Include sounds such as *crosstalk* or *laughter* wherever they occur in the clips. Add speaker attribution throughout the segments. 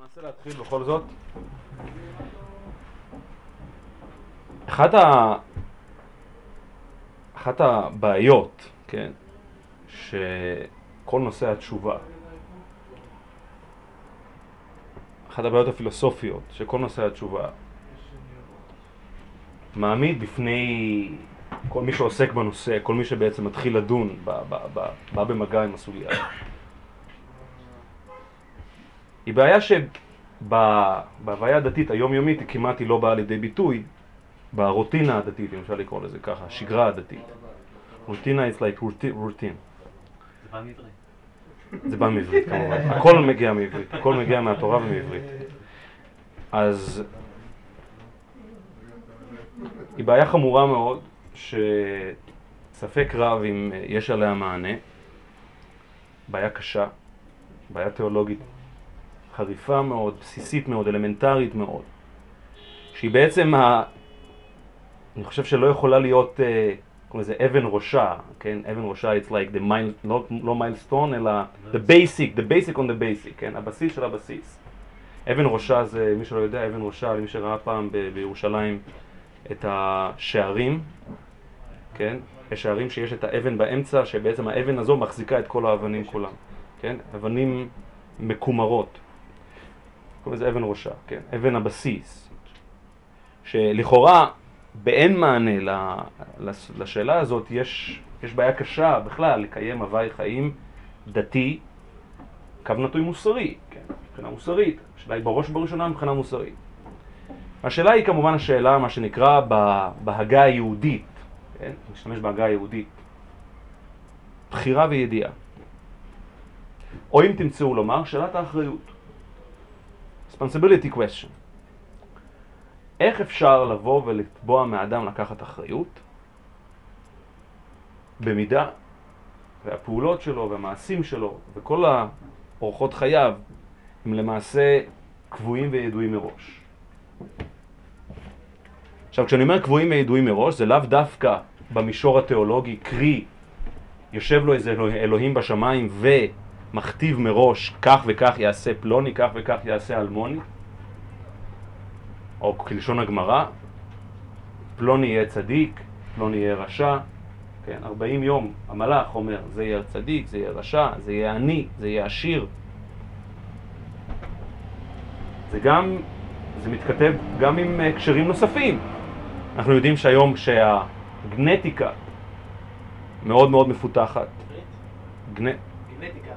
Speaker 1: ננסה להתחיל בכל זאת. אחת, ה... אחת הבעיות, כן, שכל נושא התשובה, אחת הבעיות הפילוסופיות שכל נושא התשובה מעמיד בפני כל מי שעוסק בנושא, כל מי שבעצם מתחיל לדון, בא במגע עם הסוגיה. היא בעיה שבהוויה הדתית היומיומית היא כמעט היא לא באה לידי ביטוי ברוטינה הדתית, אם אפשר לקרוא לזה ככה, השגרה הדתית. רוטינה is like routine.
Speaker 2: זה בא מעברית.
Speaker 1: זה בא מעברית כמובן, הכל מגיע מעברית, הכל מגיע מהתורה ומעברית. אז היא בעיה חמורה מאוד, שספק רב אם יש עליה מענה, בעיה קשה, בעיה תיאולוגית חריפה מאוד, בסיסית מאוד, אלמנטרית מאוד, שהיא בעצם, ה... אני חושב שלא יכולה להיות, אה, קוראים לזה אבן ראשה, כן? אבן ראשה, it's like the mile, לא, לא מיילסטון, אלא the basic, the basic on the basic, כן? הבסיס של הבסיס. אבן ראשה זה, מי שלא יודע, אבן ראשה, למי שראה פעם ב- בירושלים את השערים, כן? יש שערים שיש את האבן באמצע, שבעצם האבן הזו מחזיקה את כל האבנים כולם, כן? אבנים מקומרות. קוראים לזה אבן ראשה, כן? אבן הבסיס. שלכאורה באין מענה לשאלה הזאת יש, יש בעיה קשה בכלל לקיים הוואי חיים דתי, קו נטוי מוסרי, כן? מבחינה מוסרית. השאלה היא בראש ובראשונה מבחינה מוסרית. השאלה היא כמובן השאלה, מה שנקרא, בהגה היהודית, כן? נשתמש בהגה היהודית. בחירה וידיעה. או אם תמצאו לומר, שאלת האחריות. Responsibility question. איך אפשר לבוא ולתבוע מאדם לקחת אחריות במידה והפעולות שלו והמעשים שלו וכל האורחות חייו הם למעשה קבועים וידועים מראש. עכשיו כשאני אומר קבועים וידועים מראש זה לאו דווקא במישור התיאולוגי, קרי יושב לו איזה אלוהים בשמיים ומכתיב מראש כך וכך יעשה פלוני, כך וכך יעשה אלמוני או כלשון הגמרא, פלוני יהיה צדיק, פלוני יהיה רשע, כן, 40 יום המלאך אומר זה יהיה צדיק, זה יהיה רשע, זה יהיה עני, זה יהיה עשיר. זה גם, זה מתכתב גם עם הקשרים נוספים. אנחנו יודעים שהיום שהגנטיקה מאוד מאוד מפותחת.
Speaker 2: גנ...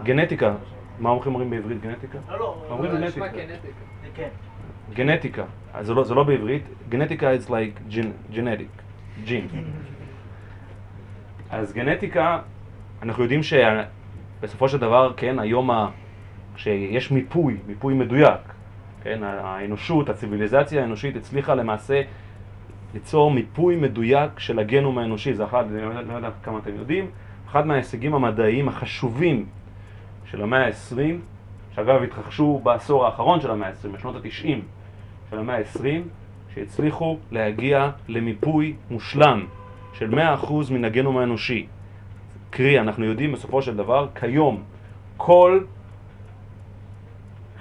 Speaker 1: גנטיקה. גנטיקה. מה אומרים בעברית גנטיקה?
Speaker 2: לא, לא.
Speaker 1: אומרים
Speaker 2: לא,
Speaker 1: גנטיקה.
Speaker 2: כן.
Speaker 1: גנטיקה. אז זה לא, זה לא בעברית. גנטיקה is like gen, genetic, gene. אז גנטיקה, אנחנו יודעים שבסופו של דבר, כן, היום ה... שיש מיפוי, מיפוי מדויק, כן, האנושות, הציוויליזציה האנושית הצליחה למעשה ליצור מיפוי מדויק של הגנום האנושי, זה אחד, אני לא יודע כמה אתם יודעים, אחד מההישגים המדעיים החשובים של המאה ה-20, שאגב התרחשו בעשור האחרון של המאה ה-20, בשנות ה-90 של המאה ה-20, שהצליחו להגיע למיפוי מושלם של 100% מן הגנום האנושי. קרי, אנחנו יודעים בסופו של דבר, כיום, כל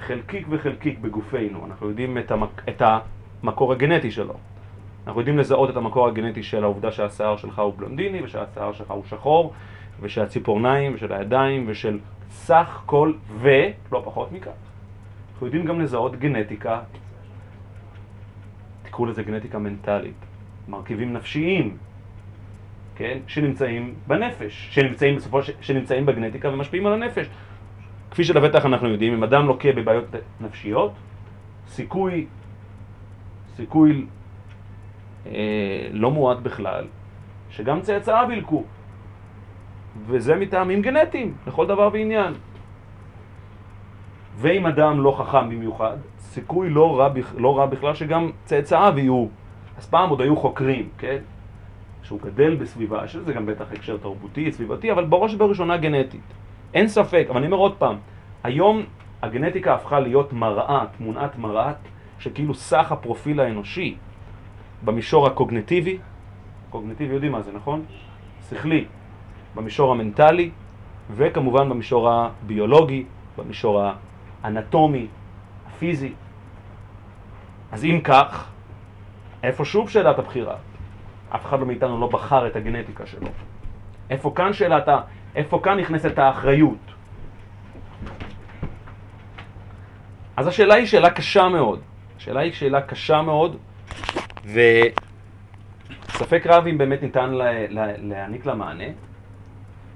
Speaker 1: חלקיק וחלקיק בגופנו, אנחנו יודעים את, המק... את המקור הגנטי שלו. אנחנו יודעים לזהות את המקור הגנטי של העובדה שהשיער שלך הוא בלונדיני ושהשיער שלך הוא שחור ושהציפורניים ושל הידיים ושל סך כל ולא פחות מכך. אנחנו יודעים גם לזהות גנטיקה, תקראו לזה גנטיקה מנטלית, מרכיבים נפשיים, כן, שנמצאים בנפש, שנמצאים בסופו שנמצאים בגנטיקה ומשפיעים על הנפש. כפי שלבטח אנחנו יודעים, אם אדם לוקה בבעיות נפשיות, סיכוי, סיכוי אה, לא מועט בכלל, שגם צאצאיו ילקו. וזה מטעמים גנטיים, לכל דבר ועניין. ואם אדם לא חכם במיוחד, סיכוי לא רע, לא רע בכלל שגם צאצאיו יהיו. אז פעם עוד היו חוקרים, כן? שהוא גדל בסביבה, שזה גם בטח הקשר תרבותי, סביבתי, אבל בראש ובראשונה גנטית. אין ספק, אבל אני אומר עוד פעם, היום הגנטיקה הפכה להיות מראה, תמונת מראה, שכאילו סך הפרופיל האנושי במישור הקוגנטיבי, קוגנטיבי יודעים מה זה, נכון? שכלי, במישור המנטלי, וכמובן במישור הביולוגי, במישור האנטומי, פיזי. אז אם כך, איפה שוב שאלת הבחירה? אף אחד מאיתנו לא בחר את הגנטיקה שלו. איפה כאן שאלת ה... איפה כאן נכנסת האחריות? אז השאלה היא שאלה קשה מאוד. השאלה היא שאלה קשה מאוד, וספק רב אם באמת ניתן לה, לה, להעניק לה מענה.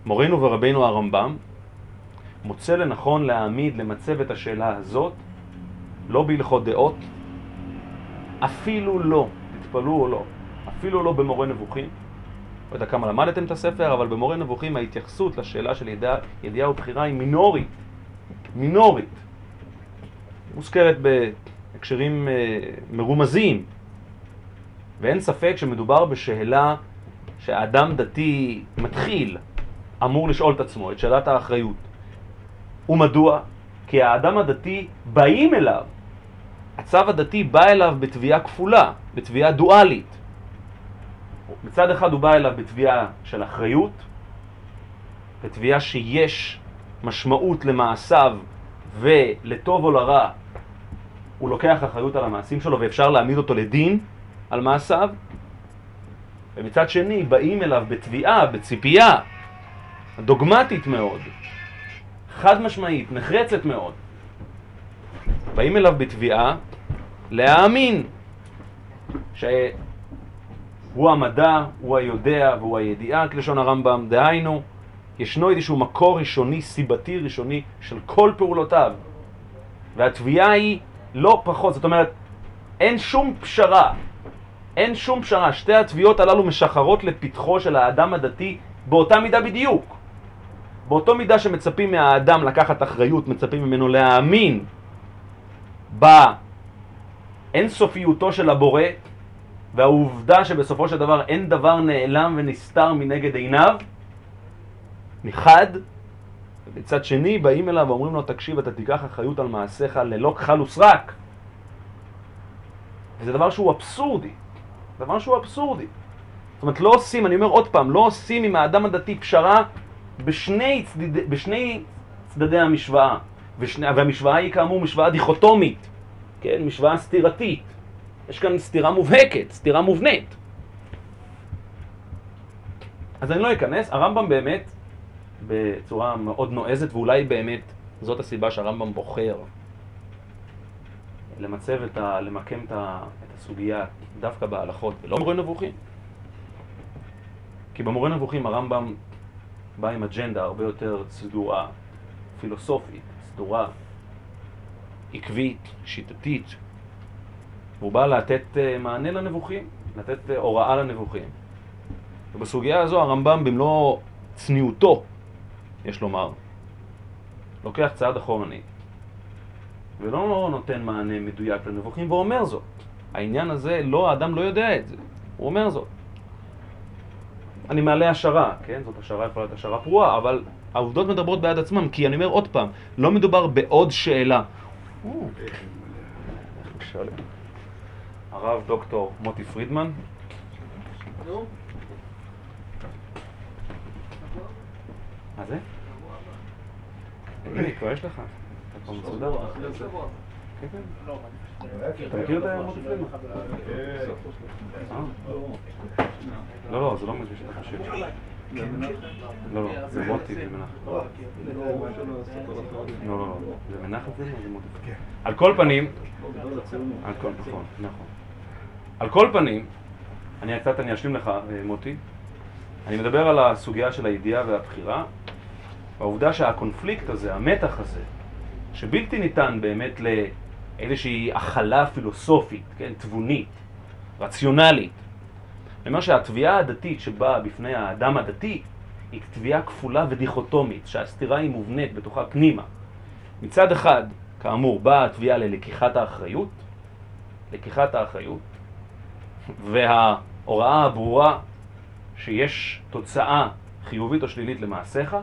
Speaker 1: מורנו ורבנו הרמב"ם מוצא לנכון להעמיד, למצב את השאלה הזאת, לא בהלכות דעות, אפילו לא, תתפלאו או לא, אפילו לא במורה נבוכים. לא יודע כמה למדתם את הספר, אבל במורה נבוכים ההתייחסות לשאלה של ידיעה, ידיעה ובחירה היא מינורית. מינורית. מוזכרת בהקשרים אה, מרומזים, ואין ספק שמדובר בשאלה שהאדם דתי מתחיל אמור לשאול את עצמו, את שאלת האחריות. ומדוע? כי האדם הדתי באים אליו, הצו הדתי בא אליו בתביעה כפולה, בתביעה דואלית. מצד אחד הוא בא אליו בתביעה של אחריות, בתביעה שיש משמעות למעשיו ולטוב או לרע הוא לוקח אחריות על המעשים שלו ואפשר להעמיד אותו לדין על מעשיו, ומצד שני באים אליו בתביעה, בציפייה דוגמטית מאוד, חד משמעית, נחרצת מאוד. באים אליו בתביעה להאמין שהוא המדע, הוא היודע והוא הידיעה, כלשון הרמב"ם, דהיינו, ישנו איזשהו מקור ראשוני, סיבתי ראשוני של כל פעולותיו. והתביעה היא לא פחות, זאת אומרת, אין שום פשרה, אין שום פשרה. שתי התביעות הללו משחרות לפתחו של האדם הדתי באותה מידה בדיוק. באותו מידה שמצפים מהאדם לקחת אחריות, מצפים ממנו להאמין באינסופיותו של הבורא והעובדה שבסופו של דבר אין דבר נעלם ונסתר מנגד עיניו, מחד, ובצד שני באים אליו ואומרים לו, תקשיב, אתה תיקח אחריות על מעשיך ללא כחל וסרק. וזה דבר שהוא אבסורדי, דבר שהוא אבסורדי. זאת אומרת, לא עושים, אני אומר עוד פעם, לא עושים עם האדם הדתי פשרה בשני, צדד, בשני צדדי המשוואה. ושני, והמשוואה היא כאמור משוואה דיכוטומית, כן? משוואה סתירתית. יש כאן סתירה מובהקת, סתירה מובנית. אז אני לא אכנס, הרמב"ם באמת, בצורה מאוד נועזת, ואולי באמת זאת הסיבה שהרמב"ם בוחר למצב את ה... למקם את, ה, את הסוגיה דווקא בהלכות ולא במורה נבוכים. כי במורה נבוכים הרמב"ם בא עם אג'נדה הרבה יותר סדורה, פילוסופית, סדורה, עקבית, שיטתית. הוא בא לתת אה, מענה לנבוכים, לתת אה, הוראה לנבוכים. ובסוגיה הזו הרמב"ם במלוא צניעותו, יש לומר, לוקח צעד אחורנית, ולא נותן מענה מדויק לנבוכים, ואומר זאת. העניין הזה, לא, האדם לא יודע את זה, הוא אומר זאת. אני מעלה השערה, כן? זאת השערה יכולה להיות השערה פרועה, אבל העובדות מדברות בעד עצמם, כי אני אומר עוד פעם, לא מדובר בעוד שאלה. הרב דוקטור מוטי פרידמן. מה זה? הנה, כבר יש לך. אתה כבר מסודר. כן, כן. אתה מכיר את מוטי פרידמן? אה? לא, לא, זה לא מה שאתה חושב. לא, לא, זה מוטי ומנחם. לא, לא, לא, זה מנחם זה זה מוטי. על כל פנים, על כל, נכון, נכון. על כל פנים, אני קצת, אני אשלים לך, מוטי. אני מדבר על הסוגיה של הידיעה והבחירה, והעובדה שהקונפליקט הזה, המתח הזה, שבלתי ניתן באמת לאיזושהי הכלה פילוסופית, כן, תבונית, רציונלית, אני אומר שהתביעה הדתית שבאה בפני האדם הדתי היא תביעה כפולה ודיכוטומית, שהסתירה היא מובנית בתוכה פנימה. מצד אחד, כאמור, באה התביעה ללקיחת האחריות, לקיחת האחריות, וההוראה הברורה שיש תוצאה חיובית או שלילית למעשיך,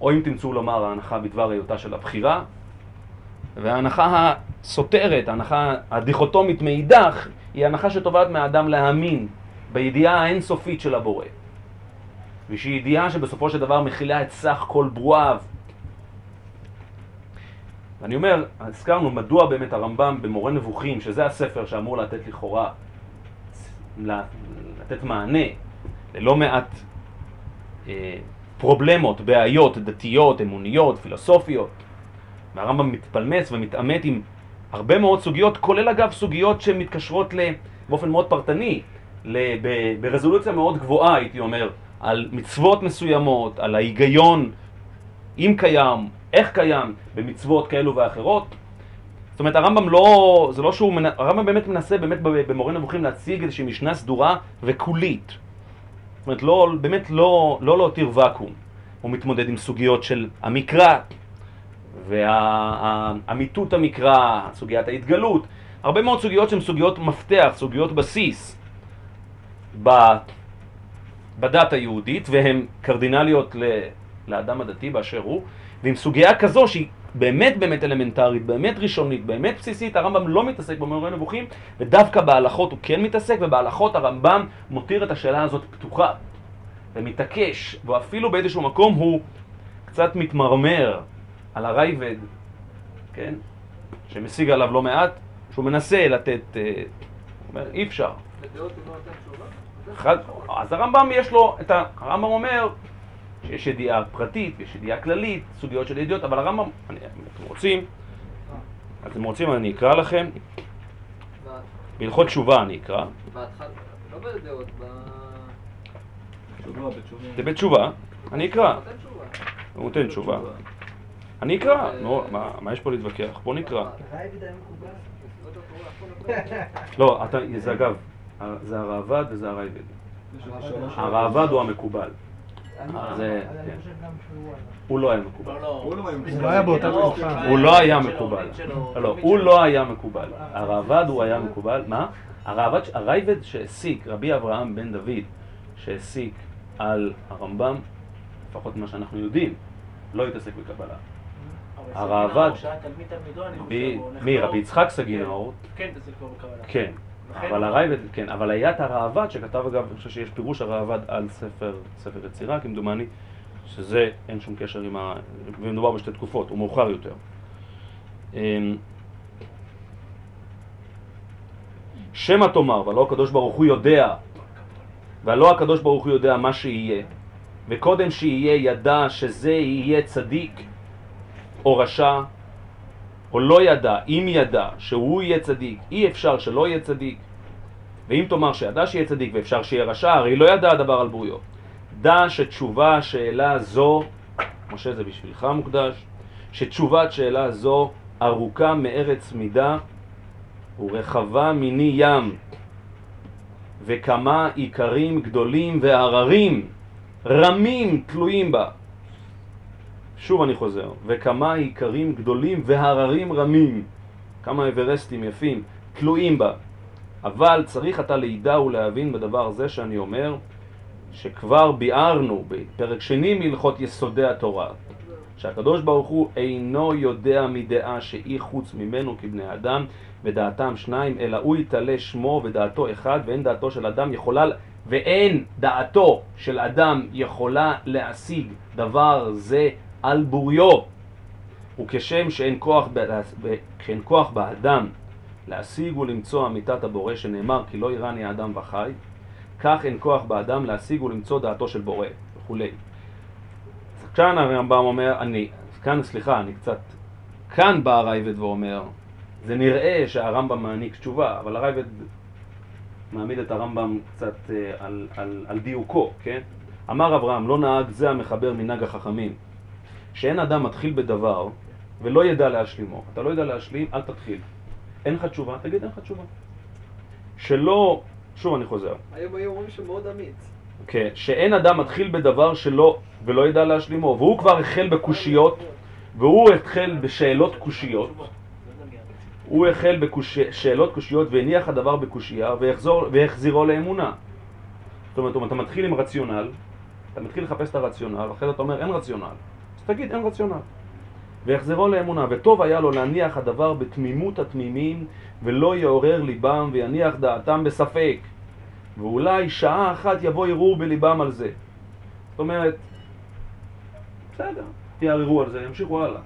Speaker 1: או אם תמצאו לומר ההנחה בדבר היותה של הבחירה, וההנחה הסותרת, ההנחה הדיכוטומית מאידך, היא הנחה שתובעת מהאדם להאמין בידיעה האינסופית של הבורא. ושהיא ידיעה שבסופו של דבר מכילה את סך כל ברואיו. אני אומר, הזכרנו מדוע באמת הרמב"ם במורה נבוכים, שזה הספר שאמור לתת לכאורה, לתת מענה ללא מעט אה, פרובלמות, בעיות דתיות, אמוניות, פילוסופיות, והרמב"ם מתפלמס ומתעמת עם הרבה מאוד סוגיות, כולל אגב סוגיות שמתקשרות באופן מאוד פרטני, ברזולוציה מאוד גבוהה הייתי אומר, על מצוות מסוימות, על ההיגיון, אם קיים, איך קיים, במצוות כאלו ואחרות. זאת אומרת, הרמב"ם לא, זה לא שהוא, הרמב"ם באמת מנסה באמת במורה נבוכים להציג איזושהי משנה סדורה וקולית. זאת אומרת, לא, באמת לא, לא להותיר ואקום. הוא מתמודד עם סוגיות של המקרא, ואמיתות המקרא, סוגיית ההתגלות, הרבה מאוד סוגיות שהן סוגיות מפתח, סוגיות בסיס בדת היהודית, והן קרדינליות לאדם הדתי באשר הוא, ועם סוגיה כזו שהיא באמת באמת אלמנטרית, באמת ראשונית, באמת בסיסית, הרמב"ם לא מתעסק במורה נבוכים, ודווקא בהלכות הוא כן מתעסק, ובהלכות הרמב"ם מותיר את השאלה הזאת פתוחה, ומתעקש, ואפילו באיזשהו מקום הוא קצת מתמרמר על הרייבד, כן, שמשיג עליו לא מעט, שהוא מנסה לתת, אה, הוא אומר, אי אפשר. אחד, אז הרמב"ם יש לו את ה... הרמב"ם אומר שיש ידיעה פרטית ויש ידיעה כללית, סוגיות של ידיעות, אבל הרמב"ם, אני, אתם רוצים, אתם רוצים אני אקרא לכם, בהלכות תשובה אני אקרא. לא בדעות, זה בתשובה, אני אקרא. הוא נותן תשובה. אני אקרא, נו, מה יש פה להתווכח? בוא נקרא. לא, זה אגב, זה הראב"ד וזה הרייבד. הראב"ד הוא המקובל. כן. הוא לא היה מקובל. הוא לא היה תקופה. הוא לא היה מקובל. לא, הוא לא היה מקובל. הראב"ד הוא היה מקובל. מה? הרייבד שהסיק, רבי אברהם בן דוד, שהסיק על הרמב"ם, לפחות ממה שאנחנו יודעים, לא התעסק בקבלה. הראב"ד, מי? רבי יצחק סגינור,
Speaker 2: כן.
Speaker 1: כן, אבל הרייבד, כן, אבל היה את הראב"ד שכתב אגב, אני חושב שיש פירוש הראב"ד על ספר, ספר יצירה, כמדומני, שזה אין שום קשר עם ה... ומדובר בשתי תקופות, הוא מאוחר יותר. אמ, שמא תאמר, ולא הקדוש ברוך הוא יודע, ולא הקדוש ברוך הוא יודע מה שיהיה, וקודם שיהיה ידע שזה יהיה צדיק או רשע, או לא ידע, אם ידע שהוא יהיה צדיק, אי אפשר שלא יהיה צדיק. ואם תאמר שידע שיהיה צדיק ואפשר שיהיה רשע, הרי לא ידע הדבר על בוריו. דע שתשובה שאלה זו, משה זה בשבילך מוקדש, שתשובת שאלה זו ארוכה מארץ מידה ורחבה מיני ים, וכמה עיקרים גדולים והררים, רמים תלויים בה. שוב אני חוזר, וכמה עיקרים גדולים והררים רמים, כמה אברסטים יפים, תלויים בה. אבל צריך אתה לידע ולהבין בדבר זה שאני אומר, שכבר ביארנו בפרק שני מהלכות יסודי התורה, שהקדוש ברוך הוא אינו יודע מדעה שהיא חוץ ממנו כבני אדם, ודעתם שניים, אלא הוא יתעלה שמו ודעתו אחד, ואין דעתו של אדם יכולה, ואין דעתו של אדם יכולה להשיג דבר זה על בוריו, וכשם שאין כוח, ב... שאין כוח באדם להשיג ולמצוא אמיתת הבורא שנאמר כי לא יראני האדם וחי, כך אין כוח באדם להשיג ולמצוא דעתו של בורא וכולי. כאן הרמב"ם אומר, אני, כאן סליחה, אני קצת, כאן בא הרייבד ואומר, זה נראה שהרמב"ם מעניק תשובה, אבל הרייבד מעמיד את הרמב"ם קצת אה, על, על, על דיוקו, כן? אמר אברהם, לא נהג זה המחבר מנהג החכמים. שאין אדם מתחיל בדבר ולא ידע להשלימו. אתה לא יודע להשלים, אל תתחיל. אין לך תשובה, תגיד אין לך תשובה. שלא, שוב אני חוזר.
Speaker 3: היום היו אומרים שמאוד אמיץ.
Speaker 1: כן, שאין אדם מתחיל בדבר שלא ולא ידע להשלימו, והוא כבר החל בקושיות, והוא החל בשאלות קושיות. הוא החל בשאלות קושיות והניח הדבר בקושייה והחזירו לאמונה. זאת אומרת, אתה מתחיל עם רציונל, אתה מתחיל לחפש את הרציונל, אחרי זה אתה אומר אין רציונל. תגיד, אין רציונל. ויחזרו לאמונה, וטוב היה לו להניח הדבר בתמימות התמימים, ולא יעורר ליבם ויניח דעתם בספק. ואולי שעה אחת יבוא ערעור בליבם על זה. זאת אומרת, בסדר, יערערו על זה, ימשיכו הלאה.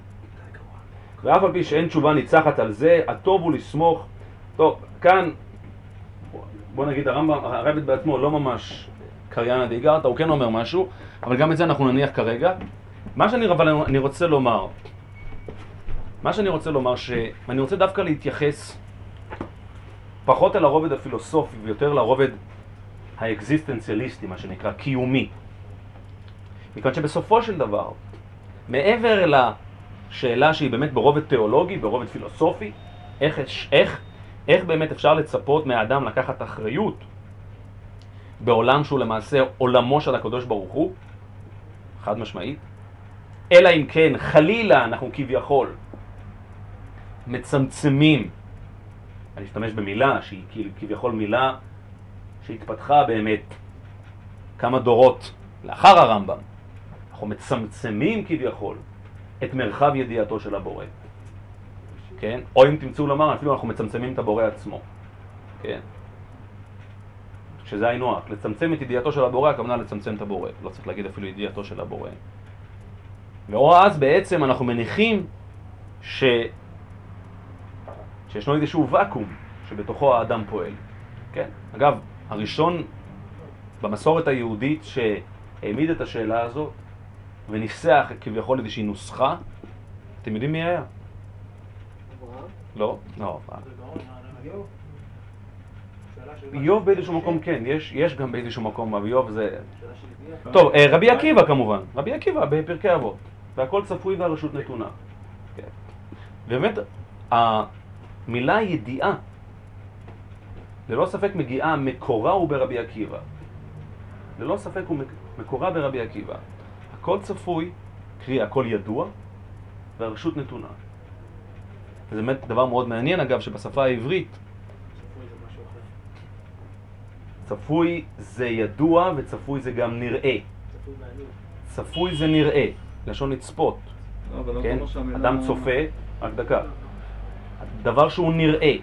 Speaker 1: ואף על פי שאין תשובה ניצחת על זה, הטוב הוא לסמוך. טוב, כאן, בוא נגיד, הרמב"ם, הרבט בעצמו לא ממש קריינא דאיגרתא, הוא כן אומר משהו, אבל גם את זה אנחנו נניח כרגע. מה שאני אבל אני רוצה לומר, מה שאני רוצה לומר, שאני רוצה דווקא להתייחס פחות אל הרובד הפילוסופי ויותר לרובד האקזיסטנציאליסטי, מה שנקרא, קיומי. מכיוון שבסופו של דבר, מעבר לשאלה שהיא באמת ברובד תיאולוגי, ברובד פילוסופי, איך, איך, איך באמת אפשר לצפות מהאדם לקחת אחריות בעולם שהוא למעשה עולמו של הקדוש ברוך הוא, חד משמעית, אלא אם כן חלילה אנחנו כביכול מצמצמים, אני אשתמש במילה שהיא כביכול מילה שהתפתחה באמת כמה דורות לאחר הרמב"ם, אנחנו מצמצמים כביכול את מרחב ידיעתו של הבורא, כן? או אם תמצאו לומר, אפילו אנחנו מצמצמים את הבורא עצמו, כן? שזה היינו הך, לצמצם את ידיעתו של הבורא, הכוונה לצמצם את הבורא, לא צריך להגיד אפילו ידיעתו של הבורא. ואו אז בעצם אנחנו מניחים ש... שישנו איזשהו ואקום שבתוכו האדם פועל. כן? אגב, הראשון במסורת היהודית שהעמיד את השאלה הזאת וניסח כביכול איזושהי נוסחה, אתם יודעים מי היה? לא? לא. איוב באיזשהו מקום כן, יש, יש גם באיזשהו מקום, אבל איוב זה... טוב, אה, רבי עקיבא כמובן, רבי עקיבא בפרקי אבות, והכל צפוי והרשות נתונה. כן. ובאמת, המילה ידיעה, ללא ספק מגיעה, מקורה הוא ברבי עקיבא. ללא ספק הוא מקורה ברבי עקיבא. הכל צפוי, קרי הכל ידוע, והרשות נתונה. זה באמת דבר מאוד מעניין אגב, שבשפה העברית צפוי זה ידוע וצפוי זה גם נראה. צפוי זה נראה, לשון לצפות.
Speaker 4: לא, לא
Speaker 1: כן? אדם צופה, רק דקה. דבר שהוא נראה,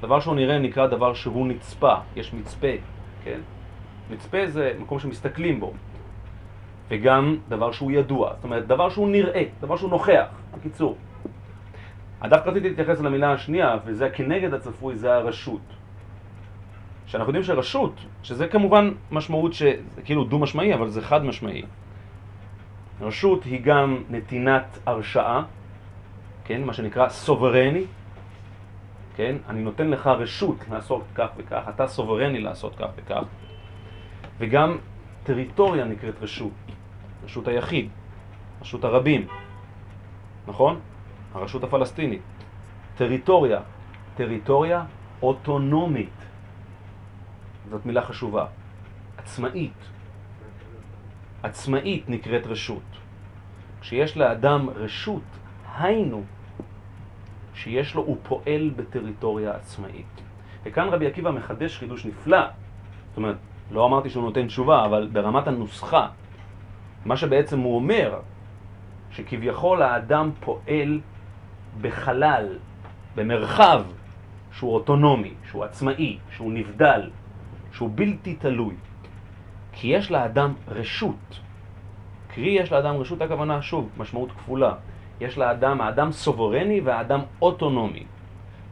Speaker 1: דבר שהוא נראה נקרא דבר שהוא נצפה, יש מצפה, כן? מצפה זה מקום שמסתכלים בו, וגם דבר שהוא ידוע, זאת אומרת דבר שהוא נראה, דבר שהוא נוכח, בקיצור. דווקא רציתי להתייחס למילה השנייה, וזה כנגד הצפוי, זה הרשות. שאנחנו יודעים שרשות, שזה כמובן משמעות שכאילו דו-משמעי, אבל זה חד-משמעי. רשות היא גם נתינת הרשאה, כן, מה שנקרא סוברני, כן, אני נותן לך רשות לעשות כך וכך, אתה סוברני לעשות כך וכך, וגם טריטוריה נקראת רשות, רשות היחיד, רשות הרבים, נכון? הרשות הפלסטינית. טריטוריה, טריטוריה אוטונומית. זאת מילה חשובה. עצמאית. עצמאית נקראת רשות. כשיש לאדם רשות, היינו, שיש לו, הוא פועל בטריטוריה עצמאית. וכאן רבי עקיבא מחדש חידוש נפלא. זאת אומרת, לא אמרתי שהוא נותן תשובה, אבל ברמת הנוסחה, מה שבעצם הוא אומר, שכביכול האדם פועל בחלל, במרחב שהוא אוטונומי, שהוא עצמאי, שהוא נבדל, שהוא בלתי תלוי. כי יש לאדם רשות. קרי יש לאדם רשות, הכוונה, שוב, משמעות כפולה. יש לאדם, האדם סוברני והאדם אוטונומי.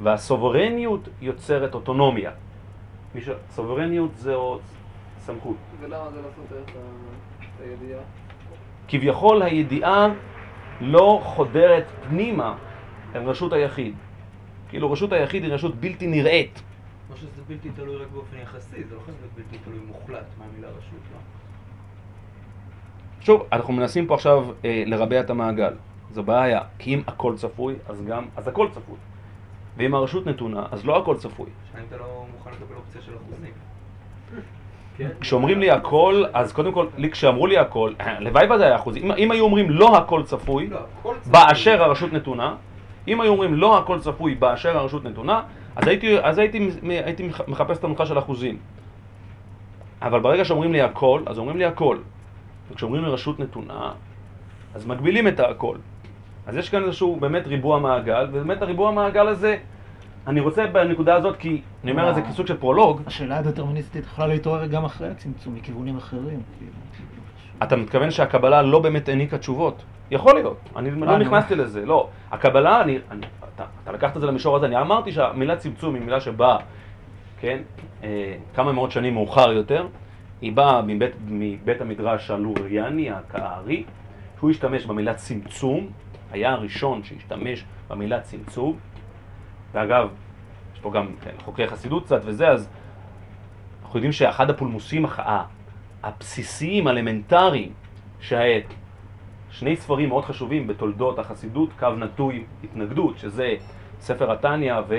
Speaker 1: והסוברניות יוצרת אוטונומיה. סוברניות זה עוד סמכות.
Speaker 3: ולמה זה לא סותר את הידיעה?
Speaker 1: כביכול הידיעה לא חודרת פנימה אל רשות היחיד. כאילו רשות היחיד היא רשות בלתי נראית.
Speaker 2: או שזה בלתי תלוי רק באופן יחסי, זה לא יכול להיות בלתי תלוי מוחלט מהמילה רשות, לא?
Speaker 1: שוב, אנחנו מנסים פה עכשיו אה, לרבע את המעגל. זו בעיה, כי אם הכל צפוי, אז גם, אז הכל צפוי. ואם הרשות נתונה, אז לא הכל צפוי.
Speaker 2: שאם אתה לא מוכן לקבל אופציה של אחוזים.
Speaker 1: כשאומרים לי הכל, אז קודם כל, לי כשאמרו לי הכל, הלוואי וזה היה אחוז. אם, אם היו אומרים לא הכל צפוי,
Speaker 2: לא, הכל צפוי.
Speaker 1: באשר הרשות נתונה, אם היו אומרים לא הכל צפוי באשר הרשות נתונה, אז הייתי, אז הייתי, הייתי מחפש את הנוסחה של אחוזים. אבל ברגע שאומרים לי הכל, אז אומרים לי הכל. וכשאומרים לי רשות נתונה, אז מגבילים את הכל. אז יש כאן איזשהו באמת ריבוע מעגל, ובאמת הריבוע מעגל הזה, אני רוצה בנקודה הזאת, כי אני אומר את זה כסוג של פרולוג,
Speaker 5: השאלה הדטרמיניסטית יכולה להתעורר גם אחרי הצמצום מכיוונים אחרים. כאילו.
Speaker 1: אתה מתכוון שהקבלה לא באמת העניקה תשובות. יכול להיות, אני לא
Speaker 5: אני-
Speaker 1: נכנסתי לזה, לא. הקבלה, אני, אני, אתה, אתה לקחת את זה למישור הזה, אני אמרתי שהמילה צמצום היא מילה שבאה, כן, אה, כמה מאות שנים מאוחר יותר, היא באה מבית, מבית המדרש הלוריאני, הארי, שהוא השתמש במילה צמצום, היה הראשון שהשתמש במילה צמצום, ואגב, יש פה גם כן, חוקרי חסידות קצת וזה, אז אנחנו יודעים שאחד הפולמוסים הבסיסיים, האלמנטריים, שהעת, שני ספרים מאוד חשובים בתולדות החסידות, קו נטוי התנגדות, שזה ספר התניא ו...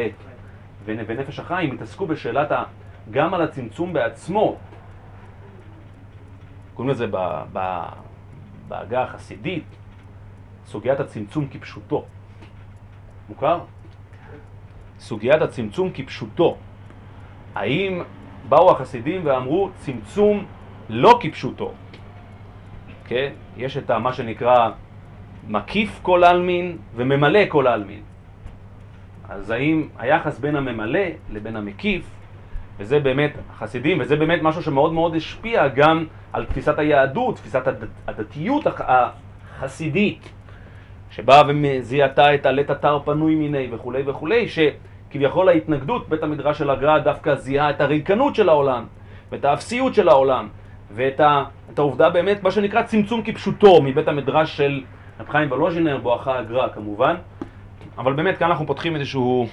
Speaker 1: ונ- ונפש החיים, התעסקו בשאלת ה... גם על הצמצום בעצמו. קוראים לזה ב- ב- בעגה החסידית, סוגיית הצמצום כפשוטו. מוכר? סוגיית הצמצום כפשוטו. האם באו החסידים ואמרו צמצום לא כפשוטו? כן? יש את מה שנקרא מקיף כל עלמין וממלא כל עלמין. אז האם היחס בין הממלא לבין המקיף, וזה באמת חסידים, וזה באמת משהו שמאוד מאוד השפיע גם על תפיסת היהדות, תפיסת הדת, הדתיות הח- החסידית, שבאה וזיהתה את עלית אתר פנוי מיני וכולי וכולי, שכביכול ההתנגדות, בית המדרש של הגר"א דווקא זיהה את הריקנות של העולם, ואת האפסיות של העולם, ואת ה, העובדה באמת, מה שנקרא צמצום כפשוטו, מבית המדרש של רב חיים ולוז'ינר, בואכה הגר"א כמובן. אבל באמת כאן אנחנו פותחים איזשהו,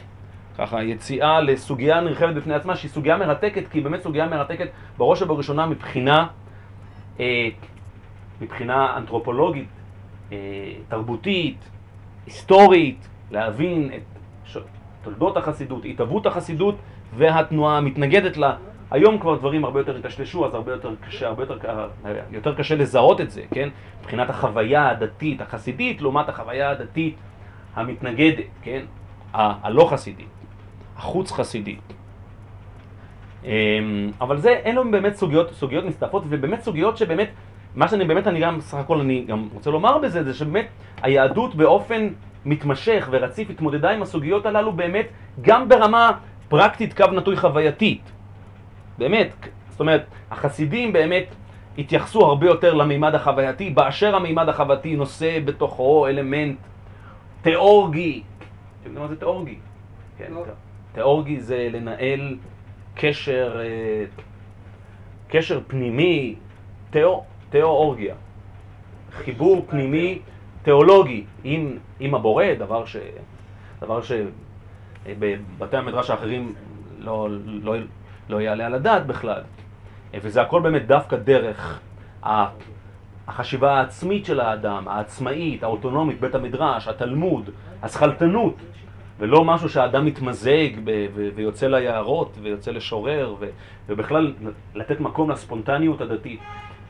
Speaker 1: ככה, יציאה לסוגיה נרחבת בפני עצמה, שהיא סוגיה מרתקת, כי היא באמת סוגיה מרתקת בראש ובראשונה מבחינה, אה, מבחינה אנתרופולוגית, אה, תרבותית, היסטורית, להבין את. תולדות החסידות, התהוות החסידות והתנועה המתנגדת לה. היום כבר דברים הרבה יותר התשלשו, אז הרבה יותר קשה, הרבה יותר, יותר קשה לזהות את זה, כן? מבחינת החוויה הדתית החסידית לעומת החוויה הדתית המתנגדת, כן? הלא חסידית, החוץ חסידית. אמ, אבל זה, אלו באמת סוגיות, סוגיות מסתעפות, ובאמת סוגיות שבאמת, מה שאני באמת, אני גם, סך הכל אני גם רוצה לומר בזה, זה שבאמת היהדות באופן מתמשך ורציף התמודדה עם הסוגיות הללו באמת גם ברמה פרקטית, קו נטוי חווייתית. באמת, זאת אומרת, החסידים באמת התייחסו הרבה יותר למימד החווייתי, באשר המימד החווייתי נושא בתוכו אלמנט תיאורגי. אתם יודעים מה זה תיאורגי? כן,
Speaker 3: לא.
Speaker 1: תיאורגי זה לנהל קשר, אה, קשר פנימי, תיאו, תיאורגיה. חיבור פנימי תיאולוגי עם, עם הבורא, דבר ש... דבר שבבתי המדרש האחרים לא, לא, לא יעלה על הדעת בכלל. וזה הכל באמת דווקא דרך החשיבה העצמית של האדם, העצמאית, האוטונומית, בית המדרש, התלמוד, השכלתנות, ולא משהו שהאדם מתמזג ויוצא ליערות ויוצא לשורר ובכלל לתת מקום לספונטניות הדתית.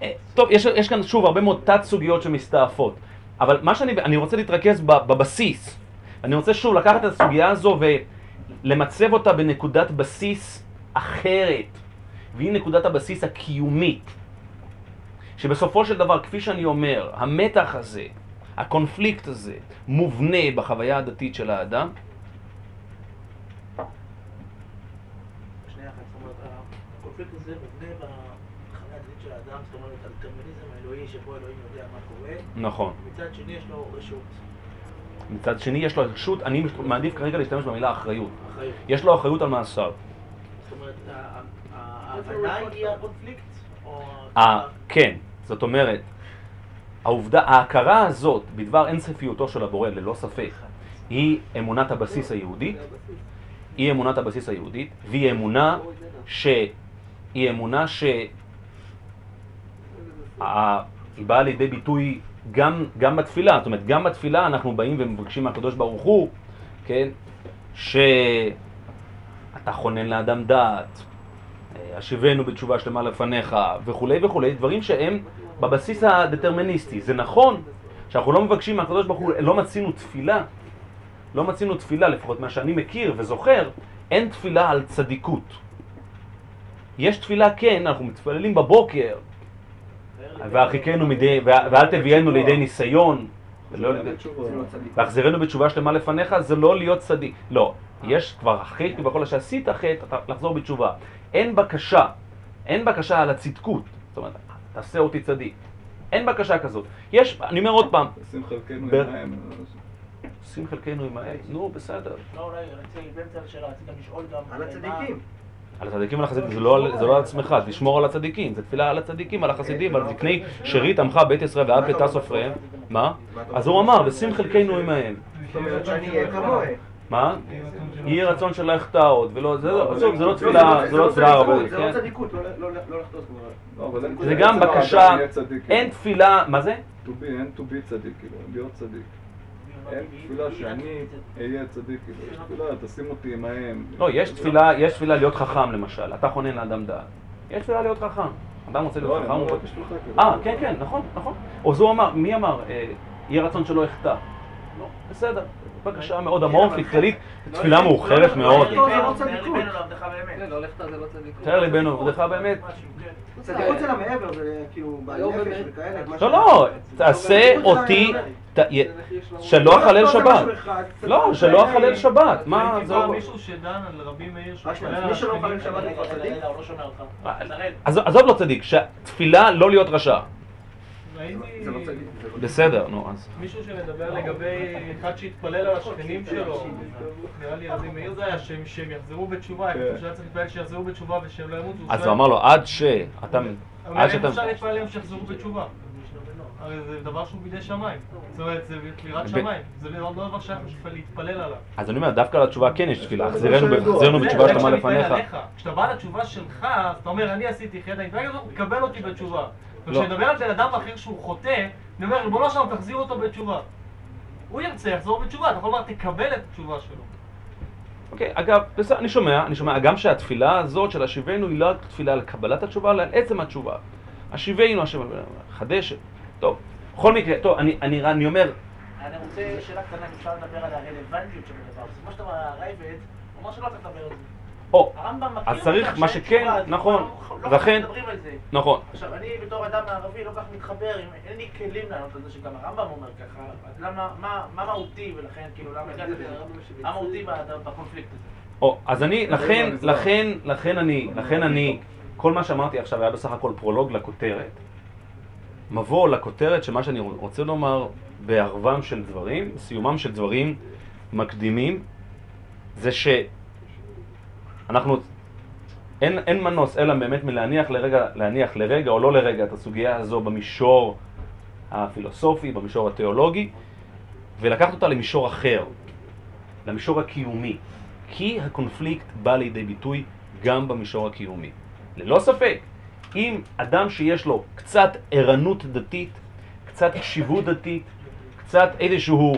Speaker 1: אה, טוב, יש, יש כאן שוב הרבה מאוד תת סוגיות שמסתעפות, אבל מה שאני אני רוצה להתרכז בבסיס. אני רוצה שוב לקחת את הסוגיה הזו ולמצב אותה בנקודת בסיס אחרת, והיא נקודת הבסיס הקיומית. שבסופו של דבר, כפי שאני אומר, המתח הזה, הקונפליקט הזה, מובנה בחוויה הדתית של האדם,
Speaker 4: שנייה אחת, זאת אומרת, הקונפליקט הזה מובנה בחוויה הדתית של האדם, זאת אומרת, הדטרמיניזם האלוהי שבו אלוהים יודע מה קורה,
Speaker 1: נכון.
Speaker 4: מצד שני יש לו רשות,
Speaker 1: מצד שני יש לו רשות, אני מעדיף כרגע להשתמש במילה אחריות.
Speaker 4: אחריות.
Speaker 1: יש לו אחריות על מעשיו.
Speaker 4: זאת אומרת, ה- ה- ההבנה היא הקונפליקט? או...
Speaker 1: אה, כן, זאת אומרת, העובדה, ההכרה הזאת בדבר אינסופיותו של הבורא, ללא ספק, היא אמונת הבסיס היהודית, היא אמונת הבסיס היהודית, והיא אמונה ש... היא אמונה ש... ה- היא באה לידי ביטוי גם, גם בתפילה, זאת אומרת, גם בתפילה אנחנו באים ומבקשים מהקדוש ברוך הוא, כן, שאתה חונן לאדם דעת, אה, השיבנו בתשובה שלמה לפניך, וכולי וכולי, דברים שהם בבסיס הדטרמיניסטי. זה נכון שאנחנו לא מבקשים מהקדוש ברוך הוא, לא מצינו תפילה, לא מצינו תפילה, לפחות מה שאני מכיר וזוכר, אין תפילה על צדיקות. יש תפילה כן, אנחנו מתפללים בבוקר, והרחיקנו מדי, ואל תביאנו לידי ניסיון, ולא לידי... והחזרנו בתשובה שלמה לפניך, זה לא להיות צדיק. לא, יש כבר אחרי כביכול שעשית חטא, אתה לחזור בתשובה. אין בקשה, אין בקשה על הצדקות. זאת אומרת, תעשה אותי צדיק. אין בקשה כזאת. יש, אני אומר עוד פעם,
Speaker 6: שים חלקנו
Speaker 1: ב-
Speaker 6: עם האם.
Speaker 1: שים חלקנו עם האל, נו בסדר.
Speaker 4: לא, אולי רציתי באמצע השאלה, רציתי גם לשאול גם...
Speaker 2: על הצדיקים.
Speaker 1: על הצדיקים ועל החסידים, זה לא על- זה לא על עצמך, תשמור על הצדיקים, זה תפילה על הצדיקים, על החסידים, ועל זקני שארית עמך בית ישראל ועד פתע סופריהם. מה? אז הוא אמר, ושים חלקנו עמהם.
Speaker 2: זאת אומרת שאני אהיה כמוהם.
Speaker 1: מה? יהי רצון שלא יחטא עוד, ולא, זה לא, עזוב, זה לא תפילה, זה לא תפילה הרבה,
Speaker 2: זה לא
Speaker 1: כן?
Speaker 2: צדיקות, לא- לא לא.
Speaker 6: לא, אין-
Speaker 1: זה גם בקשה,
Speaker 6: צדיק,
Speaker 1: אין. תפילה, מה זה?
Speaker 6: To be, אין to be צדיק, כאילו, להיות צדיק. אין תפילה שאני אהיה צדיק, כאילו, יש תפילה, תשים אותי עם האם.
Speaker 1: לא, יש תפילה, יש תפילה להיות חכם למשל, אתה חונן לאדם דעת. יש תפילה להיות חכם. אדם רוצה
Speaker 6: לא,
Speaker 1: להיות חכם,
Speaker 6: כאילו.
Speaker 1: אה, כן, כן, נכון, נכון. או זו אמר, מי אמר? אה, יהיה רצון שלא יחטא. לא, בסדר. בקשה מאוד אמורפית, כללית, תפילה מאוחרת מאוד.
Speaker 2: לא, לא
Speaker 3: לא לא צדיק.
Speaker 1: תאר ליבנו עבדך באמת.
Speaker 2: צדיקות זה למעבר, זה כאילו בעל נפש
Speaker 3: באמת.
Speaker 2: וכאלה.
Speaker 1: לא, לא, תעשה אותי,
Speaker 2: לא, זה
Speaker 1: שבת. לא,
Speaker 2: מדי.
Speaker 1: אחלל שבת. מה, זה לא...
Speaker 7: מישהו שדן על רבי מאיר
Speaker 2: מי שלא
Speaker 7: השכנים
Speaker 2: שבת. הוא צדיק?
Speaker 4: הוא לא שומע אותך. שראל.
Speaker 1: עזוב לא צדיק, שתפילה לא להיות רשע. בסדר, נו, אז...
Speaker 7: מישהו שמדבר לגבי אחד שהתפלל על השכנים שלו, נראה לי רבי מאיר זה היה, שהם יחזרו בתשובה,
Speaker 6: כן.
Speaker 7: שהיה צריך להתפלל שיחזרו בתשובה ושהם לא ימותו.
Speaker 1: אז הוא אמר לו, עד שאתה...
Speaker 7: אבל איך
Speaker 1: שאתה...
Speaker 7: אפשר להתפלל להם שיחזרו בתשובה? הרי זה דבר שהוא בידי שמיים. זאת אומרת, זה יראת שמיים. זה לא לא דבר שייך להתפלל עליו.
Speaker 1: אז אני אומר, דווקא לתשובה כן יש תפילה, החזרנו
Speaker 7: זה-
Speaker 1: בתשובה
Speaker 7: זה
Speaker 1: שלמה לפניך.
Speaker 7: כשאתה בא לתשובה שלך, אז אתה אומר, אני עשיתי חטא, אני מתפלל הזאת, קבל אותי בתשובה.
Speaker 1: לא.
Speaker 7: וכשאני מדבר על בן אדם אחר שהוא חוטא, אני אומר, ריבונו שלום, תחזיר אותו בתשובה. הוא ירצה, יחזור בתשובה, אתה יכול לומר, תקבל את התשובה שלו.
Speaker 1: אוקיי, אגב, בסדר, אני שומע, אני שומע, גם שהתפילה הזאת של השיבנו היא לא רק תפילה על קבלת התשובה, אלא על עצם התשובה. השיבנו, השם, חדש, טוב. בכל מקרה, טוב, אני, אני, אני אומר,
Speaker 4: אני רוצה שאלה קטנה, אם אפשר לדבר על הרלוונטיות של הדבר. זה כמו שאתה אומר, הרייבד, הוא אמר שלא צריך לדבר על זה.
Speaker 1: או,
Speaker 4: הרמב"ם מכיר
Speaker 1: אז צריך, מה שכן, נכון,
Speaker 4: לא- לא
Speaker 1: לכן-. נכון.
Speaker 4: עכשיו, אני בתור אדם ערבי לא כך מתחבר, אם אין לי כלים לענות על זה שגם הרמב"ם אומר ככה, אז למה, מה, מה מהותי ולכן, כאילו, למה הגעת? מה מהותי בקונפליקט הזה?
Speaker 1: או, אז אני, לכן,
Speaker 6: במזרח.
Speaker 1: לכן, לכן אני, לכן אני, כל מה שאמרתי עכשיו היה בסך הכל פרולוג לכותרת. מבוא לכותרת שמה שאני רוצה לומר בערבם של דברים, סיומם של דברים מקדימים, זה שאנחנו, אין, אין מנוס אלא באמת מלהניח לרגע, להניח לרגע או לא לרגע את הסוגיה הזו במישור הפילוסופי, במישור התיאולוגי, ולקחת אותה למישור אחר, למישור הקיומי. כי הקונפליקט בא לידי ביטוי גם במישור הקיומי. ללא ספק, אם אדם שיש לו קצת ערנות דתית, קצת קשיבות דתית, קצת איזשהו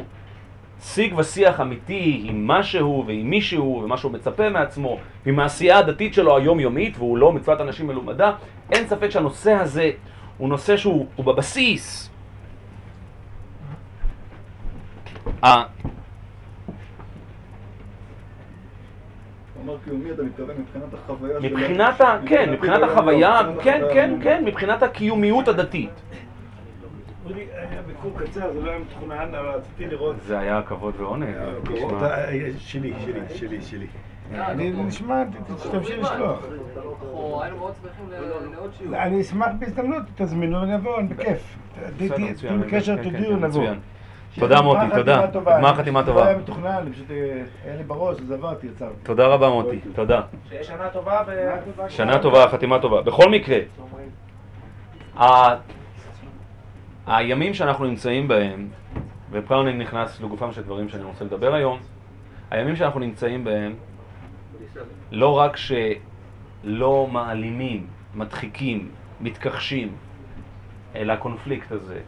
Speaker 1: שיג ושיח אמיתי עם משהו ועם מישהו ומה שהוא מצפה מעצמו, עם העשייה הדתית שלו היומיומית והוא לא מצוות אנשים מלומדה, אין ספק שהנושא הזה הוא נושא שהוא הוא בבסיס.
Speaker 6: מבחינת
Speaker 1: ה... כן, מבחינת החוויה, כן, כן, כן, מבחינת הקיומיות הדתית.
Speaker 8: אולי היה ביקור קצר, זה לא היה מתוכנן, אבל רציתי לראות...
Speaker 1: זה היה כבוד ועונג. תשמע.
Speaker 8: אתה- שלי, שלי, שלי, שלי. אני נשמע, תשתמשי לשלוח. אני אשמח בהזדמנות, תזמינו ונבוא, בכיף. תהיו בקשר,
Speaker 1: כן, כן,
Speaker 8: תודיעו,
Speaker 1: כן,
Speaker 8: נבוא.
Speaker 1: מצוין. תודה מוטי, תודה.
Speaker 8: חתימה טובה.
Speaker 1: גמר חתימה
Speaker 8: לא
Speaker 1: טובה.
Speaker 8: היה מתוכנן, פשוט אה, היה לי בראש, אז עברתי, יצרתי.
Speaker 1: תודה רבה מוטי, תודה.
Speaker 4: שיהיה שנה טובה ו...
Speaker 1: שנה טובה, חתימה טובה. בכל מקרה, הימים שאנחנו נמצאים בהם, ופה אני נכנס לגופם של דברים שאני רוצה לדבר היום, הימים שאנחנו נמצאים בהם, לא רק שלא מעלימים, מדחיקים, מתכחשים אל הקונפליקט הזה,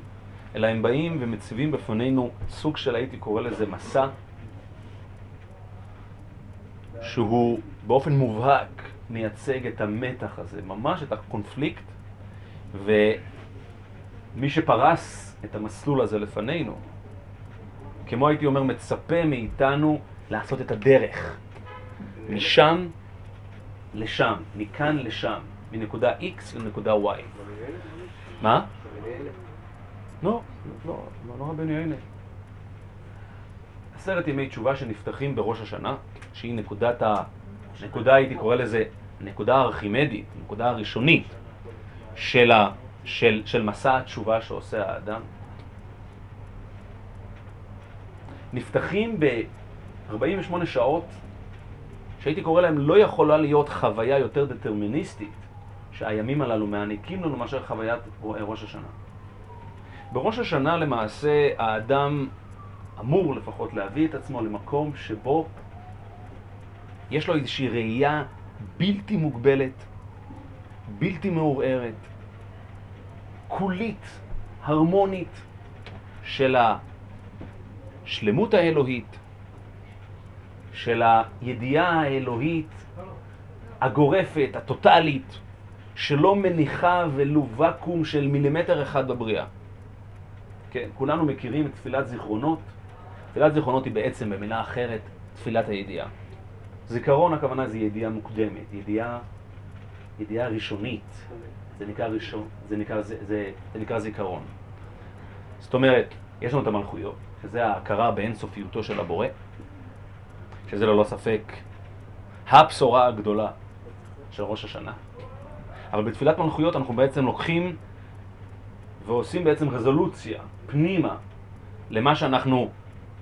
Speaker 1: אלא הם באים ומציבים בפנינו סוג של, הייתי קורא לזה, מסע, שהוא באופן מובהק מייצג את המתח הזה, ממש את הקונפליקט, ומי שפרס את המסלול הזה לפנינו, כמו הייתי אומר, מצפה מאיתנו לעשות את הדרך, משם לשם, מכאן לשם, מנקודה X לנקודה Y. מה? לא, לא, לא רבנו יענה. עשרת ימי תשובה שנפתחים בראש השנה, שהיא נקודת ה... נקודה, הייתי קורא לזה, נקודה הארכימדית, נקודה הראשונית של של, של מסע התשובה שעושה האדם, נפתחים ב-48 שעות, שהייתי קורא להם לא יכולה להיות חוויה יותר דטרמיניסטית שהימים הללו מעניקים לנו מאשר חוויית ראש השנה. בראש השנה למעשה האדם אמור לפחות להביא את עצמו למקום שבו יש לו איזושהי ראייה בלתי מוגבלת, בלתי מעורערת, כולית, הרמונית, של השלמות האלוהית, של הידיעה האלוהית הגורפת, הטוטלית, שלא מניחה ולו ואקום של מילימטר אחד בבריאה. כן, כולנו מכירים את תפילת זיכרונות. תפילת זיכרונות היא בעצם, במילה אחרת, תפילת הידיעה. זיכרון הכוונה זה ידיעה מוקדמת, ידיעה, ידיעה ראשונית. זה נקרא, ראשון, זה, נקרא, זה, זה, זה נקרא זיכרון. זאת אומרת, יש לנו את המלכויות, שזה ההכרה באינסופיותו של הבורא, שזה ללא ספק הבשורה הגדולה של ראש השנה. אבל בתפילת מלכויות אנחנו בעצם לוקחים ועושים בעצם רזולוציה פנימה למה שאנחנו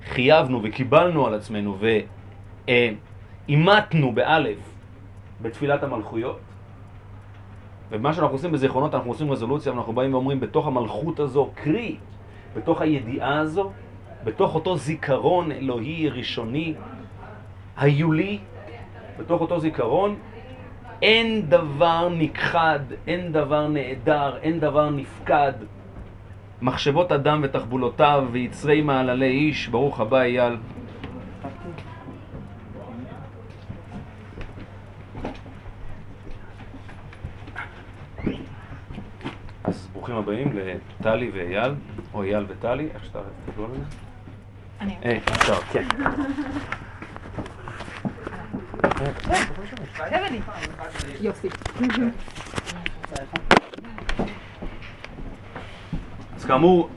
Speaker 1: חייבנו וקיבלנו על עצמנו ואימתנו באלף בתפילת המלכויות. ומה שאנחנו עושים בזיכרונות, אנחנו עושים רזולוציה ואנחנו באים ואומרים בתוך המלכות הזו, קרי, בתוך הידיעה הזו, בתוך אותו זיכרון אלוהי ראשוני, היולי, בתוך אותו זיכרון, אין דבר נכחד, אין דבר נעדר, אין דבר נפקד. מחשבות אדם ותחבולותיו ויצרי מעללי איש, ברוך הבא אייל. אז ברוכים הבאים לטלי ואייל, או אייל וטלי, איך שאתה תקראו לזה?
Speaker 9: אני.
Speaker 1: אה, אפשר, כן.
Speaker 9: יופי.
Speaker 1: אז כאמור,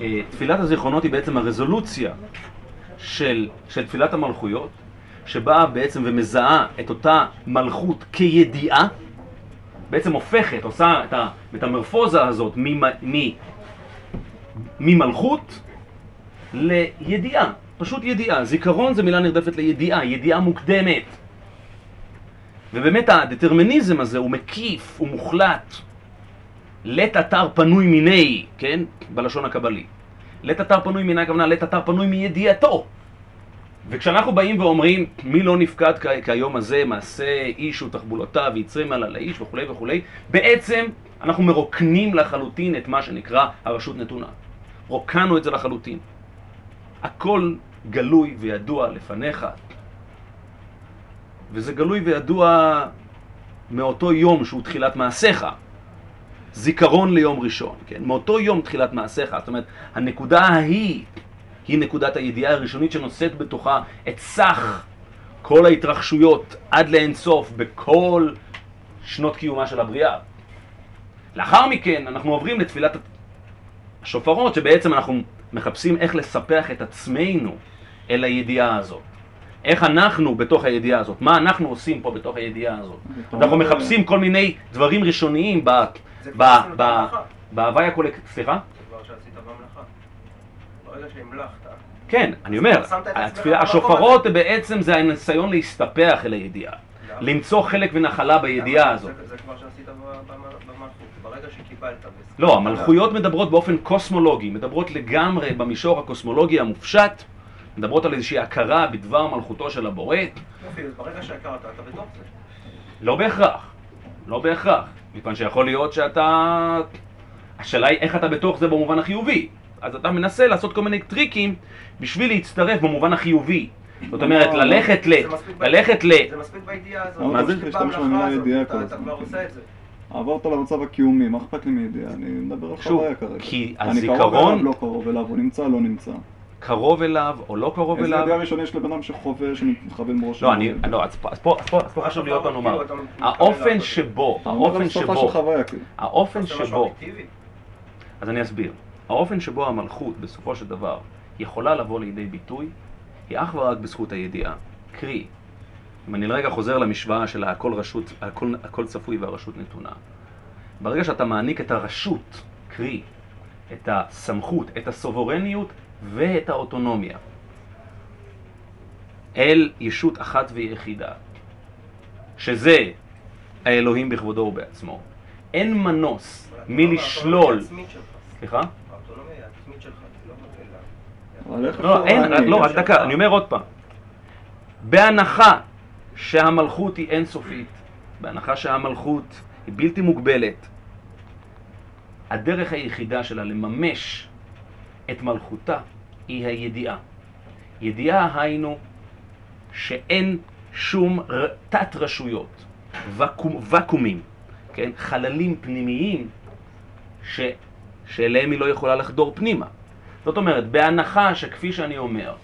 Speaker 1: אה, תפילת הזיכרונות היא בעצם הרזולוציה של, של תפילת המלכויות, שבאה בעצם ומזהה את אותה מלכות כידיעה, בעצם הופכת, עושה את המטמורפוזה הזאת ממלכות לידיעה. פשוט ידיעה. זיכרון זה מילה נרדפת לידיעה, ידיעה מוקדמת. ובאמת הדטרמיניזם הזה הוא מקיף, הוא מוחלט. לית אתר פנוי מיני, כן? בלשון הקבלי. לית אתר פנוי מיני הכוונה לית אתר פנוי מידיעתו. וכשאנחנו באים ואומרים מי לא נפקד כיום הזה, מעשה איש ותחבולותיו ויצרים על האיש וכולי וכולי, בעצם אנחנו מרוקנים לחלוטין את מה שנקרא הרשות נתונה. רוקנו את זה לחלוטין. הכל גלוי וידוע לפניך. וזה גלוי וידוע מאותו יום שהוא תחילת מעשיך. זיכרון ליום ראשון, כן? מאותו יום תחילת מעשיך. זאת אומרת, הנקודה ההיא היא נקודת הידיעה הראשונית שנושאת בתוכה את סך כל ההתרחשויות עד לאינסוף בכל שנות קיומה של הבריאה. לאחר מכן אנחנו עוברים לתפילת השופרות, שבעצם אנחנו מחפשים איך לספח את עצמנו אל הידיעה הזאת. איך אנחנו בתוך הידיעה הזאת, מה אנחנו עושים פה בתוך הידיעה הזאת. אנחנו מחפשים כל מיני דברים ראשוניים בהוואי הקולקטיבי. סליחה?
Speaker 10: זה כבר שעשית במלאכה. ברגע שהמלכת.
Speaker 1: כן, אני אומר, השופרות בעצם זה הניסיון להסתפח אל הידיעה. למצוא חלק ונחלה בידיעה הזאת.
Speaker 10: זה כבר שעשית במלכות. ברגע שקיבלת...
Speaker 1: לא, המלכויות מדברות באופן קוסמולוגי, מדברות לגמרי במישור הקוסמולוגי המופשט, מדברות על איזושהי הכרה בדבר מלכותו של הבורא.
Speaker 10: יופי, אז ברגע שהכרת, אתה בתוך זה.
Speaker 1: לא בהכרח, לא בהכרח, מכיוון שיכול להיות שאתה... השאלה היא איך אתה בתוך זה במובן החיובי. אז אתה מנסה לעשות כל מיני טריקים בשביל להצטרף במובן החיובי. זאת אומרת, ללכת ל... ללכת ל...
Speaker 10: זה מספיק בידיעה הזאת.
Speaker 6: מה זה? להשתמש במילה ידיעה כל
Speaker 10: אתה
Speaker 6: הזמן.
Speaker 10: כבר עושה את זה.
Speaker 6: עברת למצב הקיומי, מה אכפת לי מידיעה? אני מדבר על חוויה כרגע.
Speaker 1: כי
Speaker 6: אני קרוב
Speaker 1: הזיכרון-
Speaker 6: אליו, לא קרוב אליו, הוא נמצא, לא נמצא.
Speaker 1: קרוב אליו או לא קרוב
Speaker 6: איזה
Speaker 1: אליו.
Speaker 6: ידיעה ראשונה יש לבן אדם שחווה, שמכוון בראש
Speaker 1: לא, אני, לא, אז פה, חשוב להיות לנו מה. האופן שבו, האופן שבו,
Speaker 6: כאילו.
Speaker 1: האופן שבו. אז אני אסביר. האופן שבו המלכות בסופו של דבר יכולה לבוא לידי ביטוי היא אך ורק בזכות הידיעה. קרי, אם אני לרגע חוזר למשוואה של הכל רשות, הכל, הכל צפוי והרשות נתונה. ברגע שאתה מעניק את הרשות, קרי, את הסמכות, את הסוברניות ואת האוטונומיה אל ישות אחת ויחידה, שזה האלוהים בכבודו ובעצמו, אין מנוס מלשלול... סליחה?
Speaker 10: העצמית שלך, לא
Speaker 1: לא, אין? לא, רק דקה, אני אומר עוד פעם. בהנחה שהמלכות היא אינסופית, בהנחה שהמלכות היא בלתי מוגבלת, הדרך היחידה שלה לממש את מלכותה היא הידיעה. ידיעה היינו שאין שום תת-רשויות, ואקום, ואקומים, כן? חללים פנימיים ש, שאליהם היא לא יכולה לחדור פנימה. זאת אומרת, בהנחה שכפי שאני אומר,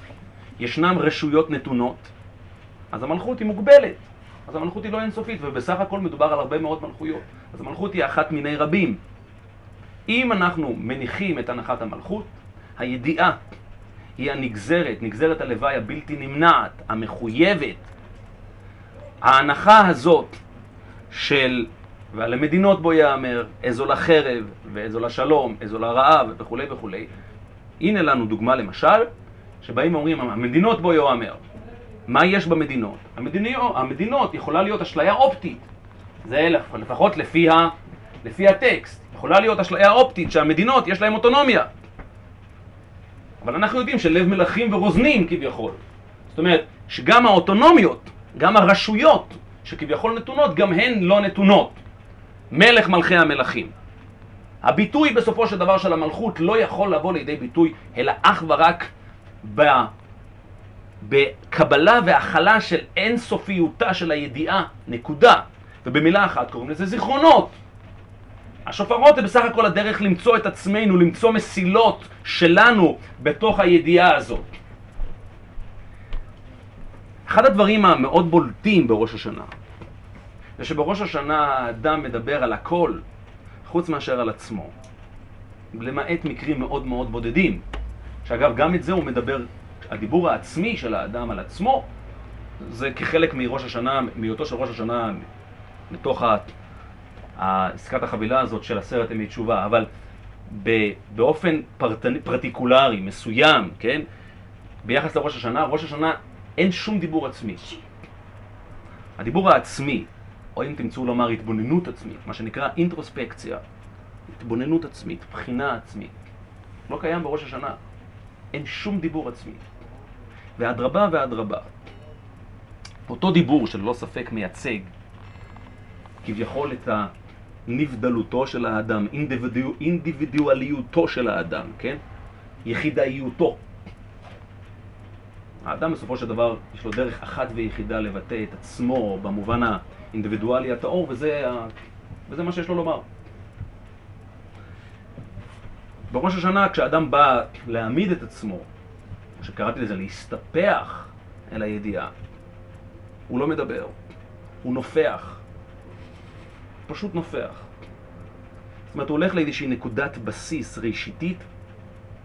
Speaker 1: ישנם רשויות נתונות, אז המלכות היא מוגבלת. אז המלכות היא לא אינסופית, ובסך הכל מדובר על הרבה מאוד מלכויות. אז המלכות היא אחת מיני רבים. אם אנחנו מניחים את הנחת המלכות, הידיעה היא הנגזרת, נגזרת הלוואי הבלתי נמנעת, המחויבת. ההנחה הזאת של ועל המדינות בו יאמר, איזו לחרב, ואיזו לשלום, איזו לרעב, וכולי וכולי. הנה לנו דוגמה למשל, שבאים ואומרים, המדינות בו יאמר. מה יש במדינות? המדינות, המדינות יכולה להיות אשליה אופטית. זה לפחות לפי, ה, לפי הטקסט. יכולה להיות אשליה אופטית שהמדינות יש להן אוטונומיה. אבל אנחנו יודעים שלב מלכים ורוזנים כביכול. זאת אומרת, שגם האוטונומיות, גם הרשויות שכביכול נתונות, גם הן לא נתונות. מלך מלכי המלכים. הביטוי בסופו של דבר של המלכות לא יכול לבוא לידי ביטוי, אלא אך ורק ב... בקבלה והכלה של אינסופיותה של הידיעה, נקודה. ובמילה אחת קוראים לזה זיכרונות. השופרות זה בסך הכל הדרך למצוא את עצמנו, למצוא מסילות שלנו בתוך הידיעה הזאת. אחד הדברים המאוד בולטים בראש השנה, זה שבראש השנה האדם מדבר על הכל, חוץ מאשר על עצמו. למעט מקרים מאוד מאוד בודדים. שאגב, גם את זה הוא מדבר, הדיבור העצמי של האדם על עצמו, זה כחלק מראש השנה, מהיותו של ראש השנה, מתוך עסקת החבילה הזאת של עשרת ימי תשובה, אבל באופן פרטני, פרטיקולרי, מסוים, כן? ביחס לראש השנה, ראש השנה אין שום דיבור עצמי. הדיבור העצמי, או אם תמצאו לומר התבוננות עצמית, מה שנקרא אינטרוספקציה, התבוננות עצמית, בחינה עצמית, לא קיים בראש השנה. אין שום דיבור עצמי. ואדרבה ואדרבה, אותו דיבור שללא ספק מייצג כביכול את הנבדלותו של האדם, אינדיבידואל, אינדיבידואליותו של האדם, כן? יחידאיותו. האדם בסופו של דבר יש לו דרך אחת ויחידה לבטא את עצמו במובן האינדיבידואלי הטהור, וזה, ה... וזה מה שיש לו לומר. בראש השנה כשאדם בא להעמיד את עצמו, שקראתי לזה להסתפח אל הידיעה, הוא לא מדבר, הוא נופח, פשוט נופח. זאת אומרת, הוא הולך לאיזושהי נקודת בסיס ראשיתית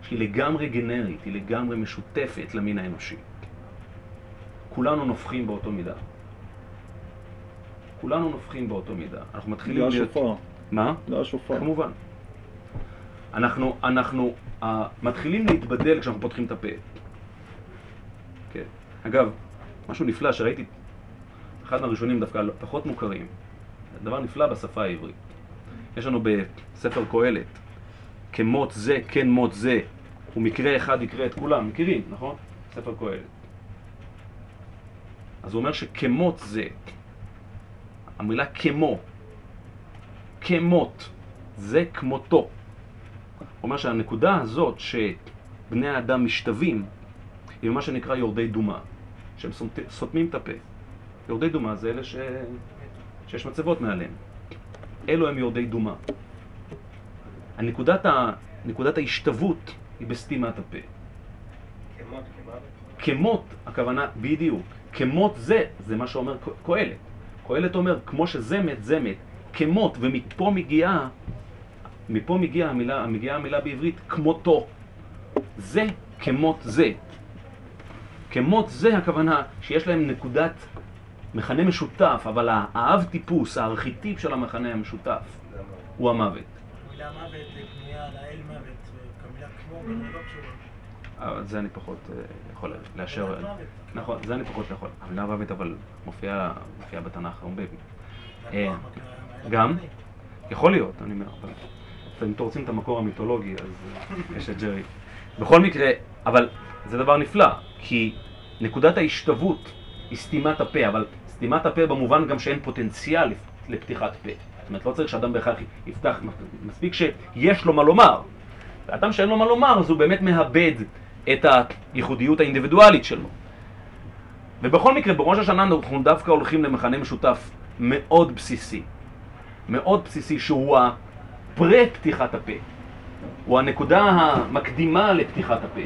Speaker 1: שהיא לגמרי גנרית, היא לגמרי משותפת למין האנושי. כולנו נופחים באותו מידה. כולנו נופחים באותו מידה. אנחנו מתחילים...
Speaker 6: לא
Speaker 1: להיות-
Speaker 6: השופר.
Speaker 1: מה?
Speaker 6: לא השופר.
Speaker 1: כמובן. אנחנו, אנחנו uh, מתחילים להתבדל כשאנחנו פותחים את הפה. כן. אגב, משהו נפלא שראיתי, אחד מהראשונים דווקא פחות מוכרים, דבר נפלא בשפה העברית. יש לנו בספר קהלת, כמות זה, כן מות זה, ומקרה אחד יקרה את כולם. מכירים, נכון? ספר קהלת. אז הוא אומר שכמות זה, המילה כמו, כמות, זה כמותו. אומר שהנקודה הזאת שבני האדם משתווים היא מה שנקרא יורדי דומה, שהם סותמים את הפה. יורדי דומה זה אלה ש... שיש מצבות מעליהם. אלו הם יורדי דומה. הנקודת ה... נקודת ההשתוות היא בסתימת הפה.
Speaker 10: כמות.
Speaker 1: כמות, הכוונה, בדיוק, כמות זה, זה מה שאומר קהלת. קהלת אומר, כמו שזה מת, זה מת. כמות, ומפה מגיעה, מפה מגיעה המילה, מגיעה המילה בעברית כמותו. זה כמות זה. כמות זה הכוונה שיש להם נקודת מכנה משותף, אבל האב טיפוס, הארכיטיפ של המכנה המשותף, הוא המוות.
Speaker 4: המילה מוות אה, בנויה על האל מוות, וכמילה כמו גם לא.
Speaker 1: אבל זה אני פחות אה, יכול לאשר. נכון, זה אני פחות יכול. המילה מוות אבל מופיעה מופיעה בתנ"ך הרבה. אה, גם? יכול להיות, אני אומר, אבל אם אתם רוצים את המקור המיתולוגי, אז אה, יש את ג'רי. בכל מקרה, אבל זה דבר נפלא, כי נקודת ההשתוות היא סתימת הפה, אבל סתימת הפה במובן גם שאין פוטנציאל לפתיחת פה. זאת אומרת, לא צריך שאדם בהכרח יפתח, מספיק שיש לו מה לומר. ואדם שאין לו מה לומר, אז הוא באמת מאבד את הייחודיות האינדיבידואלית שלו. ובכל מקרה, בראש השנה אנחנו דווקא הולכים למכנה משותף מאוד בסיסי. מאוד בסיסי שהוא הפרה-פתיחת הפה. הוא הנקודה המקדימה לפתיחת הפה.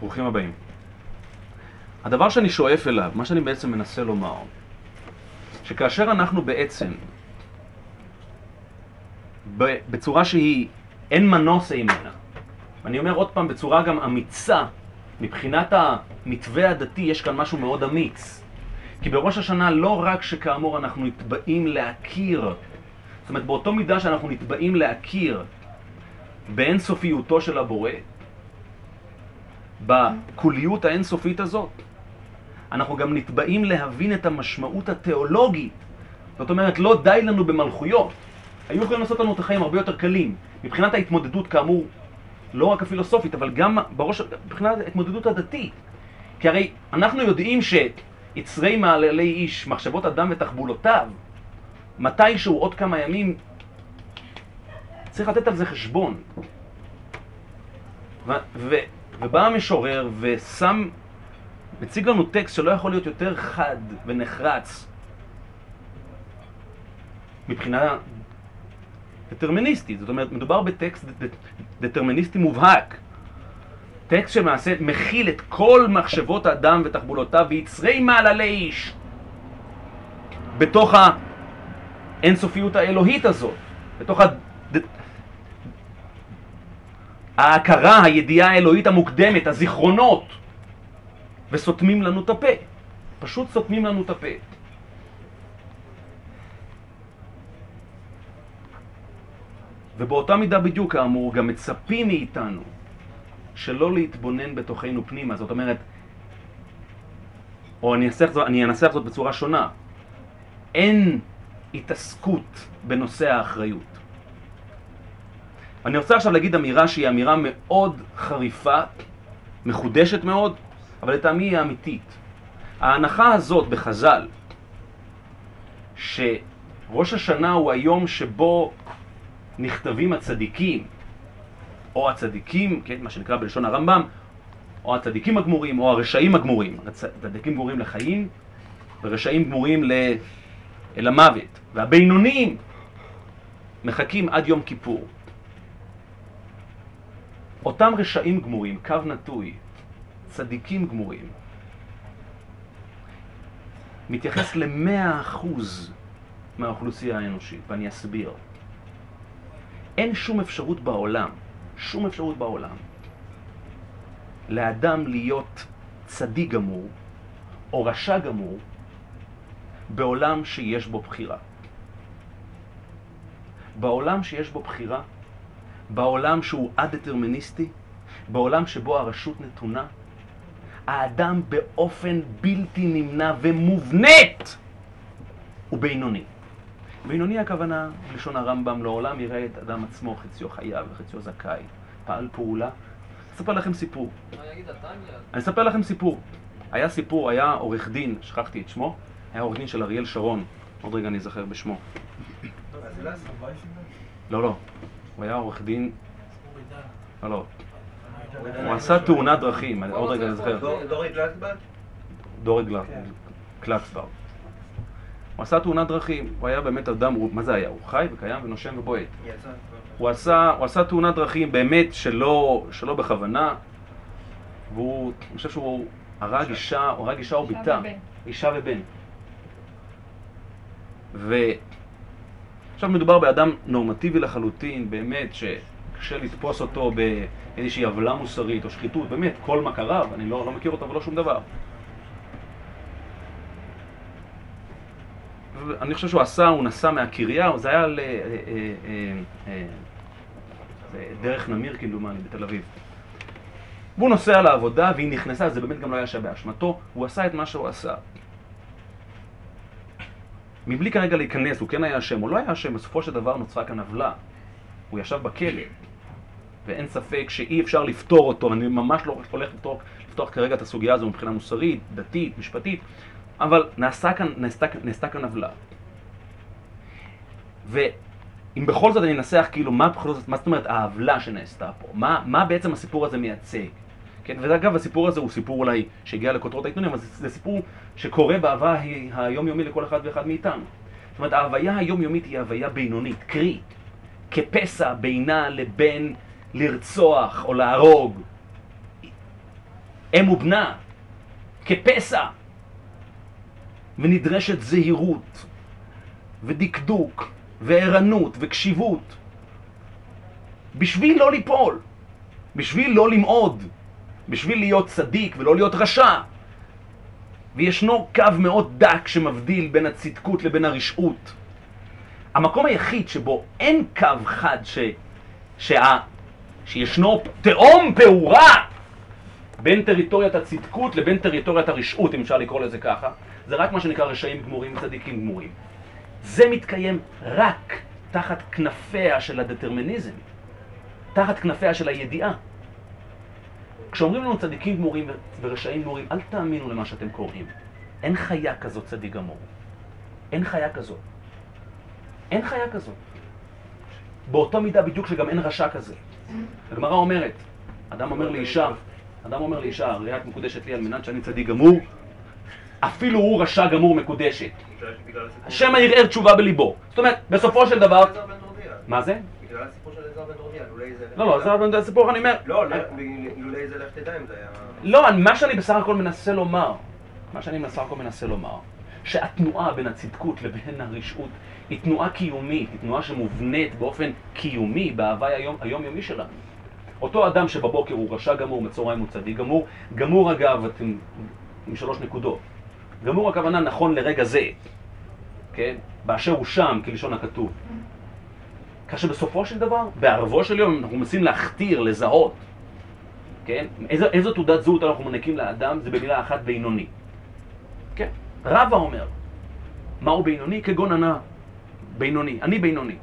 Speaker 1: ברוכים הבאים. הדבר שאני שואף אליו, מה שאני בעצם מנסה לומר, שכאשר אנחנו בעצם, בצורה שהיא, אין מנוס ממנה, אני אומר עוד פעם בצורה גם אמיצה, מבחינת המתווה הדתי יש כאן משהו מאוד אמיץ. כי בראש השנה לא רק שכאמור אנחנו נתבעים להכיר, זאת אומרת באותו מידה שאנחנו נתבעים להכיר באינסופיותו של הבורא, בקוליות האינסופית הזאת, אנחנו גם נתבעים להבין את המשמעות התיאולוגית. זאת אומרת, לא די לנו במלכויות. היו יכולים לעשות לנו את החיים הרבה יותר קלים. מבחינת ההתמודדות, כאמור, לא רק הפילוסופית, אבל גם בראש, מבחינת ההתמודדות הדתית. כי הרי אנחנו יודעים שיצרי מעללי איש, מחשבות אדם ותחבולותיו, מתישהו עוד כמה ימים, צריך לתת על זה חשבון. ובא המשורר ושם, מציג לנו טקסט שלא יכול להיות יותר חד ונחרץ מבחינה דטרמיניסטית. זאת אומרת, מדובר בטקסט דטרמיניסטי מובהק. טקסט שלמעשה מכיל את כל מחשבות האדם ותחבולותיו ויצרי מעללי איש בתוך האינסופיות האלוהית הזאת, בתוך הד... ההכרה, הידיעה האלוהית המוקדמת, הזיכרונות, וסותמים לנו את הפה. פשוט סותמים לנו את הפה. ובאותה מידה בדיוק, כאמור, גם מצפים מאיתנו שלא להתבונן בתוכנו פנימה. זאת אומרת, או אני אנסח זאת, אני אנסח זאת בצורה שונה, אין התעסקות בנושא האחריות. אני רוצה עכשיו להגיד אמירה שהיא אמירה מאוד חריפה, מחודשת מאוד, אבל לטעמי היא אמיתית. ההנחה הזאת בחז"ל, שראש השנה הוא היום שבו נכתבים הצדיקים, או הצדיקים, כן, מה שנקרא בלשון הרמב"ם, או הצדיקים הגמורים, או הרשעים הגמורים. הצדיקים גמורים לחיים, ורשעים גמורים אל המוות. והבינוניים מחכים עד יום כיפור. אותם רשעים גמורים, קו נטוי, צדיקים גמורים, מתייחס למאה אחוז מהאוכלוסייה האנושית, ואני אסביר. אין שום אפשרות בעולם, שום אפשרות בעולם, לאדם להיות צדיק גמור או רשע גמור בעולם שיש בו בחירה. בעולם שיש בו בחירה, בעולם שהוא א-דטרמיניסטי, בעולם שבו הרשות נתונה, האדם באופן בלתי נמנע ומובנית הוא בינוני. בינוני הכוונה, בלשון הרמב"ם, לעולם יראה את אדם עצמו, חציו חייב וחציו זכאי. פעל פעולה. אני אספר לכם סיפור. אני אספר לכם סיפור. היה סיפור, היה עורך דין, שכחתי את שמו, היה עורך דין של אריאל שרון, עוד רגע אני אזכר בשמו. לא, לא. הוא היה עורך דין... לא, לא. הוא עשה תאונת דרכים, עוד רגע אני אזכר.
Speaker 10: דורי גלקסברג?
Speaker 1: דורי קלקסברג. הוא עשה תאונת דרכים, הוא היה באמת אדם, מה זה היה? הוא חי וקיים ונושם ובועט. הוא עשה, הוא עשה תאונת דרכים באמת שלא, שלא בכוונה, והוא, אני חושב שהוא הרג אישה, הוא הרג אישה או ביתה. אישה ובן. עכשיו מדובר באדם נורמטיבי לחלוטין, באמת, שקשה לתפוס אותו באיזושהי עוולה מוסרית או שחיתות, באמת, כל מכריו, אני לא, לא מכיר אותו ולא שום דבר. אני חושב שהוא עשה, הוא נסע מהקריה, זה היה ל... אה, אה, אה, דרך נמיר כמדומני בתל אביב. והוא נוסע לעבודה והיא נכנסה, זה באמת גם לא היה שם באשמתו, הוא עשה את מה שהוא עשה. מבלי כרגע להיכנס, הוא כן היה אשם, הוא לא היה אשם, בסופו של דבר נוצרה כאן עוולה. הוא ישב בכלא, ואין ספק שאי אפשר לפתור אותו, אני ממש לא הולך לפתוח, לפתוח כרגע את הסוגיה הזו מבחינה מוסרית, דתית, משפטית, אבל נעשה כאן, נעשתה, נעשתה כאן עוולה. ואם בכל זאת אני אנסח כאילו מה זאת, מה זאת אומרת העוולה שנעשתה פה, מה, מה בעצם הסיפור הזה מייצג? כן, ואגב הסיפור הזה הוא סיפור אולי שהגיע לכותרות העיתונים, אבל זה, זה סיפור שקורה בהוויה היומיומי לכל אחד ואחד מאיתנו. זאת אומרת ההוויה היומיומית היא הוויה בינונית, קרי, כפסע בינה לבין לרצוח או להרוג. אם ובנה, כפסע. ונדרשת זהירות, ודקדוק, וערנות, וקשיבות, בשביל לא ליפול, בשביל לא למעוד, בשביל להיות צדיק ולא להיות רשע. וישנו קו מאוד דק שמבדיל בין הצדקות לבין הרשעות. המקום היחיד שבו אין קו חד ש... שה... שישנו תהום פעורה בין טריטוריית הצדקות לבין טריטוריית הרשעות, אם אפשר לקרוא לזה ככה, זה רק מה שנקרא רשעים גמורים וצדיקים גמורים. זה מתקיים רק תחת כנפיה של הדטרמיניזם, תחת כנפיה של הידיעה. כשאומרים לנו צדיקים גמורים ורשעים גמורים, אל תאמינו למה שאתם קוראים. אין חיה כזאת צדיק גמור. אין חיה כזאת. אין חיה כזאת. באותה מידה בדיוק שגם אין רשע כזה. הגמרא אומרת, אדם אומר לאישה, אדם אומר לאישה, הרי את מקודשת לי על מנת שאני צדיק גמור, אפילו הוא רשע גמור מקודשת. השם ערער תשובה בליבו. זאת אומרת, בסופו של דבר... מה זה?
Speaker 10: בגלל הסיפור של עזר בן דורדיה, לולי זה...
Speaker 1: לא, לא, עזר בן דורדיה סיפור, אני אומר...
Speaker 10: לא, לולי זה לך תדע אם זה היה...
Speaker 1: לא, מה שאני בסך הכל מנסה לומר, מה שאני בסך הכל מנסה לומר, שהתנועה בין הצדקות לבין הרשעות היא תנועה קיומית, היא תנועה שמובנית באופן קיומי בהוואי היום, היומיומי שלנו. אותו אדם שבבוקר הוא רשע גמור, בצהריים הוא צדיק גמור, גמור אגב, אתם עם שלוש נקודות. גמור הכוונה נכון לרגע זה, כן? באשר הוא שם, כלשון הכתוב. כך שבסופו של דבר, בערבו של יום, אנחנו מנסים להכתיר, לזהות, כן? איזו, תעודת זהות אנחנו מנקים לאדם, זה במילה אחת בינוני. כן? רבא אומר, מהו בינוני? כגון ענה. בינוני, אני בינוני.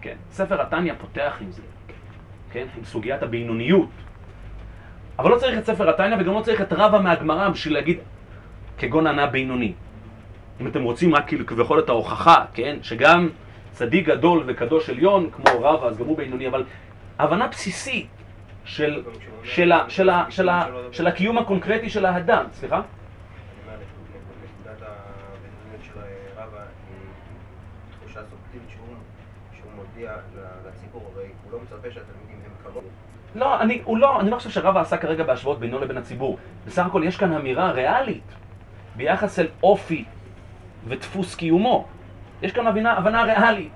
Speaker 1: כן? ספר התניא פותח עם זה, כן? עם סוגיית הבינוניות. אבל לא צריך את ספר התניא וגם לא צריך את רבא מהגמרא בשביל להגיד כגון ענה בינוני. אם אתם רוצים רק כאילו כביכול את ההוכחה, כן? שגם צדיק גדול וקדוש עליון כמו רבא, אז גם הוא בינוני, אבל הבנה בסיסית של, הקיום הקונקרטי של האדם. סליחה?
Speaker 10: אני אומר, נקודת הבינוניות של רבא היא תחושה סובייקטיבית שהוא שהוא מודיע ל- לציבור, הרי הוא לא מצפה שהתלמידים הם כמוהו.
Speaker 1: לא, אני, לא, אני לא חושב שרבא עשה כרגע בהשוואות בינו לבין הציבור. בסך הכל יש כאן אמירה ריאלית ביחס אל אופי ודפוס קיומו. יש כאן הבנה, הבנה ריאלית,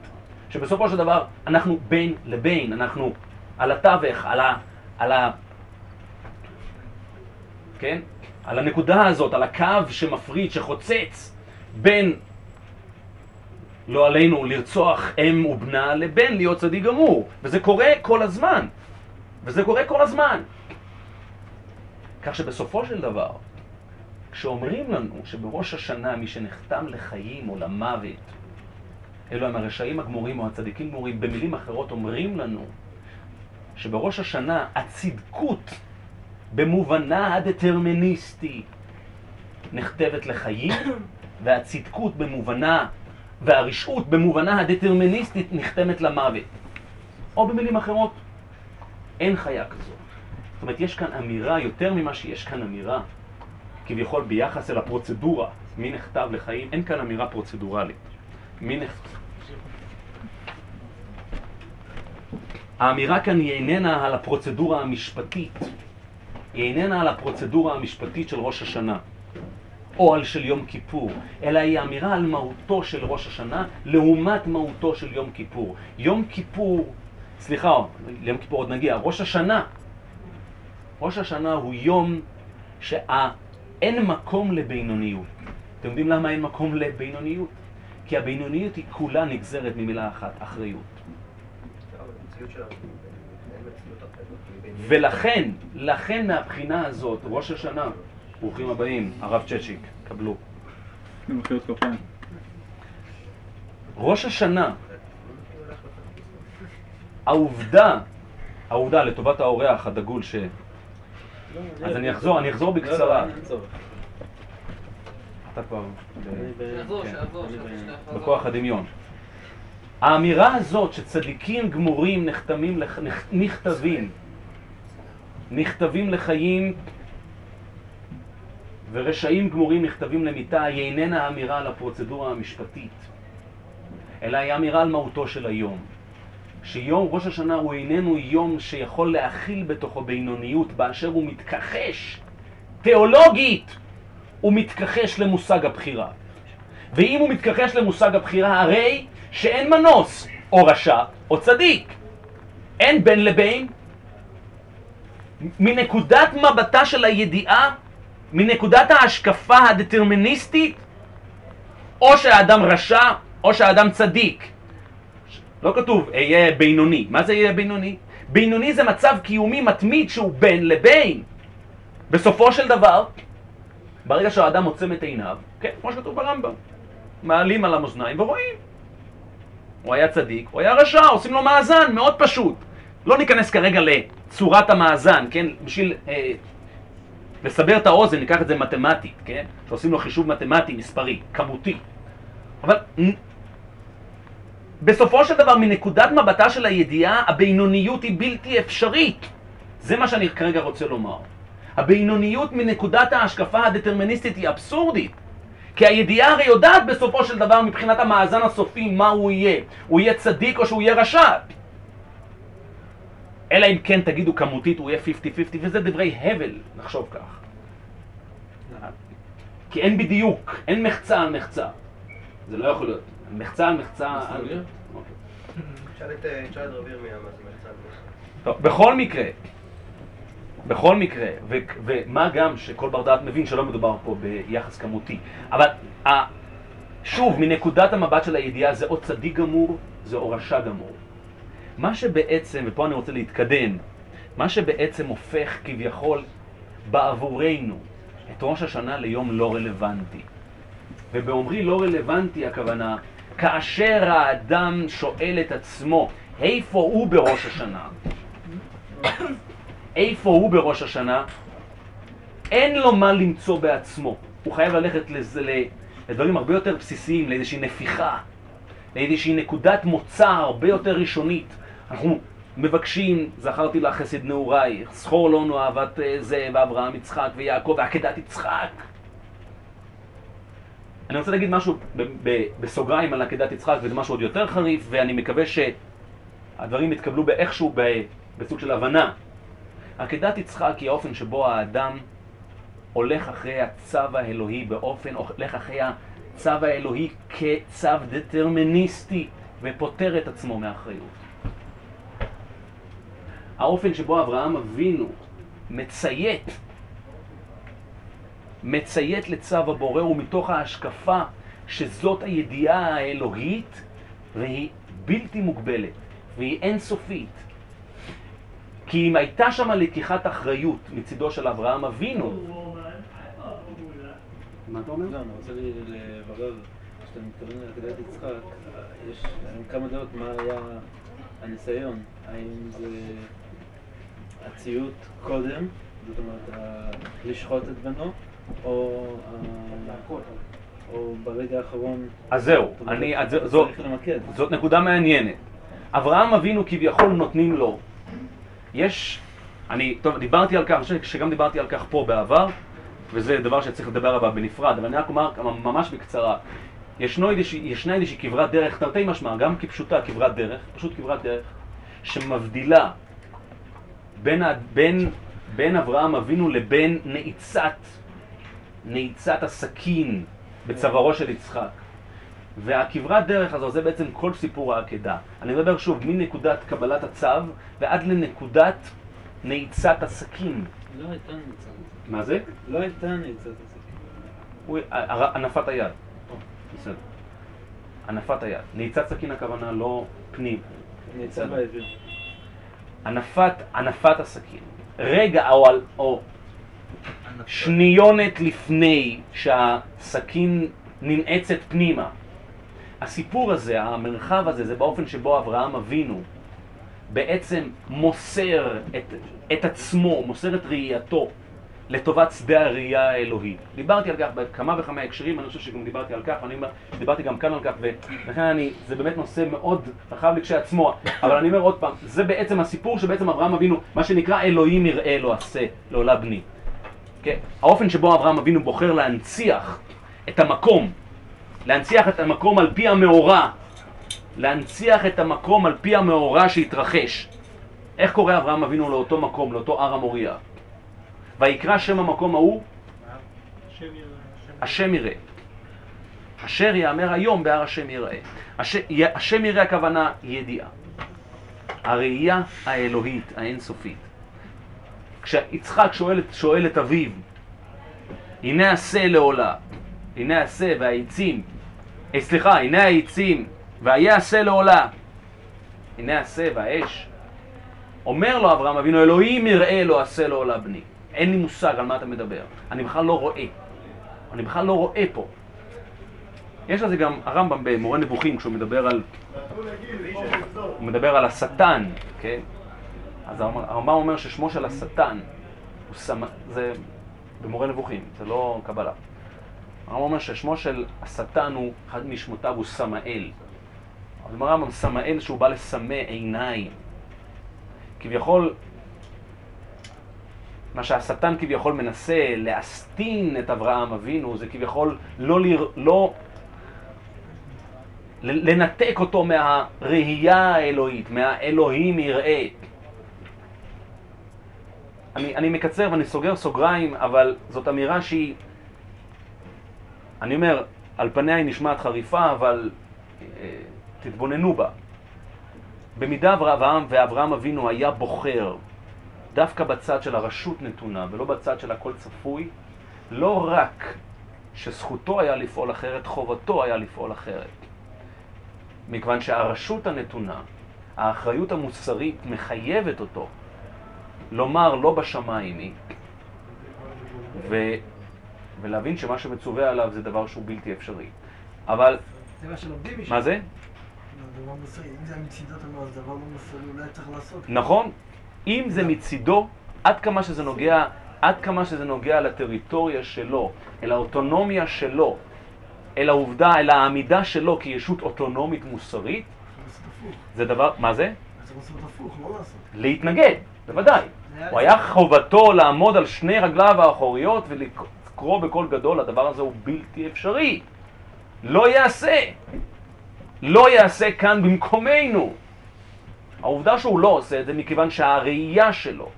Speaker 1: שבסופו של דבר אנחנו בין לבין, אנחנו על התווך, על ה... על ה... כן? על הנקודה הזאת, על הקו שמפריד, שחוצץ בין לא עלינו לרצוח אם ובנה לבין להיות צדיק גמור. וזה קורה כל הזמן. וזה קורה כל הזמן. כך שבסופו של דבר, כשאומרים לנו שבראש השנה מי שנחתם לחיים או למוות, אלו הם הרשעים הגמורים או הצדיקים גמורים, במילים אחרות אומרים לנו שבראש השנה הצדקות במובנה הדטרמיניסטי נכתבת לחיים, והצדקות במובנה, והרשעות במובנה הדטרמיניסטית נחתמת למוות. או במילים אחרות, אין חיה כזאת. זאת אומרת, יש כאן אמירה, יותר ממה שיש כאן אמירה, כביכול ביחס אל הפרוצדורה, מי נכתב לחיים, אין כאן אמירה פרוצדורלית. מי נכתב... האמירה כאן היא איננה על הפרוצדורה המשפטית, היא איננה על הפרוצדורה המשפטית של ראש השנה, או על של יום כיפור, אלא היא אמירה על מהותו של ראש השנה לעומת מהותו של יום כיפור. יום כיפור, סליחה, ליום כיפור עוד נגיע, ראש השנה. ראש השנה הוא יום שאין מקום לבינוניות. אתם יודעים למה אין מקום לבינוניות? כי הבינוניות היא כולה נגזרת ממילה אחת, אחריות. ולכן, לכן מהבחינה הזאת, ראש השנה, ברוכים הבאים, הרב צ'צ'יק, קבלו.
Speaker 6: כפיים.
Speaker 1: ראש השנה, העובדה, העובדה לטובת האורח הדגול ש... אז אני אחזור, אני אחזור בקצרה. אתה כבר... כן.
Speaker 3: שיחזור, שיחזור, שיחזור.
Speaker 1: בכוח הדמיון. האמירה הזאת שצדיקים גמורים נחתמים, נכתבים, נכתבים לחיים ורשעים גמורים נכתבים למיתה, היא איננה אמירה על הפרוצדורה המשפטית, אלא היא אמירה על מהותו של היום. שיום ראש השנה הוא איננו יום שיכול להכיל בתוכו בינוניות באשר הוא מתכחש תיאולוגית, הוא מתכחש למושג הבחירה. ואם הוא מתכחש למושג הבחירה, הרי שאין מנוס, או רשע או צדיק. אין בין לבין. מנקודת מבטה של הידיעה, מנקודת ההשקפה הדטרמיניסטית, או שהאדם רשע או שהאדם צדיק. לא כתוב אהיה בינוני. מה זה יהיה בינוני? בינוני זה מצב קיומי מתמיד שהוא בין לבין. בסופו של דבר, ברגע שהאדם עוצם את עיניו, כן, כמו שכתוב ברמב"ם, מעלים על המאזניים ורואים. הוא היה צדיק, הוא היה רשע, עושים לו מאזן, מאוד פשוט. לא ניכנס כרגע לצורת המאזן, כן? בשביל אה, לסבר את האוזן, ניקח את זה מתמטית, כן? שעושים לו חישוב מתמטי, מספרי, כמותי. אבל בסופו של דבר, מנקודת מבטה של הידיעה, הבינוניות היא בלתי אפשרית. זה מה שאני כרגע רוצה לומר. הבינוניות מנקודת ההשקפה הדטרמיניסטית היא אבסורדית. כי הידיעה הרי יודעת בסופו של דבר מבחינת המאזן הסופי מה הוא יהיה. הוא יהיה צדיק או שהוא יהיה רשע. אלא אם כן תגידו כמותית הוא יהיה 50-50 וזה דברי הבל לחשוב כך. כי אין בדיוק, אין מחצה על מחצה. זה לא יכול להיות. מחצה על מחצה... על... אוקיי.
Speaker 10: תשאל את אה, תשאל את רב ירמיה מה זה מחצן.
Speaker 1: טוב, בכל מקרה, בכל מקרה, ו- ומה גם שכל בר דעת מבין שלא מדובר פה ביחס כמותי, אבל ה- שוב, מנקודת המבט של הידיעה זה או צדיק גמור, זה או רשע גמור. מה שבעצם, ופה אני רוצה להתקדם, מה שבעצם הופך כביכול בעבורנו את ראש השנה ליום לא רלוונטי. ובאומרי לא רלוונטי הכוונה, כאשר האדם שואל את עצמו, איפה הוא בראש השנה? *coughs* איפה הוא בראש השנה? אין לו מה למצוא בעצמו. הוא חייב ללכת לזה, לדברים הרבה יותר בסיסיים, לאיזושהי נפיחה, לאיזושהי נקודת מוצא הרבה יותר ראשונית. אנחנו מבקשים, זכרתי לך חסד נעורייך, זכור לנו אהבת אה, זה, ואברהם, יצחק ויעקב, ועקדת יצחק. אני רוצה להגיד משהו ב- ב- בסוגריים על עקדת יצחק, וזה משהו עוד יותר חריף, ואני מקווה שהדברים יתקבלו באיכשהו ב- בסוג של הבנה. עקדת יצחק היא האופן שבו האדם הולך אחרי הצו האלוהי באופן, הולך אחרי הצו האלוהי כצו דטרמיניסטי ופוטר את עצמו מאחריות. האופן שבו אברהם אבינו מציית, מציית לצו הבורא הוא מתוך ההשקפה שזאת הידיעה האלוהית והיא בלתי מוגבלת והיא אינסופית. כי אם הייתה שם לקיחת אחריות מצידו של אברהם אבינו, מה אתה אומר?
Speaker 11: לא, אני רוצה לברר, כשאתה מתכוון לעקדת יצחק, יש כמה דעות מה היה הניסיון, האם זה הציות קודם, זאת אומרת, לשחוט את בנו, או או ברגע האחרון...
Speaker 1: אז זהו,
Speaker 11: זאת
Speaker 1: אני,
Speaker 11: למקד.
Speaker 1: זאת נקודה מעניינת. אברהם אבינו כביכול נותנים לו. יש, אני, טוב, דיברתי על כך, אני חושב שגם דיברתי על כך פה בעבר, וזה דבר שצריך לדבר עליו בנפרד, אבל אני רק אומר ממש בקצרה. ישנו איזושהי, ישנה איזושהי כברת דרך, תרתי משמע, גם כפשוטה כברת דרך, פשוט כברת דרך, שמבדילה בין, בין, בין אברהם אבינו לבין נעיצת, נעיצת הסכין בצווארו של יצחק. והכברת דרך הזו זה בעצם כל סיפור העקדה. אני מדבר שוב מנקודת קבלת הצו ועד לנקודת נעיצת הסכין.
Speaker 11: לא הייתה נעיצת
Speaker 1: מה זה?
Speaker 11: לא הייתה נעיצת הסכין.
Speaker 1: הנפת היד. בסדר. הנפת היד. נעיצת סכין הכוונה לא פנים.
Speaker 11: נעיצה. באוויר.
Speaker 1: הנפת, הנפת הסכין. רגע או, על- או שניונת לפני שהסכין ננעצת פנימה. הסיפור הזה, המרחב הזה, זה באופן שבו אברהם אבינו בעצם מוסר את, את עצמו, מוסר את ראייתו לטובת שדה הראייה האלוהית. דיברתי על כך בכמה וכמה הקשרים, אני חושב שגם דיברתי על כך, ואני אומר, דיברתי גם כאן על כך, ולכן אני, זה באמת נושא מאוד רחב לכשעצמו, אבל אני אומר עוד פעם, זה בעצם הסיפור שבעצם אברהם אבינו, מה שנקרא אלוהים יראה לא עשה, לעולה בני. כן? האופן שבו אברהם אבינו בוחר להנציח את המקום, להנציח את המקום על פי המאורע, להנציח את המקום על פי המאורע שהתרחש. איך קורא אברהם אבינו לאותו מקום, לאותו הר המוריה? ויקרא שם המקום ההוא השם יראה. אשר יאמר היום בהר השם יראה. השם יראה הכוונה ידיעה. הראייה האלוהית, האינסופית. כשיצחק שואל, שואל את אביו, הנה עשה לעולה, הנה עשה והעצים, אה, סליחה, הנה העצים, והיה עשה לעולה, הנה עשה והאש. אומר לו אברהם אבינו, אלוהים יראה לו עשה לעולה בני. אין לי מושג על מה אתה מדבר, אני בכלל לא רואה. אני בכלל לא רואה פה. יש לזה גם הרמב"ם במורה נבוכים, כשהוא מדבר על... הוא מדבר על השטן, כן? אז הרמב"ם הרמב"ם אומר ששמו של השטן הוא סמ... זה במורה נבוכים, זה לא קבלה. הרמב"ם אומר ששמו של השטן הוא, אחד משמותיו הוא סמאל. אז אומר הרמב"ם, סמאל שהוא בא לסמא עיניים. כביכול, מה שהשטן כביכול מנסה להסתין את אברהם אבינו, זה כביכול לא, לר... לא לנתק אותו מהראייה האלוהית, מהאלוהים יראה. אני, אני מקצר ואני סוגר סוגריים, אבל זאת אמירה שהיא, אני אומר, על פניה היא נשמעת חריפה, אבל אה, תתבוננו בה. במידה אברהם ואברהם אבינו היה בוחר דווקא בצד של הרשות נתונה ולא בצד של הכל צפוי, לא רק שזכותו היה לפעול אחרת, חובתו היה לפעול אחרת. מכיוון שהרשות הנתונה, האחריות המוסרית מחייבת אותו לומר לא בשמיים היא, ו... ולהבין שמה שמצווה עליו זה דבר שהוא בלתי אפשרי. אבל,
Speaker 12: זה מה שלומדים משם.
Speaker 1: מה זה?
Speaker 12: לא, דבר מוסרי. אם זה מצידו, אתה אומר, זה דבר לא מוסרי, אולי צריך לעשות.
Speaker 1: נכון, אם זה מצידו, עד כמה שזה נוגע, עד כמה שזה נוגע לטריטוריה שלו, אל האוטונומיה שלו, אל העובדה, אל העמידה שלו כישות אוטונומית מוסרית, זה דבר, מה זה?
Speaker 12: לא.
Speaker 1: להתנגד, בוודאי. הוא היה חובתו לעמוד על שני רגליו האחוריות ולקרוא בקול גדול, הדבר הזה הוא בלתי אפשרי. לא יעשה. לא יעשה כאן במקומנו. העובדה שהוא לא עושה את זה מכיוון שהראייה שלו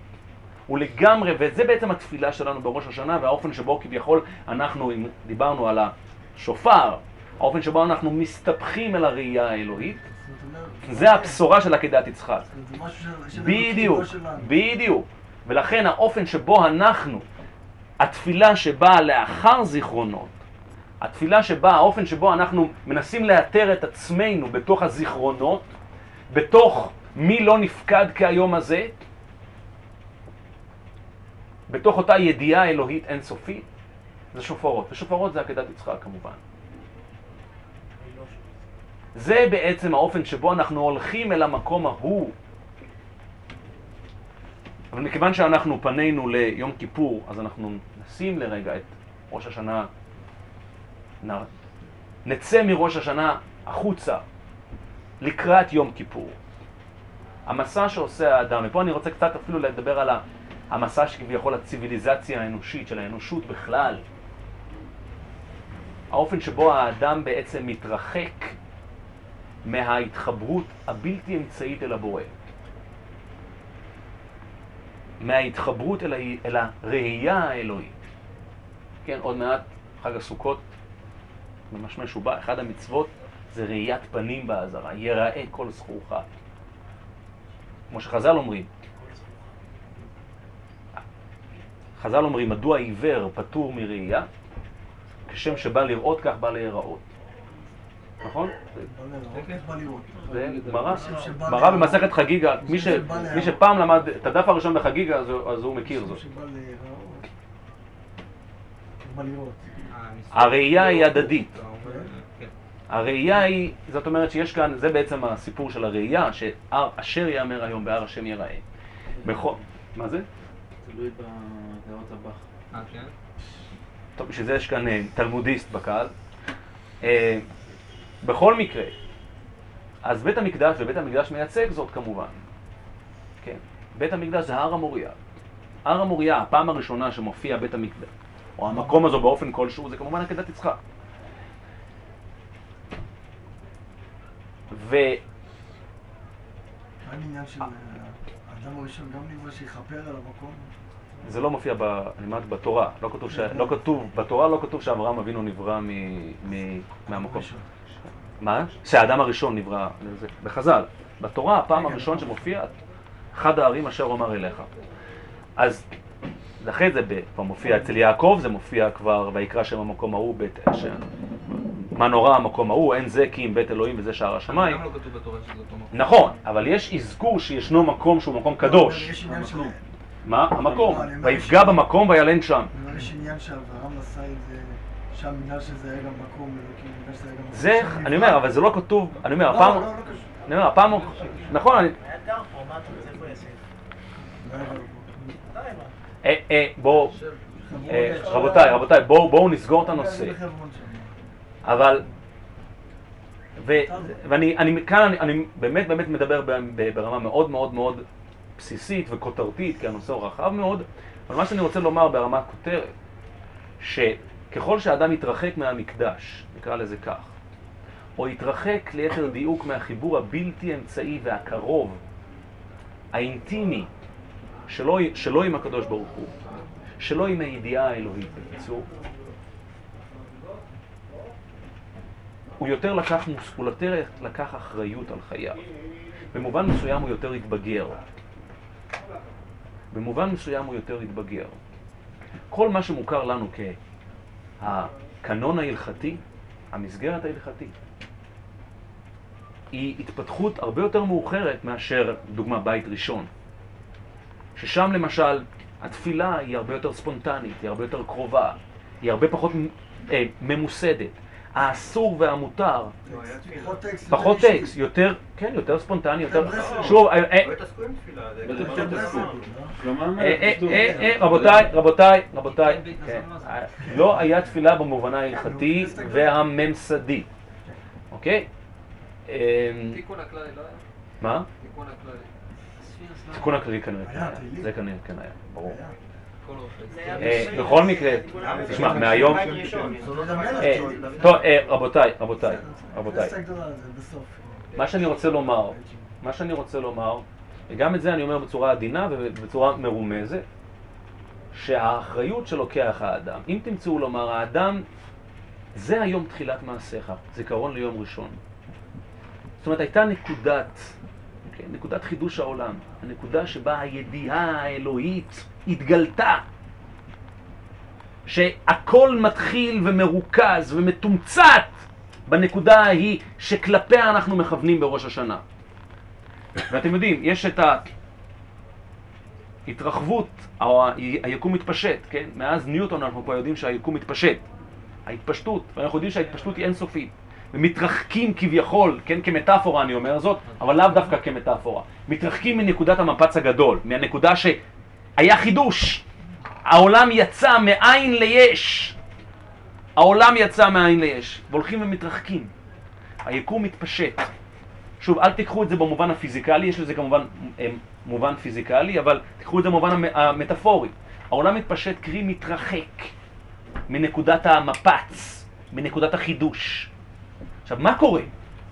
Speaker 1: הוא לגמרי, וזה בעצם התפילה שלנו בראש השנה והאופן שבו כביכול אנחנו, אם דיברנו על השופר, האופן שבו אנחנו מסתבכים אל הראייה האלוהית, זה הבשורה של עקדת יצחק. בדיוק,
Speaker 12: שלנו.
Speaker 1: בדיוק. ולכן האופן שבו אנחנו, התפילה שבאה לאחר זיכרונות, התפילה שבה, האופן שבו אנחנו מנסים לאתר את עצמנו בתוך הזיכרונות, בתוך מי לא נפקד כהיום הזה, בתוך אותה ידיעה אלוהית אינסופית, זה שופרות. ושופרות זה עקדת יצחק כמובן. זה בעצם האופן שבו אנחנו הולכים אל המקום ההוא. אבל מכיוון שאנחנו פנינו ליום כיפור, אז אנחנו נשים לרגע את ראש השנה. נצא מראש השנה החוצה לקראת יום כיפור. המסע שעושה האדם, ופה אני רוצה קצת אפילו לדבר על המסע שכביכול הציוויליזציה האנושית, של האנושות בכלל. האופן שבו האדם בעצם מתרחק מההתחברות הבלתי אמצעית אל הבורא. מההתחברות אל, ה... אל הראייה האלוהית. כן, עוד מעט חג הסוכות, ממשמש ובא, אחד המצוות זה ראיית פנים באזהרה, יראה כל זכורך. כמו שחז"ל אומרים. חז"ל אומרים, מדוע עיוור פטור מראייה? כשם שבא לראות כך בא להיראות. נכון? זה גמרא, גמרא במסכת חגיגה, מי שפעם למד את הדף הראשון בחגיגה אז הוא מכיר זאת. הראייה היא הדדית. הראייה היא, זאת אומרת שיש כאן, זה בעצם הסיפור של הראייה, שאשר יאמר היום בהר השם ייראה. בכל, מה זה?
Speaker 11: תלוי בהערות הבח.
Speaker 2: אה, כן?
Speaker 1: טוב, בשביל זה יש כאן אה, תלמודיסט בקהל. אה, בכל מקרה, אז בית המקדש, ובית המקדש מייצג זאת כמובן. כן, בית המקדש זה הר המוריה. הר המוריה, הפעם הראשונה שמופיע בית המקדש, או המקום הזו באופן כלשהו, זה כמובן עקדת יצחק. ו...
Speaker 12: מה העניין של אה, האדם הראשון גם נברא שיכפר על המקום?
Speaker 1: זה לא מופיע ב, אני אומרת, בתורה, לא כתוב, ש... לא כתוב, בתורה לא כתוב שאברהם אבינו נברא מ... מ... מהמקום. מה? שהאדם הראשון נברא, בחז"ל. בתורה הפעם הראשון שמופיע, אחד הערים אשר אומר אליך. אז אחרי זה כבר מופיע אצל יעקב, זה מופיע כבר ויקרא שם המקום ההוא, בית, ש... מה נורא המקום ההוא, אין זה כי אם בית אלוהים וזה שער השמיים.
Speaker 2: גם לא כתוב בתורה שזה אותו מקום.
Speaker 1: נכון, אבל יש אזכור שישנו מקום שהוא מקום קדוש. מה? המקום.
Speaker 12: לא,
Speaker 1: ויפגע במקום וילן שם.
Speaker 12: יש עניין שאברהם עשה את זה, שם בגלל שזה היה גם מקום אלוקים, בגלל שזה היה גם מקום
Speaker 1: זה, אני. אומר, אבל זה לא כתוב, אני אומר,
Speaker 12: לא,
Speaker 1: הפעם,
Speaker 12: לא, לא קשור.
Speaker 1: אני אומר, הפעם, נכון, אני?
Speaker 12: לא?
Speaker 1: אה, אה, בואו, אה, רבותיי, רבותיי, בואו נסגור את הנושא. אבל, ו, ואני אני, כאן אני, אני באמת באמת מדבר ברמה מאוד מאוד מאוד בסיסית וכותרתית, כי הנושא הוא רחב מאוד, אבל מה שאני רוצה לומר ברמה כותרת, שככל שהאדם יתרחק מהמקדש, נקרא לזה כך, או יתרחק ליתר דיוק מהחיבור הבלתי אמצעי והקרוב, האינטימי, שלו, שלו עם הקדוש ברוך הוא, שלו עם הידיעה האלוהית, בקיצור, הוא יותר לקח, הוא יותר לקח אחריות על חייו. במובן מסוים הוא יותר התבגר. במובן מסוים הוא יותר התבגר. כל מה שמוכר לנו כהקנון ההלכתי, המסגרת ההלכתית, היא התפתחות הרבה יותר מאוחרת מאשר, דוגמה, בית ראשון. ששם למשל התפילה היא הרבה יותר ספונטנית, היא הרבה יותר קרובה, היא הרבה פחות אה, ממוסדת. האסור והמותר,
Speaker 12: פחות טקסט.
Speaker 1: פחות
Speaker 12: יותר.
Speaker 1: טקסט, יותר, כן, יותר ספונטני, יותר... שוב, אה, אה,
Speaker 10: לא התעסקו עם תפילה.
Speaker 11: שלמה
Speaker 1: אה, אה, רבותיי, רבותיי, רבותיי, כן, אה, לא היה תפילה במובנה ההלכתי והממסדי, אוקיי? אה,
Speaker 3: תיקון הכללי לא היה?
Speaker 1: מה?
Speaker 3: תיקון הכללי.
Speaker 1: תיקון הכללי כנראה כן. זה כנראה כן היה, ברור. אה, בכל מקרה, תשמע, מהיום-
Speaker 12: לא
Speaker 1: אה. טוב, אה, רבותיי, רבותיי, רבותיי. מה שאני רוצה לומר, מה שאני רוצה לומר, וגם את זה אני אומר בצורה עדינה ובצורה מרומזת, שהאחריות שלוקח האדם, אם תמצאו לומר, האדם, זה היום תחילת מעשיך, זיכרון ליום ראשון. זאת אומרת, הייתה נקודת, נקודת חידוש העולם, הנקודה שבה הידיעה האלוהית התגלתה. שהכל מתחיל ומרוכז ומתומצת בנקודה ההיא שכלפיה אנחנו מכוונים בראש השנה. ואתם יודעים, יש את ההתרחבות, או היקום מתפשט, כן? מאז ניוטון אנחנו כבר יודעים שהיקום מתפשט. ההתפשטות, ואנחנו יודעים שההתפשטות היא אינסופית. ומתרחקים כביכול, כן, כמטאפורה אני אומר זאת, אבל לאו דווקא כמטאפורה. מתרחקים מנקודת המפץ הגדול, מהנקודה שהיה חידוש. העולם יצא מאין ליש. העולם יצא מאין ליש, והולכים ומתרחקים. היקום מתפשט. שוב, אל תיקחו את זה במובן הפיזיקלי, יש לזה כמובן אה, מובן פיזיקלי, אבל תיקחו את זה במובן המ- המטאפורי. העולם מתפשט, קרי מתרחק מנקודת המפץ, מנקודת החידוש. עכשיו, מה קורה?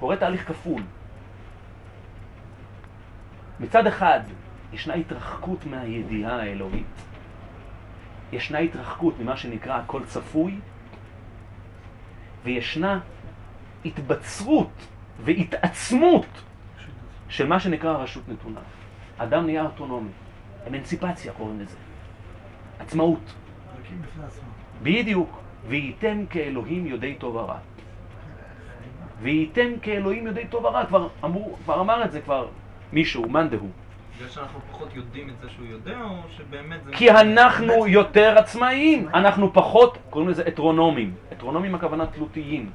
Speaker 1: קורה תהליך כפול. מצד אחד, ישנה התרחקות מהידיעה האלוהית. ישנה התרחקות ממה שנקרא הכל צפוי, וישנה התבצרות והתעצמות של מה שנקרא רשות נתונה. אדם נהיה אוטונומי, אמנציפציה קוראים לזה, עצמאות. בדיוק. וייתם כאלוהים יודעי טוב ורע. וייתם כאלוהים יודעי טוב ורע, כבר אמרו, כבר אמר את זה כבר מישהו, מאן דהוא.
Speaker 2: בגלל שאנחנו פחות יודעים את זה שהוא יודע, או שבאמת זה...
Speaker 1: כי אנחנו יותר עצמאיים, אנחנו פחות, קוראים לזה אטרונומים. אטרונומים הכוונה תלותיים.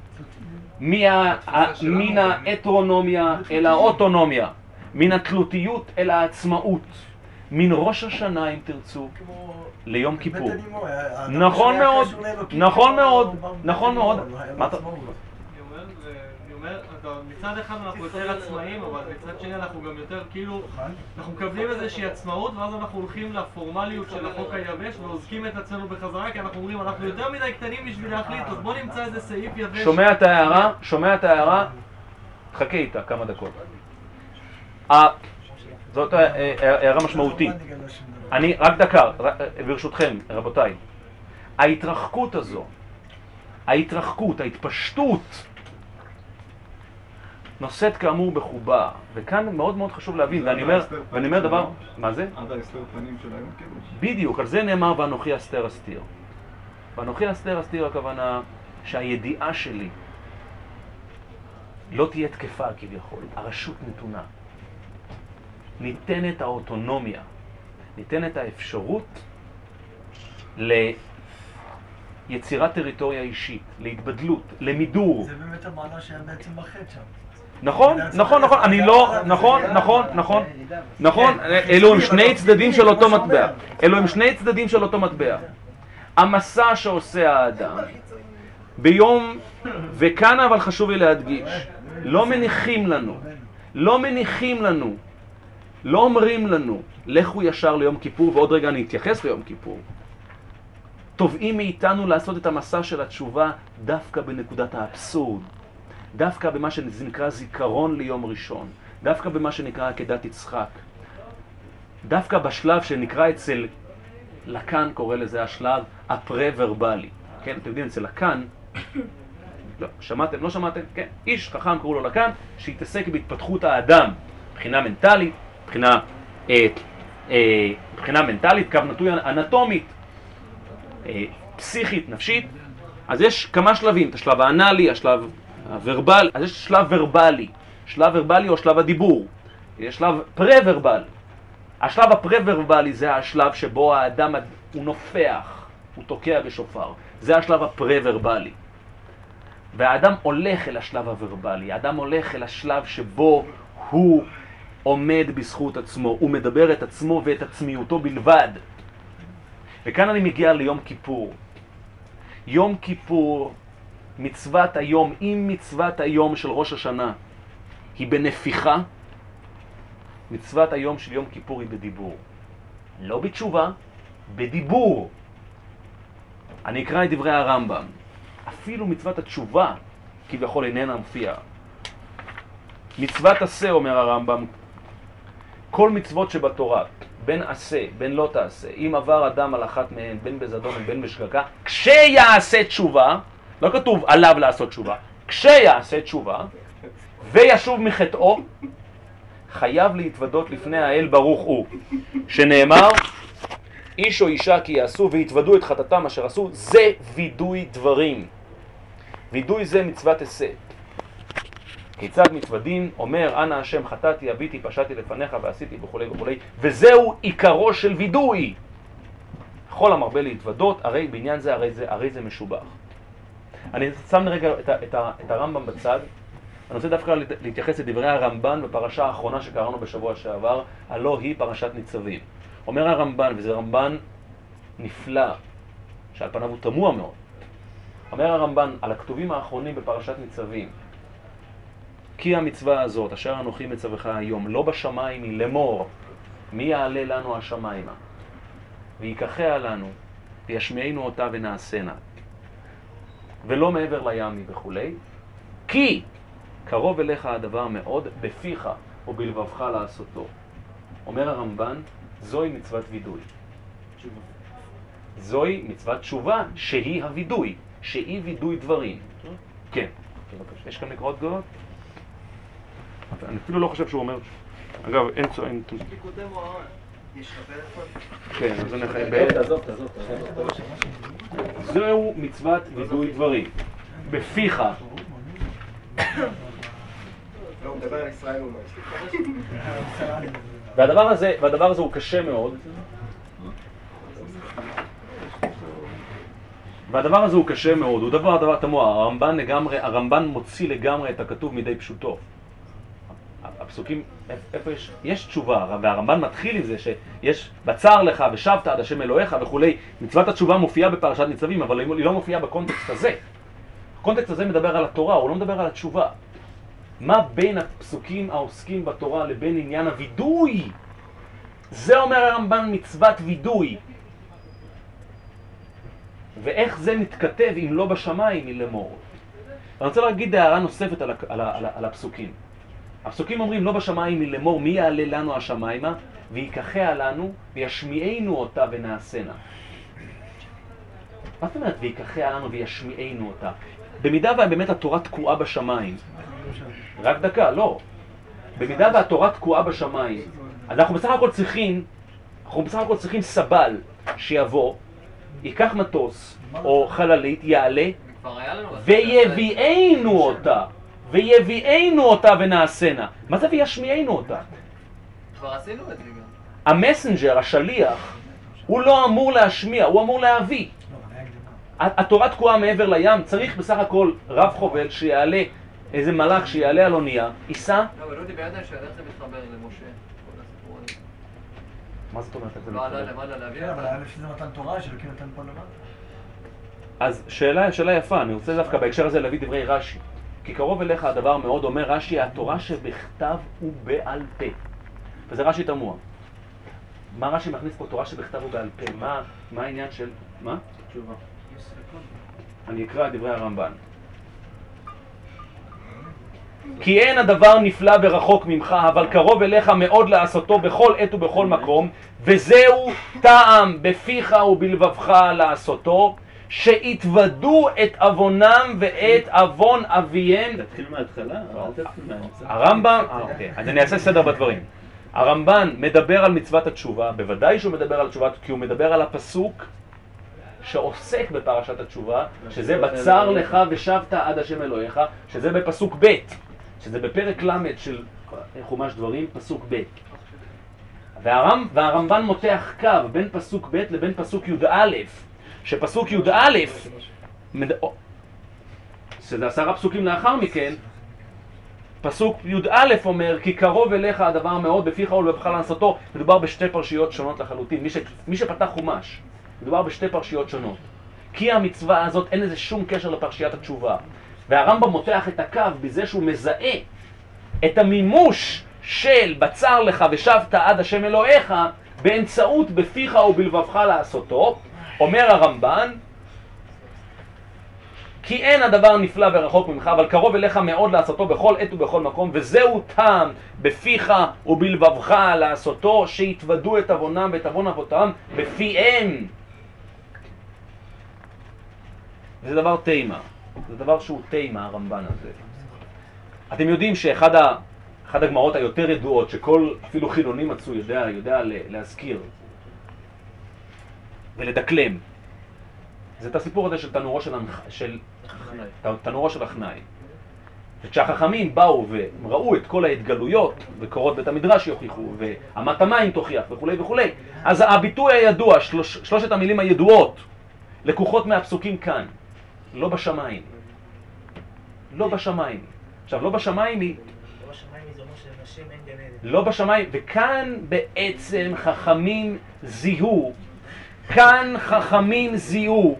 Speaker 1: מן האטרונומיה אל האוטונומיה, מן התלותיות אל העצמאות, מן ראש השנה אם תרצו, ליום כיפור. נכון מאוד, נכון מאוד, נכון מאוד.
Speaker 7: אומר, מצד אחד אנחנו יותר עצמאים, אבל מצד שני אנחנו גם יותר כאילו, אנחנו מקבלים איזושהי עצמאות, ואז אנחנו הולכים לפורמליות של החוק היבש, ואוזקים את עצמנו בחזרה, כי אנחנו אומרים, אנחנו יותר מדי קטנים בשביל להחליט, אז בוא נמצא איזה סעיף יבש.
Speaker 1: שומע את ההערה? שומע את ההערה? חכה איתה כמה דקות. ה- זאת אה, אה, הערה משמעותית. אני, רק דקה, אה, ברשותכם, רבותיי. ההתרחקות הזו, ההתרחקות, ההתפשטות, נושאת כאמור בחובה, וכאן מאוד מאוד חשוב להבין, ואני אומר, ואני אומר דבר, מה זה?
Speaker 6: עד ההסתר פנים של היום כאילו.
Speaker 1: בדיוק, על זה נאמר ואנוכי אסתר אסתיר. ואנוכי אסתר אסתיר הכוונה שהידיעה שלי לא תהיה תקפה כביכול, הרשות נתונה. ניתנת האוטונומיה, ניתנת האפשרות ליצירת טריטוריה אישית, להתבדלות, למידור.
Speaker 12: זה באמת המעלה שהיה בעצם בחטא שם.
Speaker 1: נכון, נכון, נכון, אני לא, נכון, נכון, נכון, נכון, אלו הם שני צדדים של אותו מטבע, אלו הם שני צדדים של אותו מטבע. המסע שעושה האדם ביום, וכאן אבל חשוב לי להדגיש, לא מניחים לנו, לא מניחים לנו, לא אומרים לנו, לכו ישר ליום כיפור, ועוד רגע אני אתייחס ליום כיפור. תובעים מאיתנו לעשות את המסע של התשובה דווקא בנקודת האבסורד. דווקא במה שנקרא זיכרון ליום ראשון, דווקא במה שנקרא עקדת יצחק, דווקא בשלב שנקרא אצל לקאן, קורא לזה השלב הפרה-ורבלי. כן, אתם יודעים, אצל לקאן, *coughs* לא, שמעתם, לא שמעתם? כן, איש חכם קראו לו לקאן, שהתעסק בהתפתחות האדם, מבחינה מנטלית, מבחינה, אה, אה, מבחינה מנטלית, קו נטוי אנטומית, אה, פסיכית, נפשית. אז יש כמה שלבים, את השלב האנאלי, השלב הוורבלי, אז יש שלב ורבלי, שלב ורבלי או שלב הדיבור, יש שלב פרה-ורבלי. השלב הפרה-ורבלי זה השלב שבו האדם הוא נופח, הוא תוקע בשופר, זה השלב הפרה-ורבלי. והאדם הולך אל השלב הוורבלי, האדם הולך אל השלב שבו הוא עומד בזכות עצמו, הוא מדבר את עצמו ואת עצמיותו בלבד. וכאן אני מגיע ליום כיפור. יום כיפור מצוות היום, אם מצוות היום של ראש השנה היא בנפיחה, מצוות היום של יום כיפור היא בדיבור. לא בתשובה, בדיבור. אני אקרא את דברי הרמב"ם. אפילו מצוות התשובה כביכול איננה מופיעה. מצוות עשה, אומר הרמב"ם, כל מצוות שבתורה, בין עשה, בין לא תעשה, אם עבר אדם על אחת מהן, בין בזדון ובין בשגגה, כשיעשה תשובה, לא כתוב עליו לעשות תשובה, כשיעשה תשובה, וישוב מחטאו, חייב להתוודות לפני האל ברוך הוא, שנאמר, איש או אישה כי יעשו ויתוודו את חטאתם אשר עשו, זה וידוי דברים. וידוי זה מצוות עשה. כיצד מתוודים? אומר, אנא השם חטאתי, אביתי, פשעתי לפניך ועשיתי וכולי וכולי, וזהו עיקרו של וידוי. כל המרבה להתוודות, הרי בעניין זה, הרי זה, הרי זה משובח. אני שם רגע את, את, את הרמב"ם בצד, אני רוצה דווקא להתייחס לדברי הרמב"ן בפרשה האחרונה שקראנו בשבוע שעבר, הלא היא פרשת ניצבים. אומר הרמב"ן, וזה רמב"ן נפלא, שעל פניו הוא תמוה מאוד, אומר הרמב"ן על הכתובים האחרונים בפרשת ניצבים, כי המצווה הזאת, אשר אנוכי מצווך היום, לא בשמיים היא לאמור, מי יעלה לנו השמיימה? ויקחיה לנו, וישמיענו אותה ונעשנה. ולא מעבר לים היא וכולי, כי קרוב אליך הדבר מאוד, בפיך ובלבבך לעשותו. אומר הרמב"ן, זוהי מצוות וידוי. זוהי מצוות תשובה שהיא הווידוי, שהיא וידוי דברים. כן, בבקשה. יש כאן מקראות גדולות? אני אפילו לא חושב שהוא אומר... אגב, אין צו... כן, אז אני חייב...
Speaker 11: תעזוב, תעזוב, תעזוב.
Speaker 1: זהו מצוות וידוי דברים. בפיך,
Speaker 10: לא.
Speaker 1: והדבר הזה, והדבר הזה הוא קשה מאוד. והדבר הזה הוא קשה מאוד, הוא דבר דבר תמוה, הרמב"ן לגמרי, הרמב"ן מוציא לגמרי את הכתוב מידי פשוטו. הפסוקים, איפה יש, יש תשובה, והרמב"ן מתחיל עם זה שיש בצר לך ושבת עד השם אלוהיך וכולי, מצוות התשובה מופיעה בפרשת ניצבים, אבל היא לא מופיעה בקונטקסט הזה. הקונטקסט הזה מדבר על התורה, הוא לא מדבר על התשובה. מה בין הפסוקים העוסקים בתורה לבין עניין הווידוי? זה אומר הרמב"ן מצוות וידוי. ואיך זה מתכתב אם לא בשמיים מלמור? אני רוצה להגיד הערה נוספת על, על, על, על הפסוקים. הפסוקים אומרים לא בשמיים מלמור מי יעלה לנו השמיימה ויקחיה לנו וישמיענו אותה ונעשנה. מה זאת אומרת ויקחיה לנו וישמיענו אותה? במידה ובאמת התורה תקועה בשמיים, רק דקה, לא. במידה והתורה תקועה בשמיים, אז אנחנו בסך הכל צריכים, אנחנו בסך הכל צריכים סבל שיבוא, ייקח מטוס או חללית, יעלה. ויביאנו אותה, ויביאנו אותה ונעשנה. מה זה וישמיענו אותה?
Speaker 3: כבר עשינו את זה גם.
Speaker 1: המסנג'ר, השליח, הוא לא אמור להשמיע, הוא אמור להביא. התורה תקועה מעבר לים, צריך בסך הכל רב חובל שיעלה, איזה מלאך שיעלה על אונייה, ייסע,
Speaker 3: לא, אבל אודי בידיים של איך זה מתחבר למשה?
Speaker 1: מה זאת אומרת?
Speaker 3: לא עלה
Speaker 1: מתחבר?
Speaker 3: למעלה להביא
Speaker 12: כן, אבל? היה לפי זה מתן תורה, שאלוקים נתן פה למעלה.
Speaker 1: אז שאלה, שאלה יפה, אני רוצה דווקא בהקשר הזה להביא דברי רש"י. כי קרוב אליך הדבר מאוד אומר רש"י, התורה שבכתב ובעל פה. וזה רש"י תמוה. מה רש"י מכניס פה תורה שבכתב ובעל פה? מה, מה העניין של... מה?
Speaker 11: תשובה.
Speaker 1: אני אקרא את דברי הרמב"ן. כי אין הדבר נפלא ורחוק ממך, אבל קרוב אליך מאוד לעשותו בכל עת ובכל מקום, וזהו טעם בפיך ובלבבך לעשותו, שיתוודו את עוונם ואת עוון אביהם.
Speaker 11: תתחיל מההתחלה.
Speaker 1: הרמב"ם, אה, אוקיי, אז אני אעשה סדר בדברים. הרמב"ן מדבר על מצוות התשובה, בוודאי שהוא מדבר על תשובה, כי הוא מדבר על הפסוק שעוסק בפרשת התשובה, שזה בצר לך ושבת עד השם אלוהיך, שזה בפסוק ב', שזה בפרק ל' של חומש דברים, פסוק ב'. והרמ, והרמב"ן מותח קו בין פסוק ב' לבין פסוק י"א, שפסוק י"א. שזה עשרה פסוקים לאחר מכן, פסוק י"א אומר, כי קרוב אליך הדבר מאוד בפיך ולבבך לעשותו. מדובר בשתי פרשיות שונות לחלוטין. מי, ש... מי שפתח חומש, מדובר בשתי פרשיות שונות. כי המצווה הזאת אין לזה שום קשר לפרשיית התשובה. והרמב"ם מותח את הקו בזה שהוא מזהה את המימוש של בצר לך ושבת עד השם אלוהיך באמצעות בפיך ובלבבך לעשותו. אומר הרמב"ן, כי אין הדבר נפלא ורחוק ממך, אבל קרוב אליך מאוד לעשותו בכל עת ובכל מקום, וזהו טעם בפיך ובלבבך לעשותו, שיתוודו את עוונם ואת עוון אבותם בפיהם. זה דבר תימה, זה דבר שהוא תימה, הרמב"ן הזה. אתם יודעים שאחד ה... אחת הגמרות היותר ידועות, שכל אפילו חילוני מצוי יודע, יודע להזכיר ולדקלם, זה את הסיפור הזה של תנורו של. של... תנורו של החנאי. וכשהחכמים באו וראו את כל ההתגלויות, וקורות בית המדרש יוכיחו, ואמת המים תוכיח וכולי וכולי, אז הביטוי הידוע, שלוש, שלושת המילים הידועות, לקוחות מהפסוקים כאן, לא בשמיים. לא בשמיים. עכשיו, לא בשמיים היא...
Speaker 4: לא בשמיים.
Speaker 1: לא בשמיים, וכאן בעצם חכמים זיהו, כאן חכמים זיהו,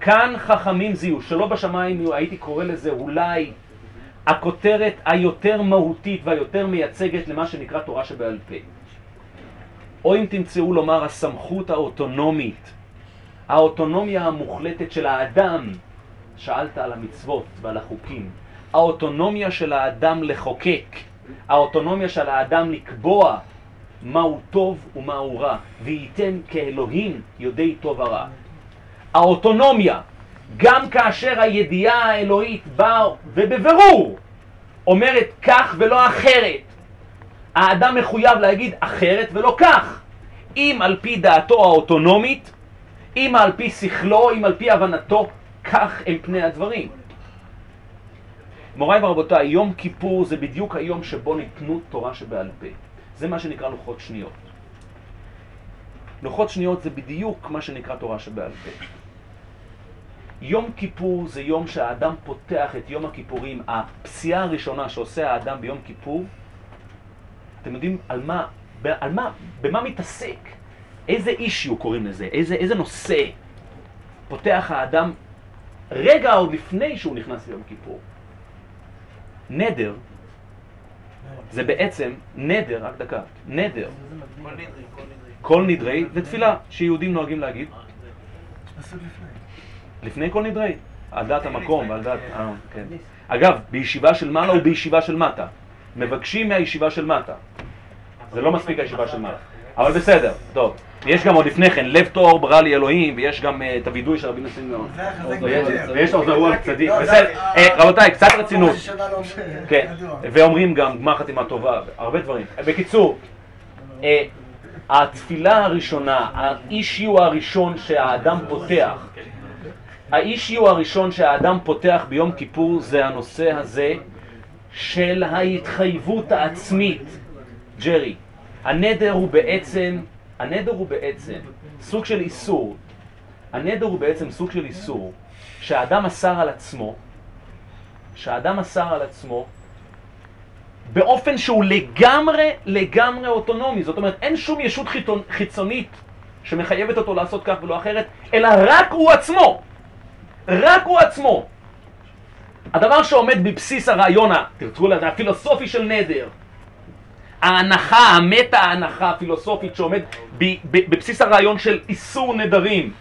Speaker 1: כאן חכמים זיהו, שלא בשמיים הייתי קורא לזה אולי הכותרת היותר מהותית והיותר מייצגת למה שנקרא תורה שבעל פה. או אם תמצאו לומר הסמכות האוטונומית, האוטונומיה המוחלטת של האדם, שאלת על המצוות ועל החוקים, האוטונומיה של האדם לחוקק, האוטונומיה של האדם לקבוע מהו טוב ומהו רע, וייתן כאלוהים יודעי טוב ורע. האוטונומיה, גם כאשר הידיעה האלוהית באה ובבירור אומרת כך ולא אחרת, האדם מחויב להגיד אחרת ולא כך, אם על פי דעתו האוטונומית, אם על פי שכלו, אם על פי הבנתו, כך הם פני הדברים. מוריי ורבותיי, יום כיפור זה בדיוק היום שבו ניתנו תורה שבעל פה. זה מה שנקרא לוחות שניות. לוחות שניות זה בדיוק מה שנקרא תורה שבעל פה. יום כיפור זה יום שהאדם פותח את יום הכיפורים. הפסיעה הראשונה שעושה האדם ביום כיפור, אתם יודעים על מה, על מה, במה מתעסק? איזה אישיו קוראים לזה? איזה, איזה נושא פותח האדם רגע עוד לפני שהוא נכנס ליום כיפור? נדר זה בעצם נדר, רק דקה, נדר. כל נדרי זה תפילה שיהודים נוהגים להגיד. לפני כל נדרי, על דעת המקום ועל דעת... אה, כן. אגב, בישיבה של מעלה ובישיבה של מטה. מבקשים מהישיבה של מטה. זה לא מספיק הישיבה של מעלה. אבל בסדר, טוב. יש גם עוד לפני כן, לב טהור ברא לי אלוהים, ויש גם אה, את הווידוי של רבי נסים מאוד. ויש את עוזר רוח צדיק. בסדר, אה, רבותיי, קצת רצינות. כן, ואומרים גם גמר חתימה טובה, הרבה דברים. בקיצור, אה, התפילה הראשונה, האישיו הראשון שהאדם פותח, האישיו הראשון שהאדם פותח ביום כיפור זה הנושא הזה של ההתחייבות העצמית. ג'רי, הנדר הוא בעצם, הנדר הוא בעצם סוג של איסור. הנדר הוא בעצם סוג של איסור שהאדם אסר על עצמו, שהאדם אסר על עצמו באופן שהוא לגמרי, לגמרי אוטונומי. זאת אומרת, אין שום ישות חיצונית שמחייבת אותו לעשות כך ולא אחרת, אלא רק הוא עצמו. רק הוא עצמו. הדבר שעומד בבסיס הרעיון, תרצו לזה, הפילוסופי של נדר, ההנחה, המטה ההנחה הפילוסופית שעומד בבסיס הרעיון של איסור נדרים,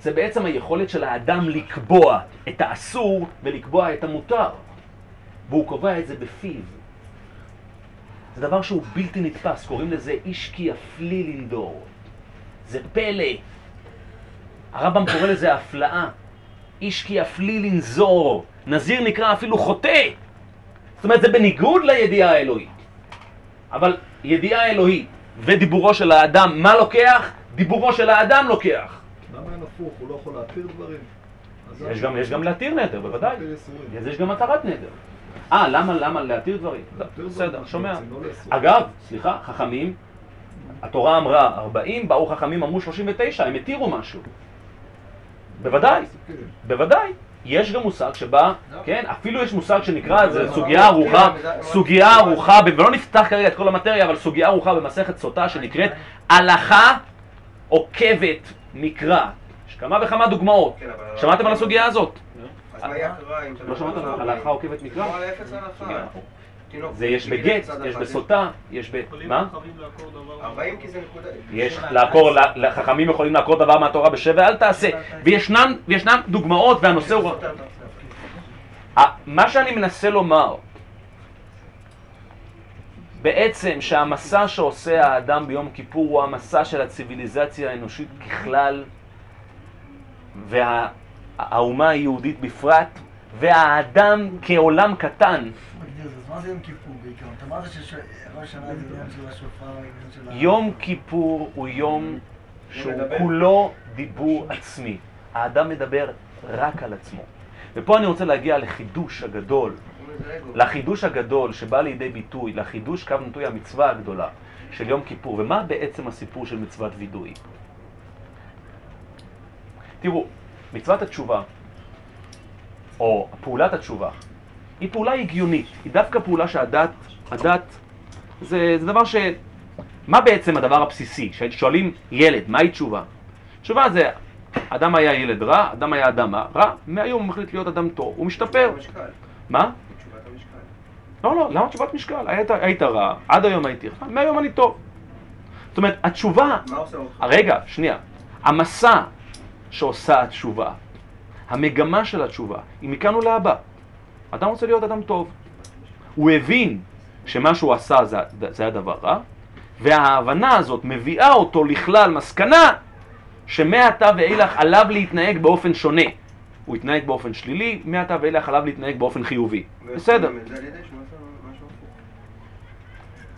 Speaker 1: זה בעצם היכולת של האדם לקבוע את האסור ולקבוע את המותר, והוא קובע את זה בפיו. זה דבר שהוא בלתי נתפס, קוראים לזה איש כי יפלי לנדור. זה פלא. הרמב"ם קורא לזה הפלאה. איש כי יפלי לנזור. נזיר נקרא אפילו חוטא. זאת אומרת, זה בניגוד לידיעה האלוהית. אבל ידיעה אלוהית ודיבורו של האדם, מה לוקח? דיבורו של האדם לוקח.
Speaker 6: למה אין הפוך? הוא לא יכול להתיר דברים?
Speaker 1: יש גם, יש גם להתיר נדר, בוודאי. אז יש גם מטרת נדר. אה, למה, למה להתיר דברים? בסדר, שומע.
Speaker 6: לא
Speaker 1: אגב, סליחה, חכמים, התורה אמרה 40, באו חכמים אמרו 39, הם התירו משהו. בוודאי, בוודאי. יש גם מושג שבא, כן, אפילו יש מושג שנקרא, זה סוגיה ארוכה, סוגיה ארוכה, ולא נפתח כרגע את כל המטריה, אבל סוגיה ארוכה במסכת סוטה שנקראת הלכה עוקבת מקרא. יש כמה וכמה דוגמאות. שמעתם על הסוגיה הזאת? לא שמעת על הלכה עוקבת מקרא?
Speaker 10: תינוק,
Speaker 1: זה יש
Speaker 10: בגיל
Speaker 1: בגט, יש. בסוטה, יש ב... מה?
Speaker 10: 40 כי זה נקודה.
Speaker 1: יש לעקור, חכמים יכולים לעקור דבר מהתורה בשבע, אל תעשה. וישנם וישנם דוגמאות, והנושא הוא... ה- מה שאני מנסה לומר, בעצם שהמסע שעושה האדם ביום כיפור הוא המסע של הציוויליזציה האנושית ככלל, והאומה היהודית בפרט, והאדם כעולם קטן.
Speaker 12: יום כיפור
Speaker 1: הוא יום שהוא. כולו דיבור עצמי. האדם מדבר רק על עצמו. ופה אני רוצה להגיע לחידוש הגדול, לחידוש הגדול שבא לידי ביטוי, לחידוש קו נטוי המצווה הגדולה של יום כיפור. ומה בעצם הסיפור של מצוות וידוי? תראו, מצוות התשובה, או פעולת התשובה, היא פעולה הגיונית, היא דווקא פעולה שהדת, הדת, זה, זה דבר ש... מה בעצם הדבר הבסיסי? שואלים ילד, מהי תשובה? תשובה זה, אדם היה ילד רע, אדם היה אדם רע, מהיום הוא מחליט להיות אדם טוב, הוא משתפר. מה? לא, לא, למה תשובת משקל? היית, היית רע, עד היום הייתי רע, מהיום אני טוב. זאת אומרת, התשובה,
Speaker 10: מה עושה אותך?
Speaker 1: רגע, שנייה, המסע שעושה התשובה, המגמה של התשובה, היא מכאן ולהבא. אדם רוצה להיות אדם טוב. הוא הבין שמה שהוא עשה זה, זה הדבר רע, וההבנה הזאת מביאה אותו לכלל מסקנה שמעתה ואילך עליו להתנהג באופן שונה. הוא התנהג באופן שלילי, מעתה ואילך עליו להתנהג באופן חיובי. בסדר.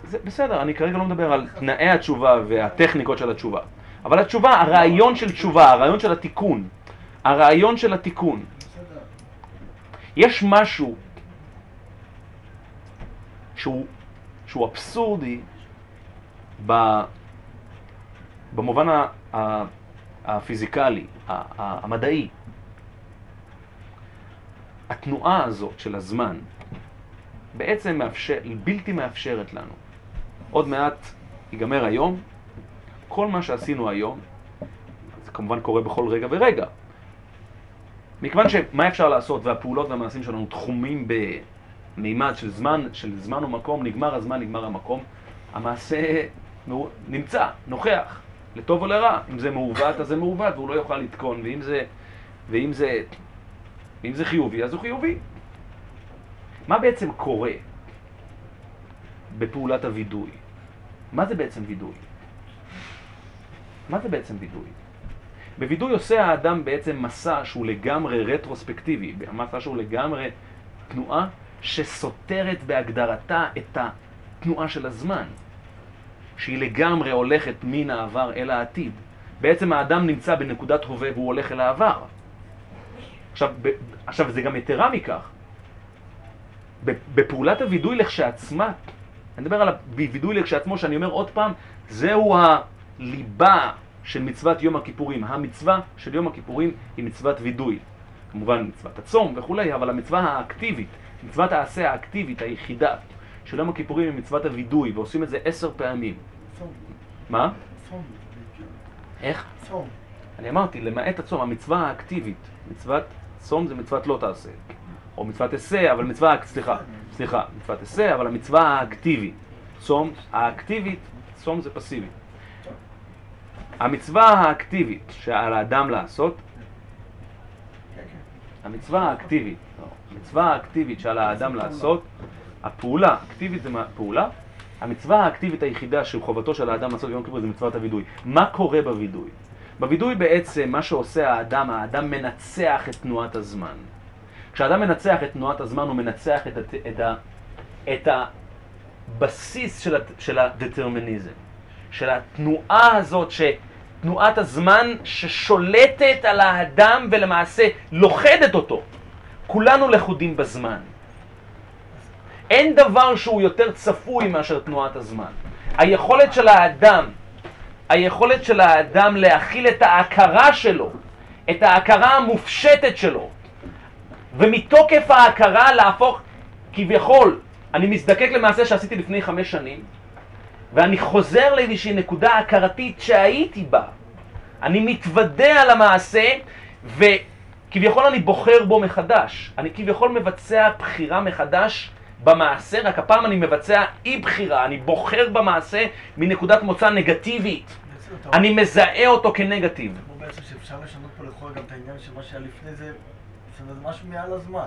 Speaker 10: זה
Speaker 1: בסדר, אני כרגע לא מדבר על תנאי התשובה והטכניקות של התשובה. אבל התשובה, הרעיון של תשובה, הרעיון של התיקון, הרעיון של התיקון. יש משהו שהוא, שהוא אבסורדי ב, במובן ה, ה, הפיזיקלי, ה, ה, המדעי. התנועה הזאת של הזמן בעצם מאפשר, היא בלתי מאפשרת לנו. עוד מעט ייגמר היום, כל מה שעשינו היום, זה כמובן קורה בכל רגע ורגע. מכיוון שמה אפשר לעשות והפעולות והמעשים שלנו תחומים במימד של זמן, של זמן ומקום, נגמר הזמן, נגמר המקום, המעשה נמצא, נוכח, לטוב או לרע. אם זה מעוות, אז זה מעוות והוא לא יוכל לתקון, ואם זה, ואם זה, ואם זה חיובי, אז הוא חיובי. מה בעצם קורה בפעולת הווידוי? מה זה בעצם וידוי? מה זה בעצם וידוי? בווידוי עושה האדם בעצם מסע שהוא לגמרי רטרוספקטיבי, מסע שהוא לגמרי תנועה שסותרת בהגדרתה את התנועה של הזמן, שהיא לגמרי הולכת מן העבר אל העתיד. בעצם האדם נמצא בנקודת הווה והוא הולך אל העבר. עכשיו, ב, עכשיו זה גם יתרה מכך. בפעולת הווידוי לכשעצמה, אני מדבר על הווידוי לכשעצמו, שאני אומר עוד פעם, זהו הליבה של מצוות יום הכיפורים. המצווה של יום הכיפורים היא מצוות וידוי. כמובן מצוות הצום וכולי, אבל המצווה האקטיבית, מצוות העשה האקטיבית היחידה של יום הכיפורים היא מצוות הווידוי, ועושים את זה עשר פעמים.
Speaker 12: צום.
Speaker 1: מה?
Speaker 12: צום.
Speaker 1: איך?
Speaker 12: צום.
Speaker 1: אני אמרתי, למעט הצום, המצווה האקטיבית, מצוות צום זה מצוות לא תעשה, או מצוות עשה, אבל מצווה, סליחה, סליחה, מצוות עשה, אבל המצווה האקטיבית, צום האקטיבית, צום זה פסיבי. המצווה האקטיבית שעל האדם לעשות, המצווה האקטיבית, לא, המצווה האקטיבית שעל האדם לעשות, הפעולה, אקטיבית זה פעולה, המצווה האקטיבית היחידה של חובתו של האדם לעשות ביום כיפור זה מצוות הווידוי. מה קורה בווידוי? בווידוי בעצם מה שעושה האדם, האדם מנצח את תנועת הזמן. כשאדם מנצח את תנועת הזמן הוא מנצח את, הת- את, ה, את הבסיס של, הת- של הדטרמיניזם, של התנועה הזאת, שתנועת הזמן ששולטת על האדם ולמעשה לוכדת אותו. כולנו לכודים בזמן. אין דבר שהוא יותר צפוי מאשר תנועת הזמן. היכולת של האדם, היכולת של האדם להכיל את ההכרה שלו, את ההכרה המופשטת שלו, ומתוקף ההכרה להפוך, כביכול, אני מזדקק למעשה שעשיתי לפני חמש שנים, ואני חוזר לאיזושהי נקודה הכרתית שהייתי בה. אני מתוודה על המעשה, וכביכול אני בוחר בו מחדש. אני כביכול מבצע בחירה מחדש במעשה, רק הפעם אני מבצע אי בחירה, אני בוחר במעשה מנקודת מוצא נגטיבית. אני מזהה אותו כנגטיב.
Speaker 12: בעצם שאפשר לשנות פה לכאורה גם את העניין של מה שהיה לפני זה, זה משהו מעל הזמן.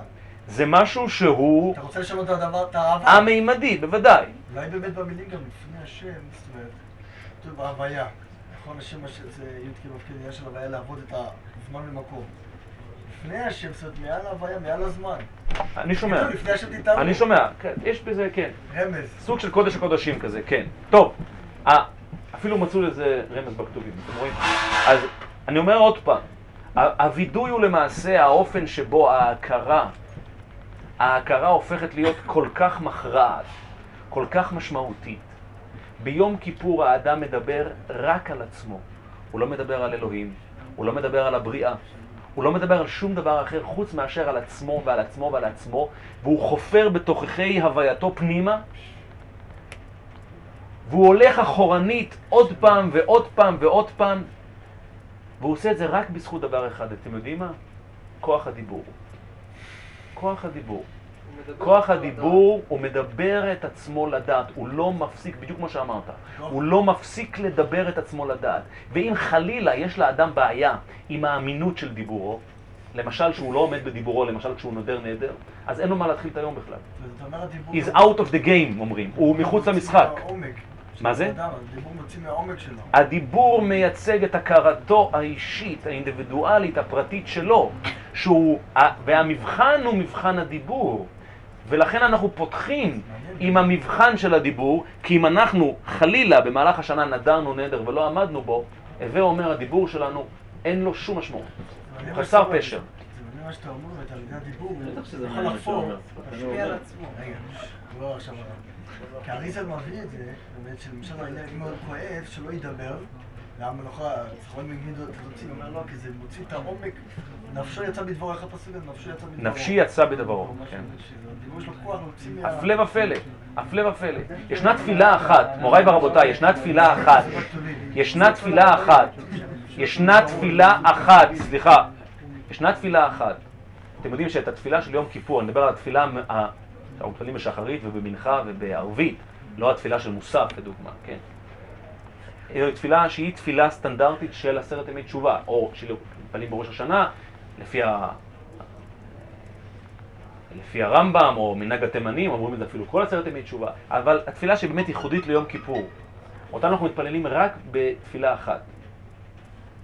Speaker 1: זה משהו שהוא
Speaker 12: אתה רוצה לשנות את הדבר, את העבר.
Speaker 1: המימדי, בוודאי.
Speaker 12: אולי באמת במילים גם לפני השם, זאת אומרת, כתוב בהוויה. נכון, השם הש- זה י' כ' ו' כ', עניין של הוויה לעבוד את הזמן ומקום. לפני השם, זאת אומרת, מעל ההוויה, מעל הזמן.
Speaker 1: אני שומע.
Speaker 12: לפני השם תתארו.
Speaker 1: אני שומע, כן, יש בזה, כן.
Speaker 12: רמז.
Speaker 1: סוג של קודש הקודשים כזה, כן. טוב, אפילו מצאו לזה רמז בכתובים, אתם רואים? אז אני אומר עוד פעם, הווידוי הוא למעשה האופן שבו ההכרה, ההכרה הופכת להיות כל כך מכרעת, כל כך משמעותית. ביום כיפור האדם מדבר רק על עצמו. הוא לא מדבר על אלוהים, הוא לא מדבר על הבריאה, הוא לא מדבר על שום דבר אחר חוץ מאשר על עצמו ועל עצמו ועל עצמו, והוא חופר בתוככי הווייתו פנימה, והוא הולך אחורנית עוד פעם ועוד פעם ועוד פעם, והוא עושה את זה רק בזכות דבר אחד, אתם יודעים מה? כוח הדיבור. כוח הדיבור. כוח הדיבור, הוא מדבר את עצמו לדעת, הוא לא מפסיק, בדיוק כמו שאמרת, הוא לא מפסיק לדבר את עצמו לדעת. ואם חלילה יש לאדם בעיה עם האמינות של דיבורו, למשל שהוא לא עומד בדיבורו, למשל כשהוא נודר נדר, אז אין לו מה להתחיל את היום בכלל.
Speaker 12: זאת אומרת, דיבור...
Speaker 1: He's out of the game, אומרים. הוא מחוץ למשחק. מה זה?
Speaker 12: הדיבור מוציא מהעומק שלו.
Speaker 1: הדיבור מייצג את הכרתו האישית, האינדיבידואלית, הפרטית שלו, שהוא, והמבחן הוא מבחן הדיבור. ולכן אנחנו פותחים עם המבחן של הדיבור, כי אם אנחנו חלילה במהלך השנה נדרנו נדר ולא עמדנו בו, הווה אומר הדיבור שלנו אין לו שום משמעות. הוא חסר. פשר.
Speaker 12: מה שאתה אומר, ואתה על ידי הדיבור,
Speaker 11: בטח שזה
Speaker 12: יכול לחפור. משפיע על עצמו. רגע, לא עכשיו. כי אריזל מביא את זה, באמת, שלמשל אם הוא כואב, שלא ידבר, והמלוכה, זכרון מגמיד תוציא, אומר לא, כי זה מוציא את העומק, נפשו יצא בדברו, איך הפסוק הזה? נפשו יצא בדברו.
Speaker 1: נפשי יצא בדברו, כן. הפלא ופלא, הפלא ופלא. ישנה תפילה אחת, מוריי ורבותיי, ישנה תפילה אחת. ישנה תפילה אחת. ישנה תפילה אחת, סליחה. ישנה תפילה אחת. אתם יודעים שאת התפילה של יום כיפור, אני מדבר על התפילה שאנחנו מתפללים בשחרית ובמנחה ובערבית, לא התפילה של מוסף לדוגמה, כן? זו תפילה שהיא תפילה סטנדרטית של עשרת ימי תשובה, או של מתפללים בראש השנה, לפי ה... לפי הרמב"ם או מנהג התימנים, אומרים את זה אפילו כל עשרת ימי תשובה, אבל התפילה שבאמת ייחודית ליום כיפור, אותה אנחנו מתפללים רק בתפילה אחת,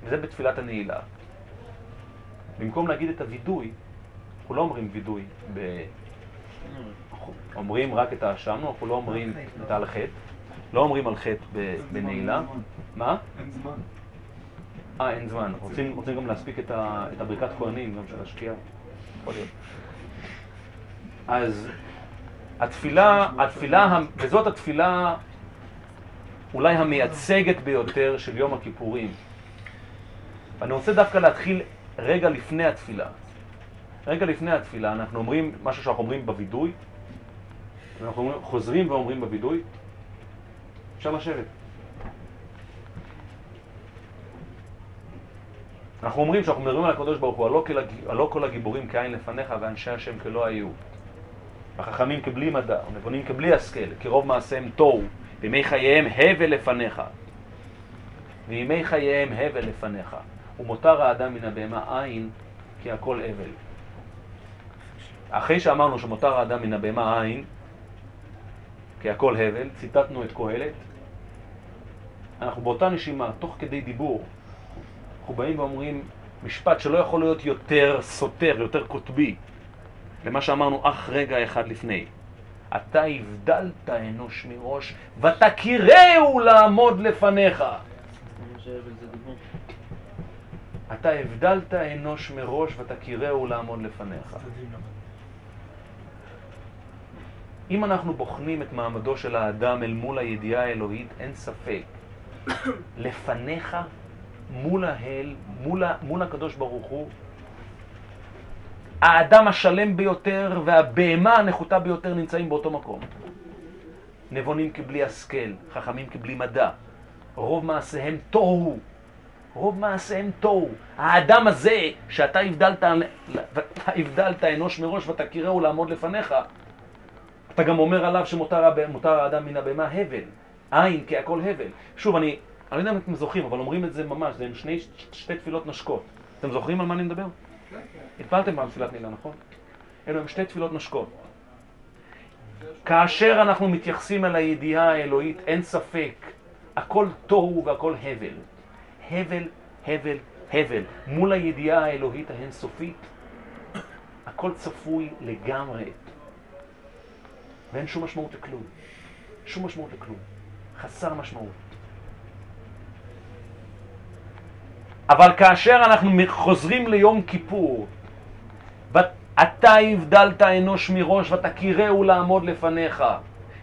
Speaker 1: וזה בתפילת הנעילה. במקום להגיד את הווידוי, אנחנו לא אומרים וידוי. אנחנו אומרים רק את האשמנו, אנחנו לא אומרים את על חטא, לא אומרים על חטא בנעילה. מה?
Speaker 6: אין זמן.
Speaker 1: אה, אין זמן. רוצים, רוצים גם להספיק את, ה, את הברכת כהנים, גם של השקיעה. יכול להיות. אז התפילה, התפילה, וזאת התפילה אולי המייצגת ביותר של יום הכיפורים. ואני רוצה דווקא להתחיל רגע לפני התפילה. רגע לפני התפילה אנחנו אומרים משהו שאנחנו אומרים בווידוי, אנחנו חוזרים ואומרים בווידוי, אפשר לשבת. אנחנו אומרים שאנחנו מדברים על הקדוש ברוך הוא, הלא כל הלא כל הגיבורים כעין לפניך ואנשי השם כלא היו. החכמים כבלי מדע, הנבונים כבלי השכל, כי רוב מעשיהם תוהו, וימי חייהם הבל לפניך. וימי חייהם הבל לפניך. ומותר האדם מן הבהמה אין, כי הכל הבל. אחרי שאמרנו שמותר האדם מן הבהמה אין, כי הכל הבל, ציטטנו את קהלת, אנחנו באותה נשימה, תוך כדי דיבור, אנחנו באים ואומרים משפט שלא יכול להיות יותר סותר, יותר קוטבי, למה שאמרנו אך רגע אחד לפני. אתה הבדלת אנוש מראש, ותכירהו לעמוד לפניך. אתה הבדלת אנוש מראש, ותכירהו לעמוד לפניך. אם אנחנו בוחנים את מעמדו של האדם אל מול הידיעה האלוהית, אין ספק. *coughs* לפניך, מול האל, מול, מול הקדוש ברוך הוא, האדם השלם ביותר והבהמה הנחותה ביותר נמצאים באותו מקום. נבונים כבלי השכל, חכמים כבלי מדע. רוב מעשיהם תוהו. רוב מעשיהם תוהו. האדם הזה, שאתה הבדלת, הבדלת אנוש מראש ותכירהו לעמוד לפניך, אתה גם אומר עליו שמותר האדם מן הבהמה הבל. עין כי הכל הבל. שוב, אני, אני לא יודע אם אתם זוכרים, אבל אומרים את זה ממש, זה עם שני, שתי תפילות נושקות. אתם זוכרים על מה אני מדבר? התפללתם פעם תפילת נעילה, נכון? אלו הם שתי תפילות נושקות. כאשר אנחנו מתייחסים אל הידיעה האלוהית, אין ספק, הכל תוהו והכל הבל. הבל, הבל, הבל. מול הידיעה האלוהית האינסופית, הכל צפוי לגמרי. ואין שום משמעות לכלום. שום משמעות לכלום. חסר משמעות. אבל כאשר אנחנו חוזרים ליום כיפור, ואתה הבדלת אנוש מראש ותכירהו לעמוד לפניך,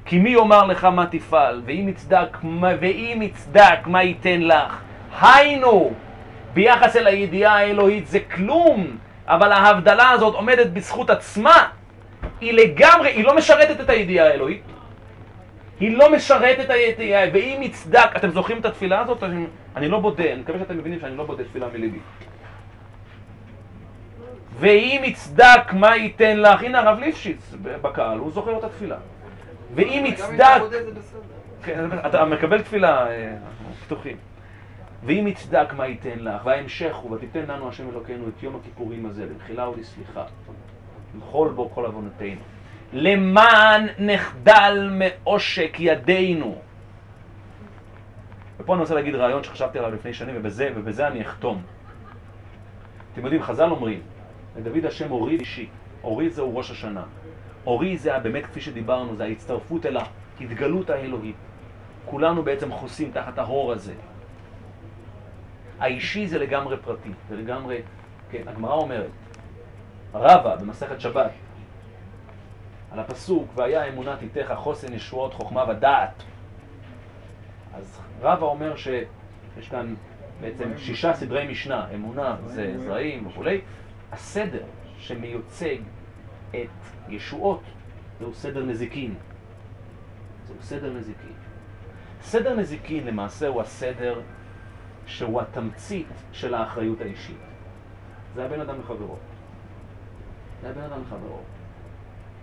Speaker 1: כי מי יאמר לך מה תפעל, ואם יצדק, ואם יצדק מה ייתן לך. היינו, ביחס אל הידיעה האלוהית זה כלום, אבל ההבדלה הזאת עומדת בזכות עצמה. היא לגמרי, היא לא משרתת את הידיעה האלוהית. היא לא משרתת את הידיעה, ואם יצדק, אתם זוכרים את התפילה הזאת? אני, אני לא בודה, אני מקווה שאתם מבינים שאני לא בודה תפילה מליבי. ואם יצדק, מה ייתן לך? הנה הרב ליפשיץ בקהל, הוא זוכר את התפילה. ואם יצדק... כן, אתה מקבל תפילה, אה, פתוחים. ואם יצדק מה ייתן לך, וההמשך הוא, ותיתן לנו השם אלוקינו את יום הכיפורים הזה, למחילה ולסליחה, לכל בו כל עוונותינו. למען נחדל מעושק ידינו. ופה אני רוצה להגיד רעיון שחשבתי עליו לפני שנים, ובזה, ובזה אני אחתום. אתם יודעים, חז"ל אומרים, לדוד השם אורי אישי. אורי זהו ראש השנה. אורי זה באמת, כפי שדיברנו, זה ההצטרפות אל ההתגלות האלוהית. כולנו בעצם חוסים תחת ההור הזה. האישי זה לגמרי פרטי, זה לגמרי, כן, הגמרא אומרת, רבא במסכת שבת, על הפסוק, והיה אמונת איתך חוסן ישועות חוכמה ודעת. אז רבא אומר שיש כאן בעצם שישה סדרי משנה, אמונה זה זרעים וכולי, הסדר שמיוצג את ישועות זהו סדר נזיקין. זהו סדר נזיקין. סדר נזיקין למעשה הוא הסדר שהוא התמצית של האחריות האישית. זה הבן אדם לחברו. זה הבן אדם לחברו.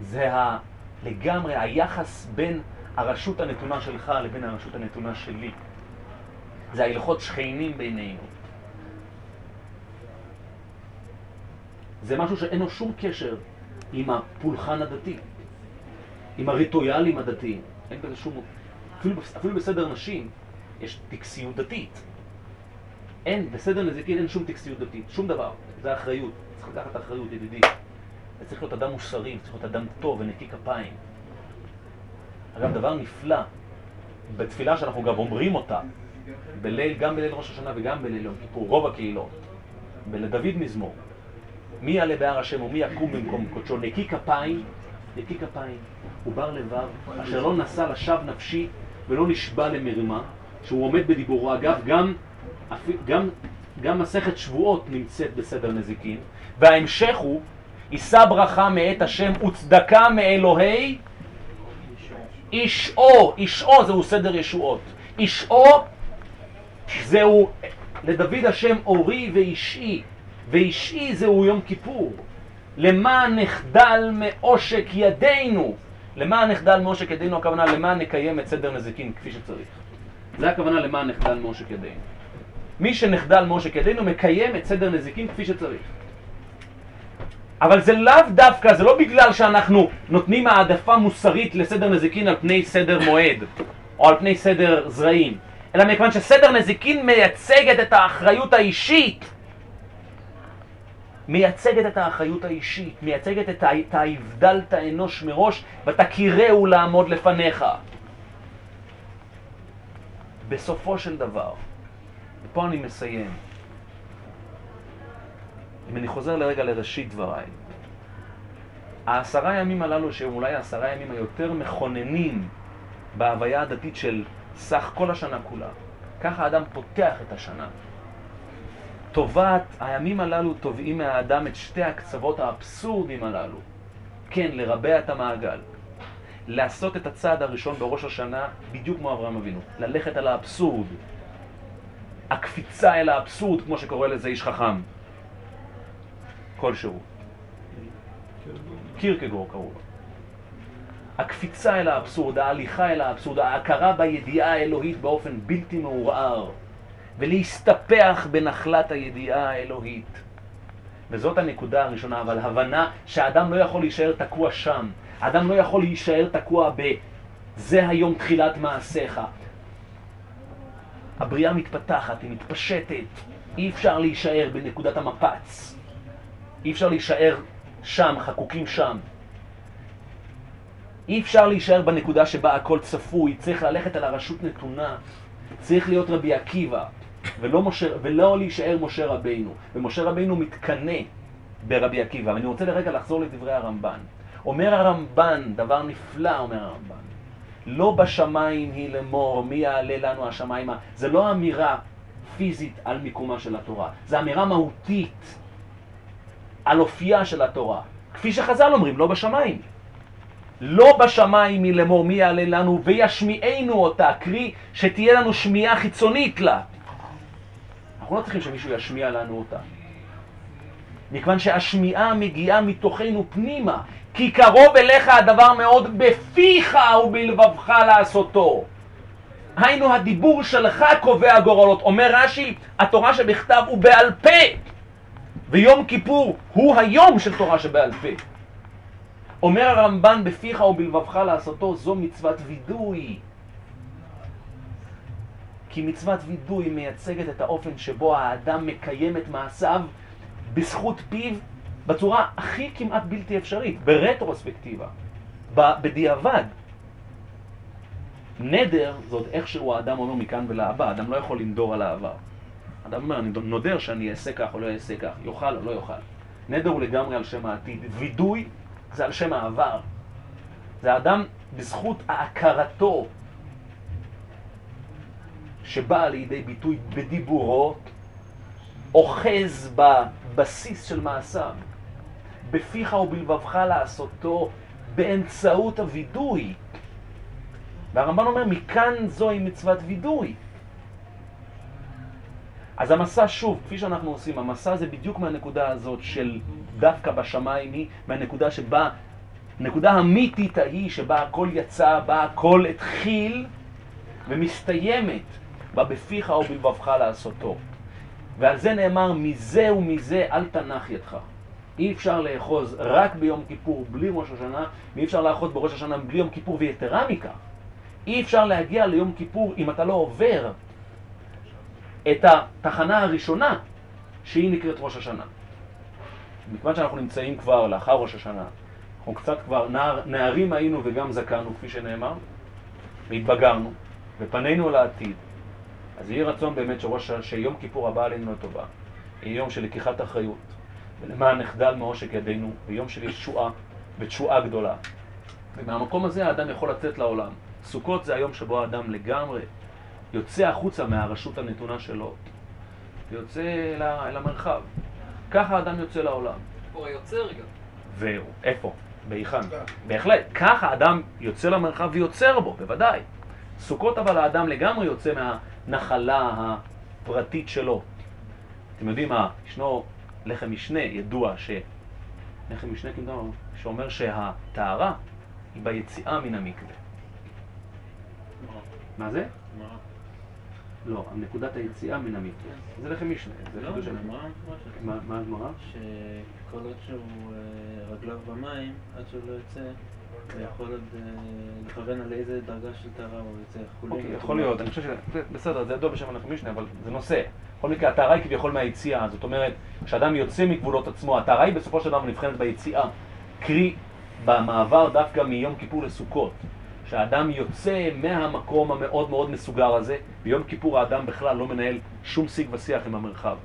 Speaker 1: זה ה... לגמרי היחס בין הרשות הנתונה שלך לבין הרשות הנתונה שלי. זה ההלכות שכנים בינינו. זה משהו שאין לו שום קשר עם הפולחן הדתי, עם הריטואלים הדתיים. אין בזה שום... אפילו, אפילו בסדר נשים יש טקסיות דתית. אין, בסדר נזיקין אין שום טקסיות דתית, שום דבר. זה אחריות. צריך לקחת אחריות, ידידי. אתה צריך להיות אדם מוסרי, צריך להיות אדם טוב ונקי כפיים. אגב, דבר נפלא, בתפילה שאנחנו גם אומרים אותה, בליל, גם בליל ראש השנה וגם בליל יום כיפור, רוב הקהילות, ולדוד מזמור, מי יעלה בהר השם ומי יקום במקום קודשו, נקי כפיים, נקי כפיים, ובר לבב, אשר לא נשא לשווא נפשי ולא נשבע למרמה, שהוא עומד בדיבורו. אגב, גם, גם, גם מסכת שבועות נמצאת בסדר נזיקין, וההמשך הוא, יישא ברכה מאת השם וצדקה מאלוהי אישו, אישו זהו סדר ישועות. אישו זהו לדוד השם אורי ואישי, ואישי זהו יום כיפור. למען נחדל מעושק ידינו. למען נחדל מעושק ידינו, הכוונה למען נקיים את סדר נזיקין כפי שצריך. זה הכוונה למען נחדל מעושק ידינו. מי שנחדל מעושק ידינו מקיים את סדר נזיקין כפי שצריך. אבל זה לאו דווקא, זה לא בגלל שאנחנו נותנים העדפה מוסרית לסדר נזיקין על פני סדר מועד, או על פני סדר זרעים, אלא מכיוון שסדר נזיקין מייצגת את האחריות האישית. מייצגת את האחריות האישית, מייצגת את. ההבדלת אנוש מראש, ותכירהו לעמוד לפניך. בסופו של דבר, ופה אני מסיים, אם אני חוזר לרגע לראשית דבריי, העשרה ימים הללו שהם אולי העשרה ימים היותר מכוננים בהוויה הדתית של סך כל השנה כולה, ככה האדם פותח את השנה. טובת, הימים הללו תובעים מהאדם את שתי הקצוות האבסורדים הללו. כן, לרבע את המעגל. לעשות את הצעד הראשון בראש השנה בדיוק כמו אברהם אבינו. ללכת על האבסורד. הקפיצה אל האבסורד, כמו שקורא לזה איש חכם. כלשהו. קירקגור קראו לו. הקפיצה אל האבסורד, ההליכה אל האבסורד, ההכרה בידיעה האלוהית באופן בלתי מעורער, ולהסתפח בנחלת הידיעה האלוהית. וזאת הנקודה הראשונה, אבל הבנה שהאדם לא יכול להישאר תקוע שם. האדם לא יכול להישאר תקוע ב... זה היום תחילת מעשיך. הבריאה מתפתחת, היא מתפשטת. אי אפשר להישאר בנקודת המפץ. אי אפשר להישאר שם, חקוקים שם. אי אפשר להישאר בנקודה שבה הכל צפוי, צריך ללכת על הרשות נתונה. צריך להיות רבי עקיבא, ולא, משה, ולא להישאר משה רבינו. ומשה רבינו מתקנא ברבי עקיבא. ואני רוצה לרגע לחזור לדברי הרמב"ן. אומר הרמב"ן, דבר נפלא אומר הרמב"ן, לא בשמיים היא לאמור, מי יעלה לנו השמיימה. זה לא אמירה פיזית על מיקומה של התורה, זה אמירה מהותית על אופייה של התורה. כפי שחז"ל אומרים, לא בשמיים. לא בשמיים היא לאמור מי יעלה לנו וישמיענו אותה, קרי שתהיה לנו שמיעה חיצונית לה. אנחנו לא צריכים שמישהו ישמיע לנו אותה. מכיוון שהשמיעה מגיעה מתוכנו פנימה, כי קרוב אליך הדבר מאוד בפיך ובלבבך לעשותו. היינו הדיבור שלך קובע גורלות. אומר רש"י, התורה שבכתב הוא בעל פה, ויום כיפור הוא היום של תורה שבעל פה. אומר הרמב"ן, בפיך ובלבבך לעשותו, זו מצוות וידוי. כי מצוות וידוי מייצגת את האופן שבו האדם מקיים את מעשיו בזכות פיו בצורה הכי כמעט בלתי אפשרית, ברטרוספקטיבה, בדיעבד. נדר זה עוד איכשהו האדם אומר מכאן ולהבא, האדם לא יכול לנדור על העבר. האדם אומר, אני נודר שאני אעשה כך או לא אעשה כך, יאכל או לא יאכל. נדר הוא לגמרי על שם העתיד, וידוי זה על שם העבר. זה האדם בזכות ההכרתו שבאה לידי ביטוי בדיבורו, אוחז בבסיס של מעשיו. בפיך ובלבבך לעשותו באמצעות הווידוי. והרמב"ן אומר, מכאן זוהי מצוות וידוי. אז המסע, שוב, כפי שאנחנו עושים, המסע זה בדיוק מהנקודה הזאת של דווקא בשמיים היא, מהנקודה שבה, נקודה המיתית ההיא שבה הכל יצא, בה הכל התחיל ומסתיימת בה בפיך ובלבבך לעשותו. ועל זה נאמר, מזה ומזה אל תנח ידך. אי אפשר לאחוז רק ביום כיפור בלי ראש השנה, ואי אפשר לאחוז בראש השנה בלי יום כיפור, ויתרה מכך, אי אפשר להגיע ליום כיפור אם אתה לא עובר את התחנה הראשונה, שהיא נקראת ראש השנה. מכיוון שאנחנו נמצאים כבר לאחר ראש השנה, אנחנו קצת כבר נער, נערים היינו וגם זקנו, כפי שנאמר, והתבגרנו, ופנינו לעתיד. אז יהי רצון באמת שראש, שיום כיפור הבא עלינו לטובה, יהיה יום של לקיחת אחריות, ולמען נחדל מעושק ידינו, ויום של ישועה ותשועה גדולה. ומהמקום הזה האדם יכול לצאת לעולם. סוכות זה היום שבו האדם לגמרי יוצא החוצה מהרשות הנתונה שלו, ויוצא אל, ה- אל המרחב. ככה האדם יוצא לעולם.
Speaker 3: הוא היוצר גם.
Speaker 1: ואיפה? בהיכן? בהחלט. ככה האדם יוצא למרחב ויוצר בו, בוודאי. סוכות אבל האדם לגמרי יוצא מהנחלה הפרטית שלו. אתם יודעים מה? ישנו לחם משנה ידוע ש... לחם משנה כמדומני, שאומר שהטהרה היא ביציאה מן המקווה. מה זה? לא, נקודת היציאה מן המקווה. זה לחם משנה, זה
Speaker 11: לא,
Speaker 1: חידוש
Speaker 11: זה
Speaker 1: של-
Speaker 11: גמרא מפורשת.
Speaker 1: מה הגמרא?
Speaker 11: שכל עוד שהוא אה, רגליו במים, עד שהוא לא יוצא, יכול עוד אה, לכוון על איזה דרגה של טהרה הוא יוצא. חולין,
Speaker 1: אוקיי, יכול. להיות, אני חושב ש... בסדר, זה ידוע בשם הלחם משנה, אבל זה נושא. בכל מקרה, הטהרה היא כביכול מהיציאה, זאת אומרת, כשאדם יוצא מגבולות עצמו, הטהרה היא בסופו של דבר נבחנת ביציאה. קרי, במעבר דווקא מיום כיפור לסוכות. שהאדם יוצא מהמקום המאוד מאוד מסוגר הזה, ביום כיפור האדם בכלל לא מנהל שום שיג ושיח עם המרחב.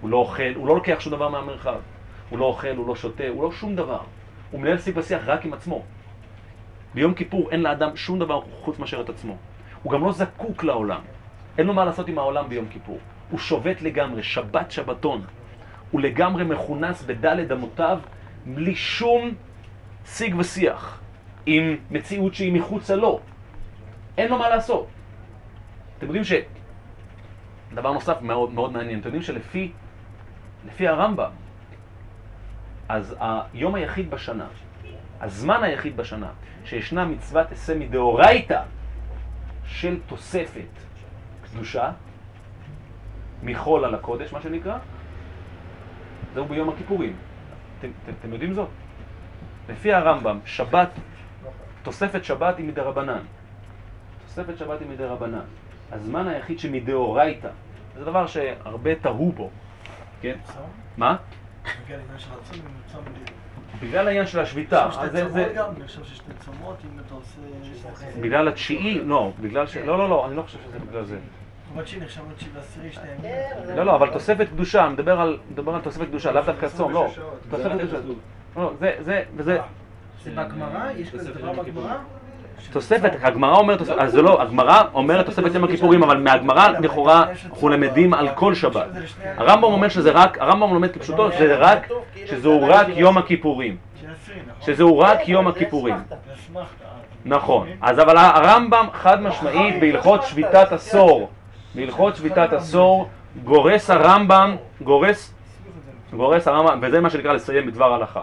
Speaker 1: הוא לא אוכל, הוא לא לוקח שום דבר מהמרחב. הוא לא אוכל, הוא לא שותה, הוא לא שום דבר. הוא מנהל שיג ושיח רק עם עצמו. ביום כיפור אין לאדם שום דבר חוץ מאשר את עצמו. הוא גם לא זקוק לעולם. אין לו מה לעשות עם העולם ביום כיפור. הוא שובת לגמרי, שבת שבתון. הוא לגמרי מכונס בדלת אמותיו, בלי שום שיג ושיח, עם מציאות שהיא מחוצה לו. אין לו מה לעשות. אתם יודעים ש... דבר נוסף מאוד, מאוד מעניין, אתם יודעים שלפי לפי הרמב"ם, אז היום היחיד בשנה, הזמן היחיד בשנה, שישנה מצוות עשה מדאורייתא של תוספת קדושה, מחול על הקודש, מה שנקרא, זהו ביום הכיפורים. אתם, אתם, אתם יודעים זאת? לפי הרמב"ם, שבת, תוספת שבת היא מדרבנן. תוספת שבת היא מדרבנן. הזמן היחיד שמדאורייתא, זה דבר שהרבה תהו בו, כן? מה?
Speaker 12: בגלל העניין של.
Speaker 1: בגלל העניין השביתה. בגלל התשיעי, לא, בגלל ש... לא, לא, לא, אני לא חושב שזה בגלל זה.
Speaker 12: ימים.
Speaker 1: לא, לא, אבל תוספת קדושה, מדבר על, מדבר על תוספת קדושה, לאו דווקא צום, לא. תוספת קדושה. לא, זה, זה, וזה...
Speaker 2: זה בגמרא? יש כזה דבר בגמרא?
Speaker 1: תוספת, הגמרא אומרת, אז זה לא, הגמרא אומרת תוספת יום הכיפורים, אבל מהגמרא לכאורה אנחנו למדים על כל שבת. הרמב"ם אומר שזה רק, הרמב"ם לומד כפשוטו, שזה רק, שזהו רק יום הכיפורים. שזהו רק יום הכיפורים. נכון. אז אבל הרמב"ם חד משמעית בהלכות שביתת עשור, בהלכות שביתת עשור, גורס הרמב"ם, גורס, גורס הרמב"ם, וזה מה שנקרא לסיים בדבר הלכה.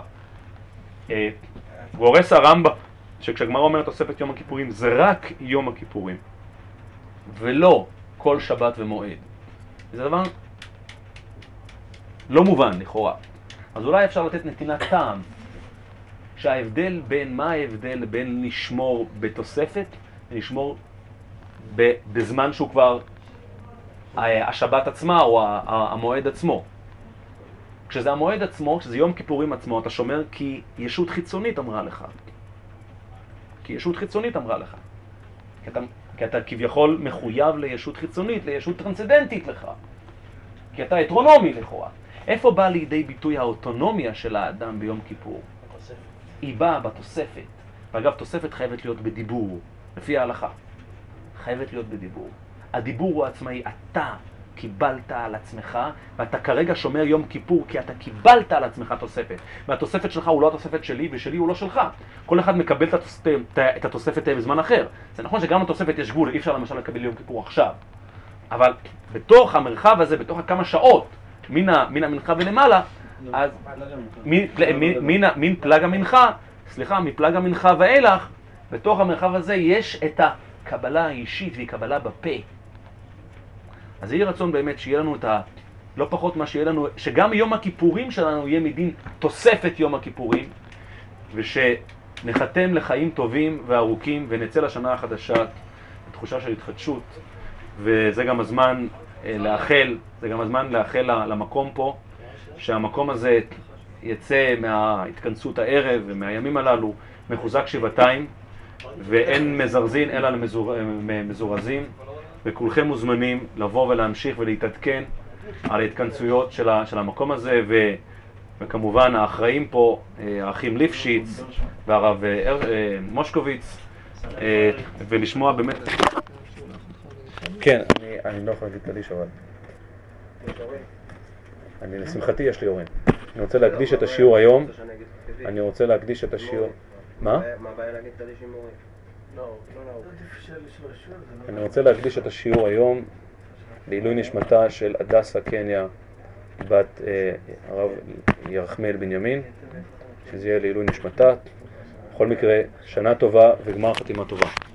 Speaker 1: גורס הרמב"ם, שכשהגמרא אומרת תוספת יום הכיפורים, זה רק יום הכיפורים. ולא כל שבת ומועד. זה דבר לא מובן לכאורה. אז אולי אפשר לתת נתינת טעם, שההבדל בין, מה ההבדל בין לשמור בתוספת ולשמור בזמן שהוא כבר השבת עצמה או המועד עצמו. כשזה המועד עצמו, כשזה יום כיפורים עצמו, אתה שומר כי ישות חיצונית אמרה לך. כי ישות חיצונית אמרה לך. כי אתה, כי אתה כביכול מחויב לישות חיצונית, לישות טרנסצדנטית לך. כי אתה הטרונומי לכאורה. איפה באה לידי ביטוי האוטונומיה של האדם ביום כיפור? היא באה בתוספת. ואגב, תוספת חייבת להיות בדיבור, לפי ההלכה. חייבת להיות בדיבור. הדיבור הוא עצמאי, אתה קיבלת על עצמך, ואתה כרגע שומר יום כיפור כי אתה קיבלת על עצמך תוספת. והתוספת שלך הוא לא התוספת שלי, ושלי הוא לא שלך. כל אחד מקבל את התוספת, את התוספת בזמן אחר. זה נכון שגם לתוספת יש גבול, אי אפשר למשל לקבל יום כיפור עכשיו. אבל בתוך המרחב הזה, בתוך הכמה שעות, מן המנחה ולמעלה, אז מן פלג המנחה, סליחה, מפלג המנחה ואילך, בתוך המרחב הזה יש את הקבלה האישית והיא קבלה בפה. אז יהי רצון באמת שיהיה לנו את ה... לא פחות מה שיהיה לנו, שגם יום הכיפורים שלנו יהיה מדין תוספת יום הכיפורים, ושנחתם לחיים טובים וארוכים ונצא לשנה החדשה בתחושה של התחדשות, וזה גם הזמן אה, לאחל, זה גם הזמן לאחל למקום פה, שהמקום הזה יצא מההתכנסות הערב ומהימים הללו מחוזק שבעתיים, ואין מזרזין אלא למזור- מזורזים, וכולכם מוזמנים לבוא ולהמשיך ולהתעדכן על ההתכנסויות של, ה, של המקום הזה, ו, וכמובן האחראים פה, אה, האחים ליפשיץ והרב אה, אר- אה, מושקוביץ, ולשמוע באמת... כן, אני, אני לא יכול להגיד קדיש אבל... אני, לשמחתי יש לי הורים. אני רוצה להקדיש את השיעור היום, אני רוצה להקדיש את השיעור... מה?
Speaker 10: מה הבעיה להגיד קדיש עם מורים?
Speaker 12: לא, לא נהוג.
Speaker 1: אני רוצה להקדיש את השיעור היום לעילוי נשמתה של הדסה קניה, בת אה, הרב ירחמאל בנימין, שזה יהיה לעילוי נשמתה. בכל מקרה, שנה טובה וגמר חתימה טובה.